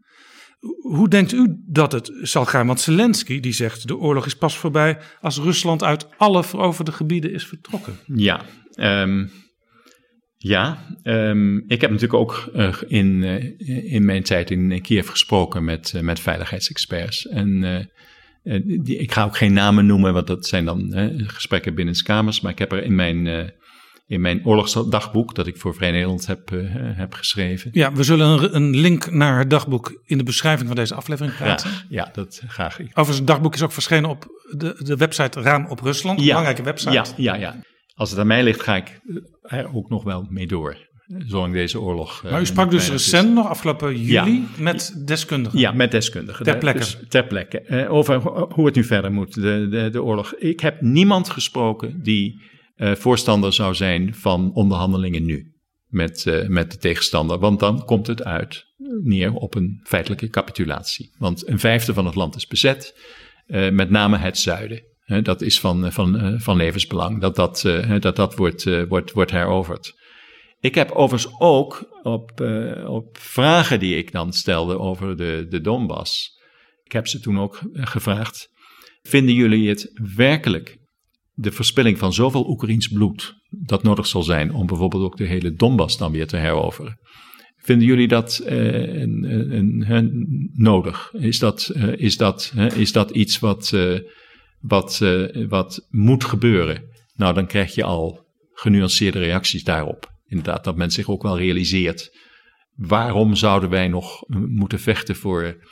Hoe denkt u dat het zal gaan? Want Zelensky die zegt de oorlog is pas voorbij als Rusland uit alle veroverde gebieden is vertrokken.
Ja, ehm, ja. ehm, ik heb natuurlijk ook eh, in, eh, in mijn tijd in Kiev gesproken met, eh, met veiligheidsexperts. En die, ik ga ook geen namen noemen, want dat zijn dan gesprekken binnen kamers. Maar ik heb er in mijn, in mijn oorlogsdagboek, dat ik voor Vrij Nederland heb, heb geschreven.
Ja, we zullen een, een link naar het dagboek in de beschrijving van deze aflevering plaatsen.
Ja, dat graag.
Overigens, het dagboek is ook verschenen op de, de website Raam op Rusland. Een belangrijke website.
Ja, ja, ja. Als het aan mij ligt, ga ik er ook nog wel mee door. Zolang deze oorlog. eh,
Maar u sprak dus
is.
recent nog, afgelopen juli,
Ja.
met deskundigen.
Ja, met deskundigen.
Ter plekke.
Dus ter plekke. Eh, over ho- hoe het nu verder moet, de, de, de oorlog. Ik heb niemand gesproken die eh, voorstander zou zijn van onderhandelingen nu met, eh, met de tegenstander. Want dan komt het uit neer op een feitelijke capitulatie. Want een vijfde van het land is bezet, eh, met name het zuiden. Dat is van, eh, van, eh, van levensbelang, dat dat, eh, dat, dat wordt, wordt, wordt heroverd. Ik heb overigens ook op, op vragen die ik dan stelde over de, de Donbass. Ik heb ze toen ook gevraagd. Vinden jullie het werkelijk de verspilling van zoveel Oekraïns bloed dat nodig zal zijn om bijvoorbeeld ook de hele Donbass dan weer te heroveren? Vinden jullie dat een, een, nodig? Is dat, is dat, is dat iets wat, wat, eh, wat moet gebeuren? Nou, dan krijg je al genuanceerde reacties daarop. Inderdaad, dat men zich ook wel realiseert. Waarom zouden wij nog moeten vechten voor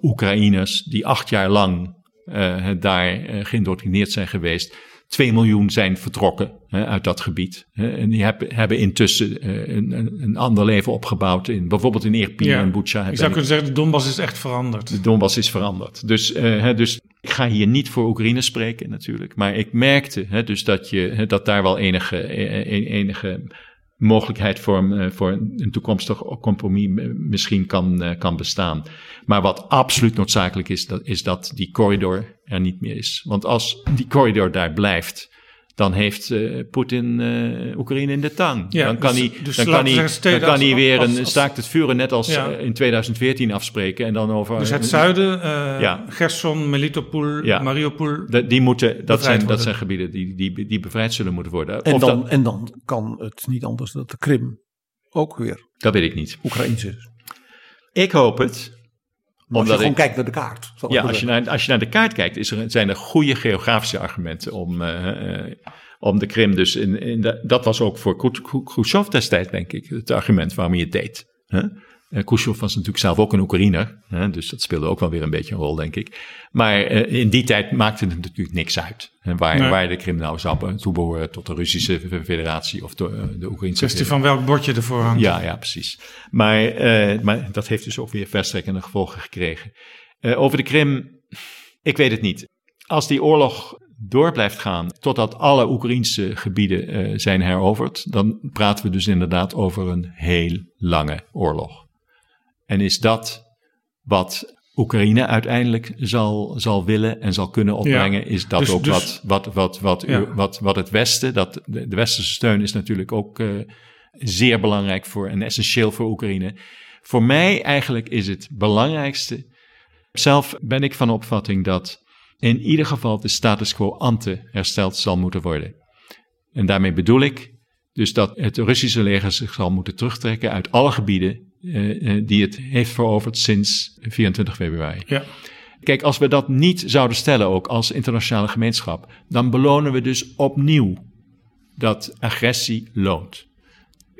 Oekraïners die acht jaar lang eh, daar eh, geïndoctrineerd zijn geweest? 2 miljoen zijn vertrokken hè, uit dat gebied. hè, en die hebben, hebben intussen eh, een, een, een ander leven opgebouwd. In, bijvoorbeeld in Irpin en Bucha.
Ik zou kunnen zeggen, de Donbass is echt veranderd.
de Donbass is veranderd. Dus, eh, hè, dus ik ga hier niet voor Oekraïne spreken natuurlijk. Maar ik merkte hè, dus dat, je, dat daar wel enige, eh, enige mogelijkheid voor, een, eh, voor een toekomstig compromis misschien kan, eh, kan bestaan. Maar wat absoluut noodzakelijk is, dat, is dat die corridor er niet meer is. Want als die corridor daar blijft, dan heeft eh, Poetin eh, Oekraïne in de tang.
Ja,
dan kan
dus-
hij,
dus
dan kan hij, dan kan
als-
hij weer
als-
een
als-
staakt het vuren net als
Ja.
eh, in 2014 afspreken. En dan over
Dus het zuiden, eh
Ja.
Gerson, Melitopol,
Ja.
Mariupol.
De- die moeten, dat, zijn, dat zijn gebieden die, die, die bevrijd zullen moeten worden.
En
Of
dan,
dat,
en dan kan het niet anders dat de Krim ook weer
dat weet ik niet.
Oekraïns is.
Ik hoop het.
Als je gewoon
ik,
kijkt naar de kaart.
ja,
maar
als je, naar, als je naar de kaart kijkt, is er, zijn er goede geografische argumenten om, eh, eh, om de Krim. Dus in, in de- dat was ook voor Khru- Khru- Khrushchev destijds, denk ik, het argument waarom hij het deed. Hè? Khrushchev was natuurlijk zelf ook een Oekraïner, hè? dus dat speelde ook wel weer een beetje een rol, denk ik. Maar eh, in die tijd maakte het natuurlijk niks uit. hè, waar,
Nee.
waar de Krim nou zou be- toebehoren tot de Russische federatie of de, eh, de Oekraïnse
Kwestie van welk bordje ervoor hangt.
ja, ja, precies. Maar, maar dat heeft dus ook weer verstrekkende gevolgen gekregen. Over de Krim, ik weet het niet. Als die oorlog door blijft gaan totdat alle Oekraïnse gebieden zijn heroverd, dan praten we dus inderdaad over een heel lange oorlog. En is dat wat Oekraïne uiteindelijk zal, zal willen en zal kunnen opbrengen, is dat
dus-
ook
dus-
wat, wat, wat, wat,
Ja.
wat, wat het Westen, dat, de, de westerse steun is natuurlijk ook eh, zeer belangrijk voor en essentieel voor Oekraïne. Voor mij eigenlijk is het belangrijkste. Zelf ben ik van opvatting dat in ieder geval de status quo ante hersteld zal moeten worden. En daarmee bedoel ik dus dat het Russische leger zich zal moeten terugtrekken uit alle gebieden eh, eh, die het heeft veroverd sinds 24 februari.
Ja.
Kijk, als we dat niet zouden stellen, ook als internationale gemeenschap, dan belonen we dus opnieuw dat agressie loont.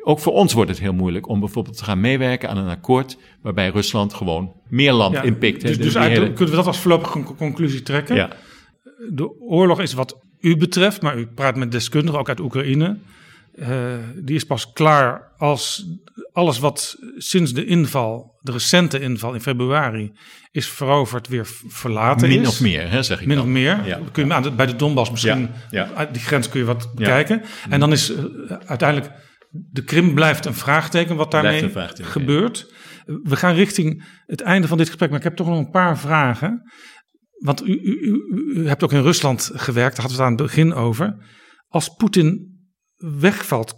Ook voor ons wordt het heel moeilijk om bijvoorbeeld te gaan meewerken aan een akkoord waarbij Rusland gewoon meer land
Ja,
inpikt.
Dus, dus
hele-
kunnen we dat als voorlopige con- conclusie trekken.
ja.
De oorlog is wat u betreft, maar u praat met deskundigen ook uit Oekraïne. Eh, die is pas klaar als alles wat sinds de inval, de recente inval in februari, is veroverd, weer verlaten
Min
is.
of meer, hè, zeg ik
Min
dan.
of meer.
Ja.
Kun je aan de- bij de Donbass misschien,
Ja,
die grens kun je wat bekijken. En dan is eh, uiteindelijk, de Krim blijft een vraagteken wat daarmee gebeurt. We gaan richting het einde van dit gesprek, maar ik heb toch nog een paar vragen. Want u, u, u, u hebt ook in Rusland gewerkt, daar hadden we het aan het begin over. Als Poetin wegvalt,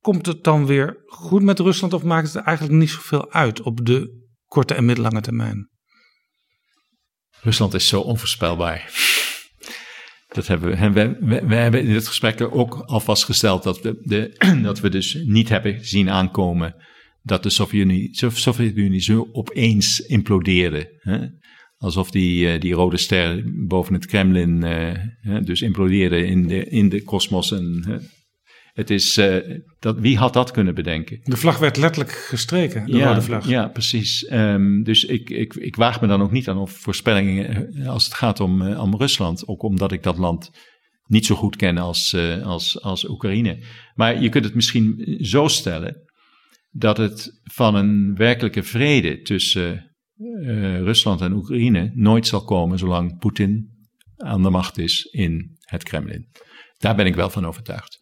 komt het dan weer goed met Rusland of maakt het eigenlijk niet zoveel uit op de korte en middellange termijn?
Rusland is zo onvoorspelbaar. Dat hebben we, en we, we, hebben in dit gesprek ook al vastgesteld dat we, de, dat we dus niet hebben zien aankomen dat de Sovjet-Unie Sov- Sovjet-Unie zo opeens implodeerde. Hè? Alsof die, eh, die rode ster boven het Kremlin eh, dus implodeerde in de, in de kosmos. En. Het is, eh, dat, wie had dat kunnen bedenken?
De vlag werd letterlijk gestreken, de rode vlag.
Ja, precies. Ehm, dus ik, ik, ik waag me dan ook niet aan op voorspellingen eh, als het gaat om, eh, om Rusland. Ook omdat ik dat land niet zo goed ken als, als, als Oekraïne. Maar je kunt het misschien zo stellen dat het van een werkelijke vrede tussen Rusland en Oekraïne nooit zal komen zolang Poetin aan de macht is in het Kremlin. Daar ben ik wel van overtuigd.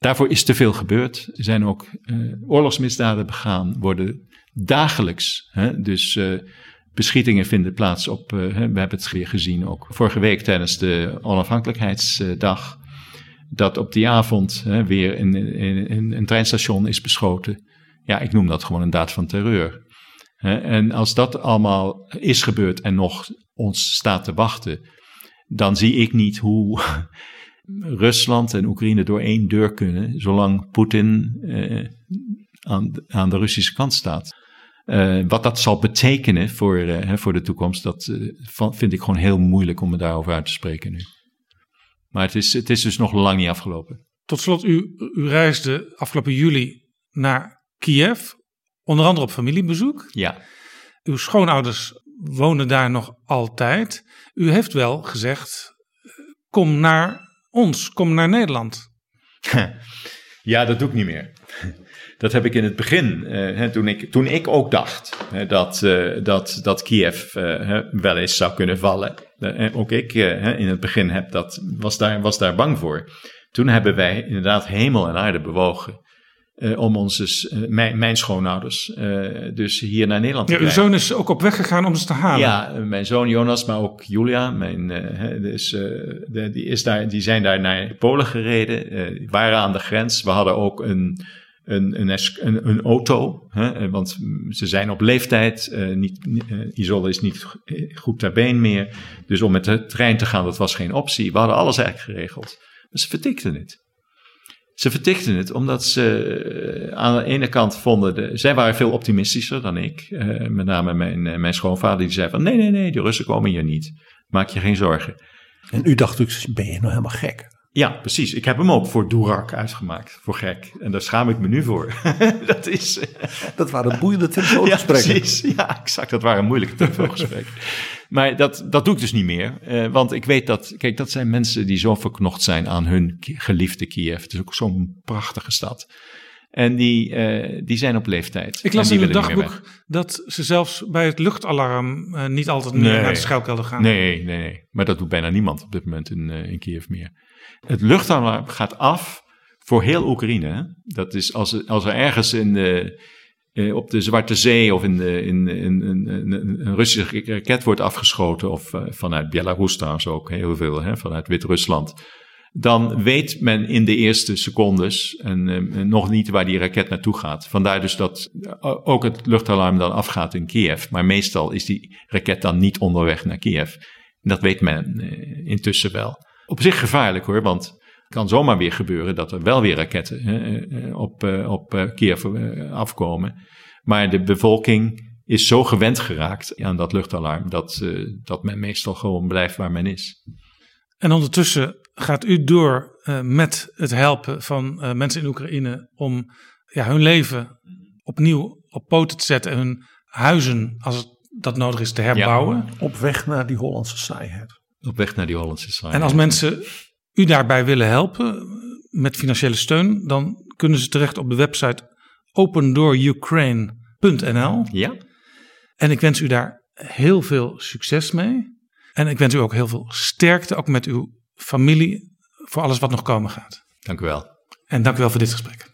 Daarvoor is te veel gebeurd. Er zijn ook eh, oorlogsmisdaden begaan, worden dagelijks. Hè, dus eh, beschietingen vinden plaats op. eh, we hebben het weer gezien ook vorige week tijdens de onafhankelijkheidsdag. Dat op die avond hè, weer in, in een treinstation is beschoten. Ja, ik noem dat gewoon een daad van terreur. En als dat allemaal is gebeurd en nog ons staat te wachten, dan zie ik niet hoe Rusland en Oekraïne door één deur kunnen, zolang Poetin eh, aan, de- aan de Russische kant staat. Eh, wat dat zal betekenen voor, eh, hè, voor de toekomst, dat vind ik gewoon heel moeilijk om me daarover uit te spreken nu. Maar het is, het is dus nog lang niet afgelopen.
Tot slot, u, u reisde afgelopen juli naar Kiev, onder andere op familiebezoek.
Ja,
Uw schoonouders wonen daar nog altijd. U heeft wel gezegd, kom naar ons, kom naar Nederland.
Ja, dat doe ik niet meer. Dat heb ik in het begin, eh, hè, toen, ik, toen ik ook dacht dat, eh, dat, dat Kiev eh, wel eens zou kunnen vallen. En ook ik in het begin heb dat, was, daar, was daar bang voor. Toen hebben wij inderdaad hemel en aarde bewogen. Eh, om onze, eh, mijn, mijn schoonouders eh, dus hier naar Nederland te
Ja, uw zoon is ook op weg gegaan om ze te halen.
Ja, mijn zoon Jonas, maar ook Julia, mijn, hè, dus, de, die, is daar, die zijn daar naar Polen gereden, waren aan de grens. We hadden ook een, een, een, een, auto, hè, want ze zijn op leeftijd, niet, Isolde is niet go- goed ter been meer. Dus om met de trein te gaan, dat was geen optie. We hadden alles eigenlijk geregeld. Maar ze vertikten het. Ze vertikten het omdat ze eh, aan de ene kant vonden, de, zij waren veel optimistischer dan ik. Eh, met name mijn, eh, mijn schoonvader die zei van nee, nee, nee, de Russen komen hier niet. Maak je geen zorgen.
En u dacht natuurlijk, ben je nou helemaal gek?
Ja, precies. Ik heb hem ook voor Doerak uitgemaakt, voor gek. En daar schaam ik me nu voor. dat is... eh,
Dat waren boeiende
ja,
telefoongesprekken.
precies. Ja, exact. Dat waren moeilijke telefoongesprekken. maar dat, dat doe ik dus niet meer. eh, want ik weet dat, kijk, dat zijn mensen die zo verknocht zijn aan hun geliefde Kiev. Het is ook zo'n prachtige stad. En die, eh, die zijn op leeftijd.
Ik las
En
in
meer
dagboek dat ze zelfs bij het luchtalarm eh, niet altijd meer
Nee.
naar de schuilkelder gaan.
Nee, nee, nee. Maar dat doet bijna niemand op dit moment in, eh, in Kiev meer. Het luchtalarm gaat af voor heel Oekraïne. Dat is als, als er ergens in de, eh, op de Zwarte Zee of in, de, in, in, een, Russische raket wordt afgeschoten, of eh, vanuit Belarus trouwens ook heel veel, hè, vanuit Wit-Rusland. dan weet men in de eerste secondes en, uh, nog niet waar die raket naartoe gaat. Vandaar dus dat ook het luchtalarm dan afgaat in Kiev. Maar meestal is die raket dan niet onderweg naar Kiev. Dat weet men intussen wel. Op zich gevaarlijk hoor, want het kan zomaar weer gebeuren dat er wel weer raketten uh, op, op Kiev afkomen. Maar de bevolking is zo gewend geraakt aan dat luchtalarm dat, dat men meestal gewoon blijft waar men is.
En ondertussen gaat u door uh, met het helpen van uh, mensen in Oekraïne om ja, hun leven opnieuw op poten te zetten en hun huizen, als dat nodig is, te herbouwen.
Ja, op weg naar die Hollandse saaiheid.
Op weg naar die Hollandse saaiheid.
En als mensen u daarbij willen helpen met financiële steun, dan kunnen ze terecht op de website opendoorukraine.nl.
Ja.
En ik wens u daar heel veel succes mee. En ik wens u ook heel veel sterkte, ook met uw familie, voor alles wat nog komen gaat.
Dank u wel.
En dank u wel voor dit gesprek.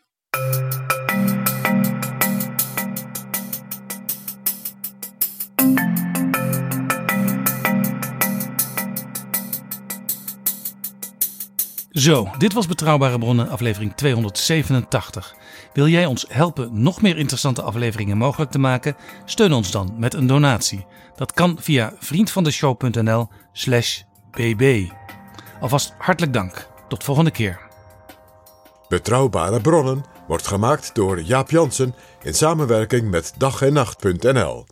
Zo, dit was Betrouwbare Bronnen, aflevering 287. Wil jij ons helpen nog meer interessante afleveringen mogelijk te maken? Steun ons dan met een donatie. Dat kan via vriendvandeshow.nl/slash bb. Alvast hartelijk dank. Tot volgende keer.
Betrouwbare Bronnen wordt gemaakt door Jaap Jansen in samenwerking met dag en nacht.nl.